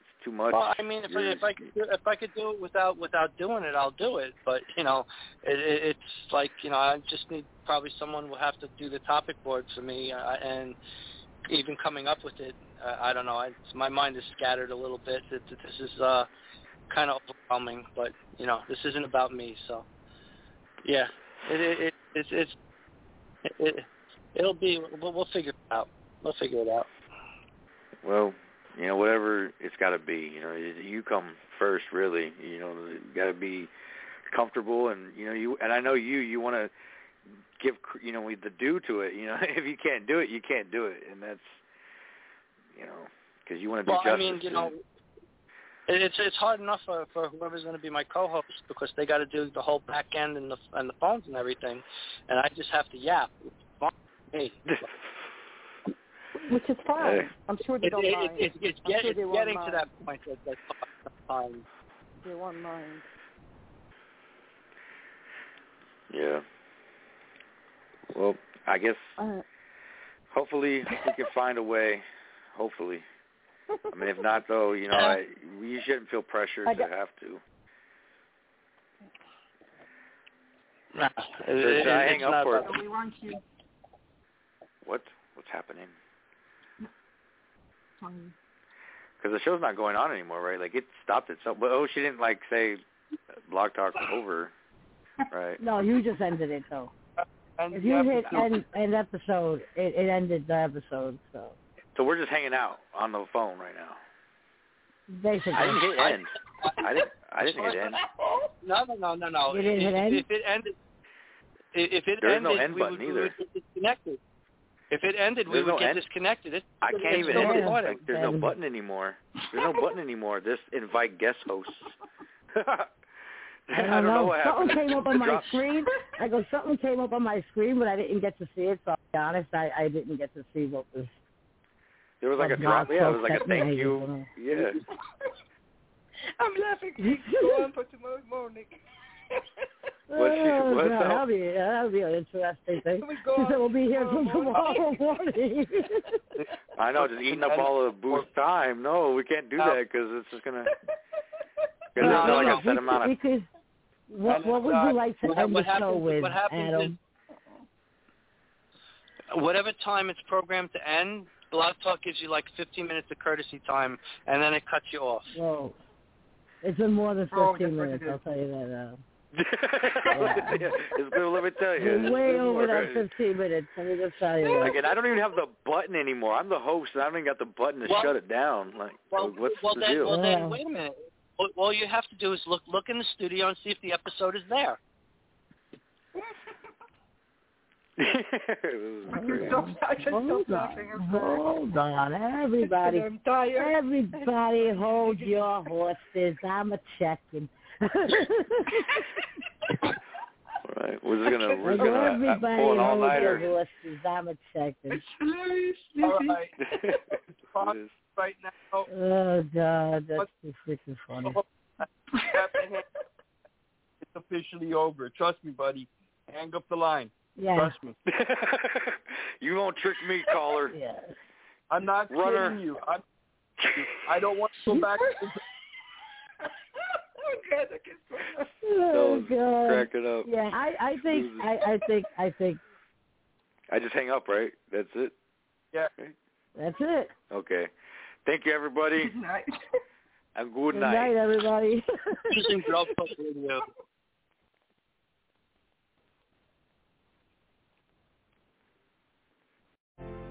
[SPEAKER 4] it's too much.
[SPEAKER 2] Well, I mean, if I, if I could do, if I could do it without without doing it, I'll do it. But you know, it, it, it's like you know, I just need probably someone will have to do the topic board for me, uh, and even coming up with it, uh, I don't know. I, my mind is scattered a little bit. It, it, this is uh, kind of overwhelming, but you know, this isn't about me. So, yeah, it, it, it it's it's it, it, it'll be. We'll, we'll figure it out. We'll figure it out.
[SPEAKER 4] Well, you know, whatever it's got to be. You know, you come first, really. You know, got to be comfortable, and you know, you and I know you. You want to give, you know, the due to it. You know, if you can't do it, you can't do it, and that's, you know, because you want to do
[SPEAKER 2] Well,
[SPEAKER 4] justice.
[SPEAKER 2] I mean, you know, it's it's hard enough for for whoever's going to be my co-host because they got to do the whole back end and the and the phones and everything, and I just have to yap. It's fine with me.
[SPEAKER 12] Which is fine.
[SPEAKER 4] Hey.
[SPEAKER 12] I'm sure they
[SPEAKER 2] It,
[SPEAKER 12] don't
[SPEAKER 2] it,
[SPEAKER 12] mind.
[SPEAKER 2] it, it's it's,
[SPEAKER 12] I'm
[SPEAKER 2] get,
[SPEAKER 12] sure
[SPEAKER 2] it's
[SPEAKER 12] they won't
[SPEAKER 2] getting to
[SPEAKER 12] mind.
[SPEAKER 2] that point that that sometimes.
[SPEAKER 12] They won't mind.
[SPEAKER 4] Yeah. Well, I guess
[SPEAKER 12] Uh,
[SPEAKER 4] hopefully we can find a way. Hopefully. I mean, if not, though, you know, I, you shouldn't feel pressured to have to.
[SPEAKER 2] Nah,
[SPEAKER 4] Should
[SPEAKER 2] it-
[SPEAKER 4] I
[SPEAKER 2] it's
[SPEAKER 4] hang up
[SPEAKER 2] for
[SPEAKER 4] or
[SPEAKER 2] about-
[SPEAKER 12] we want you.
[SPEAKER 4] what? What's happening? Because the show's not going on anymore, right? Like it stopped itself. But oh, she didn't like say Blog Talk over. Right.
[SPEAKER 5] No, you just ended it though.
[SPEAKER 2] And
[SPEAKER 5] If
[SPEAKER 2] the
[SPEAKER 5] you hit end, end episode, it, it ended the episode. So
[SPEAKER 4] So we're just hanging out on the phone right now.
[SPEAKER 5] basically,
[SPEAKER 4] I didn't hit end. I didn't. I didn't hit end.
[SPEAKER 2] No, no, no, no, no.
[SPEAKER 5] You didn't
[SPEAKER 2] if,
[SPEAKER 5] hit end?
[SPEAKER 2] if it ended, if if it
[SPEAKER 4] There's
[SPEAKER 2] ended,
[SPEAKER 4] no end
[SPEAKER 2] we would, we would get disconnected. If it ended, we would
[SPEAKER 4] no
[SPEAKER 2] get
[SPEAKER 4] end?
[SPEAKER 2] disconnected. It,
[SPEAKER 4] I can't
[SPEAKER 2] it's
[SPEAKER 4] even
[SPEAKER 2] still
[SPEAKER 4] end it. Like, there's no button anymore. There's no button anymore. Just invite guest hosts.
[SPEAKER 5] I don't,
[SPEAKER 4] know what
[SPEAKER 5] Something
[SPEAKER 4] happened.
[SPEAKER 5] came up on my screen. I go, something came up on my screen, but I didn't get to see it. So I'll be honest, I, I didn't get to see what was.
[SPEAKER 4] There was like a drop. Yeah, it was like a thank you. Yeah.
[SPEAKER 12] I'm laughing. Go on for tomorrow morning.
[SPEAKER 4] What's she-
[SPEAKER 5] oh,
[SPEAKER 4] what's
[SPEAKER 5] God,
[SPEAKER 4] up?
[SPEAKER 5] that'll be that'll be an interesting thing.
[SPEAKER 12] We
[SPEAKER 5] She
[SPEAKER 12] go
[SPEAKER 5] said
[SPEAKER 12] on
[SPEAKER 5] we'll be here till
[SPEAKER 12] tomorrow
[SPEAKER 5] tomorrow morning.
[SPEAKER 4] I know, just eating up all of the boost time. No, we can't do
[SPEAKER 2] No.
[SPEAKER 4] that because it's just gonna. Because
[SPEAKER 2] No,
[SPEAKER 4] there's
[SPEAKER 2] no,
[SPEAKER 4] not
[SPEAKER 2] no.
[SPEAKER 4] like a set amount of.
[SPEAKER 5] we could. What, what would
[SPEAKER 2] uh,
[SPEAKER 5] you like to
[SPEAKER 2] what-
[SPEAKER 5] end
[SPEAKER 2] what
[SPEAKER 5] the show with,
[SPEAKER 2] what happens
[SPEAKER 5] Adam?
[SPEAKER 2] whatever time it's programmed to end, Blog Talk gives you like 15 minutes of courtesy time, and then it cuts you off.
[SPEAKER 5] Whoa. It's been more than 15
[SPEAKER 12] Oh,
[SPEAKER 5] minutes. I'll tell you that now.
[SPEAKER 4] it's good. Let me tell you. It's
[SPEAKER 5] way over
[SPEAKER 4] work.
[SPEAKER 5] that 15 minutes. Let me just tell you that.
[SPEAKER 4] Again, I don't even have the button anymore. I'm the host, and I don't even got the button to
[SPEAKER 2] Well-
[SPEAKER 4] shut it down. Like,
[SPEAKER 2] Well,
[SPEAKER 4] what's
[SPEAKER 2] well
[SPEAKER 4] the
[SPEAKER 2] then,
[SPEAKER 4] deal?
[SPEAKER 2] well
[SPEAKER 5] Yeah.
[SPEAKER 2] then, wait a minute. All, all you have to do is look look in the studio and see if the episode is there.
[SPEAKER 12] Stop, I just
[SPEAKER 5] Hold
[SPEAKER 12] stop laughing.
[SPEAKER 5] on, hold on, everybody.
[SPEAKER 12] I'm tired.
[SPEAKER 5] Everybody hold your horses. I'm a checking.
[SPEAKER 4] All right, we're just gonna we're
[SPEAKER 5] I
[SPEAKER 4] just
[SPEAKER 5] go,
[SPEAKER 4] gonna
[SPEAKER 5] everybody
[SPEAKER 4] pull an all
[SPEAKER 5] hold your
[SPEAKER 4] nighter.
[SPEAKER 5] horses. I'm a checking.
[SPEAKER 12] It's hilarious.
[SPEAKER 2] All
[SPEAKER 12] Listen.
[SPEAKER 2] right, right now.
[SPEAKER 5] Oh God, that's too freaking funny.
[SPEAKER 7] Oh, it's officially over. Trust me, buddy. Hang up the line.
[SPEAKER 5] Yeah.
[SPEAKER 7] Trust me.
[SPEAKER 4] you won't trick me, caller.
[SPEAKER 5] Yeah.
[SPEAKER 7] I'm not
[SPEAKER 4] Runner.
[SPEAKER 7] kidding you. I'm, I don't want to go back. To,
[SPEAKER 12] Oh, God, I can't.
[SPEAKER 5] Oh
[SPEAKER 4] That was
[SPEAKER 5] God.
[SPEAKER 4] up.
[SPEAKER 5] Yeah, I, I think, I, I think, I think
[SPEAKER 4] I just hang up, right? That's it.
[SPEAKER 7] yeah.
[SPEAKER 5] that's it.
[SPEAKER 4] Okay. Thank you, everybody,
[SPEAKER 12] Good night.
[SPEAKER 4] and good, night.
[SPEAKER 5] Good night, everybody.
[SPEAKER 2] Using Blog Talk Radio.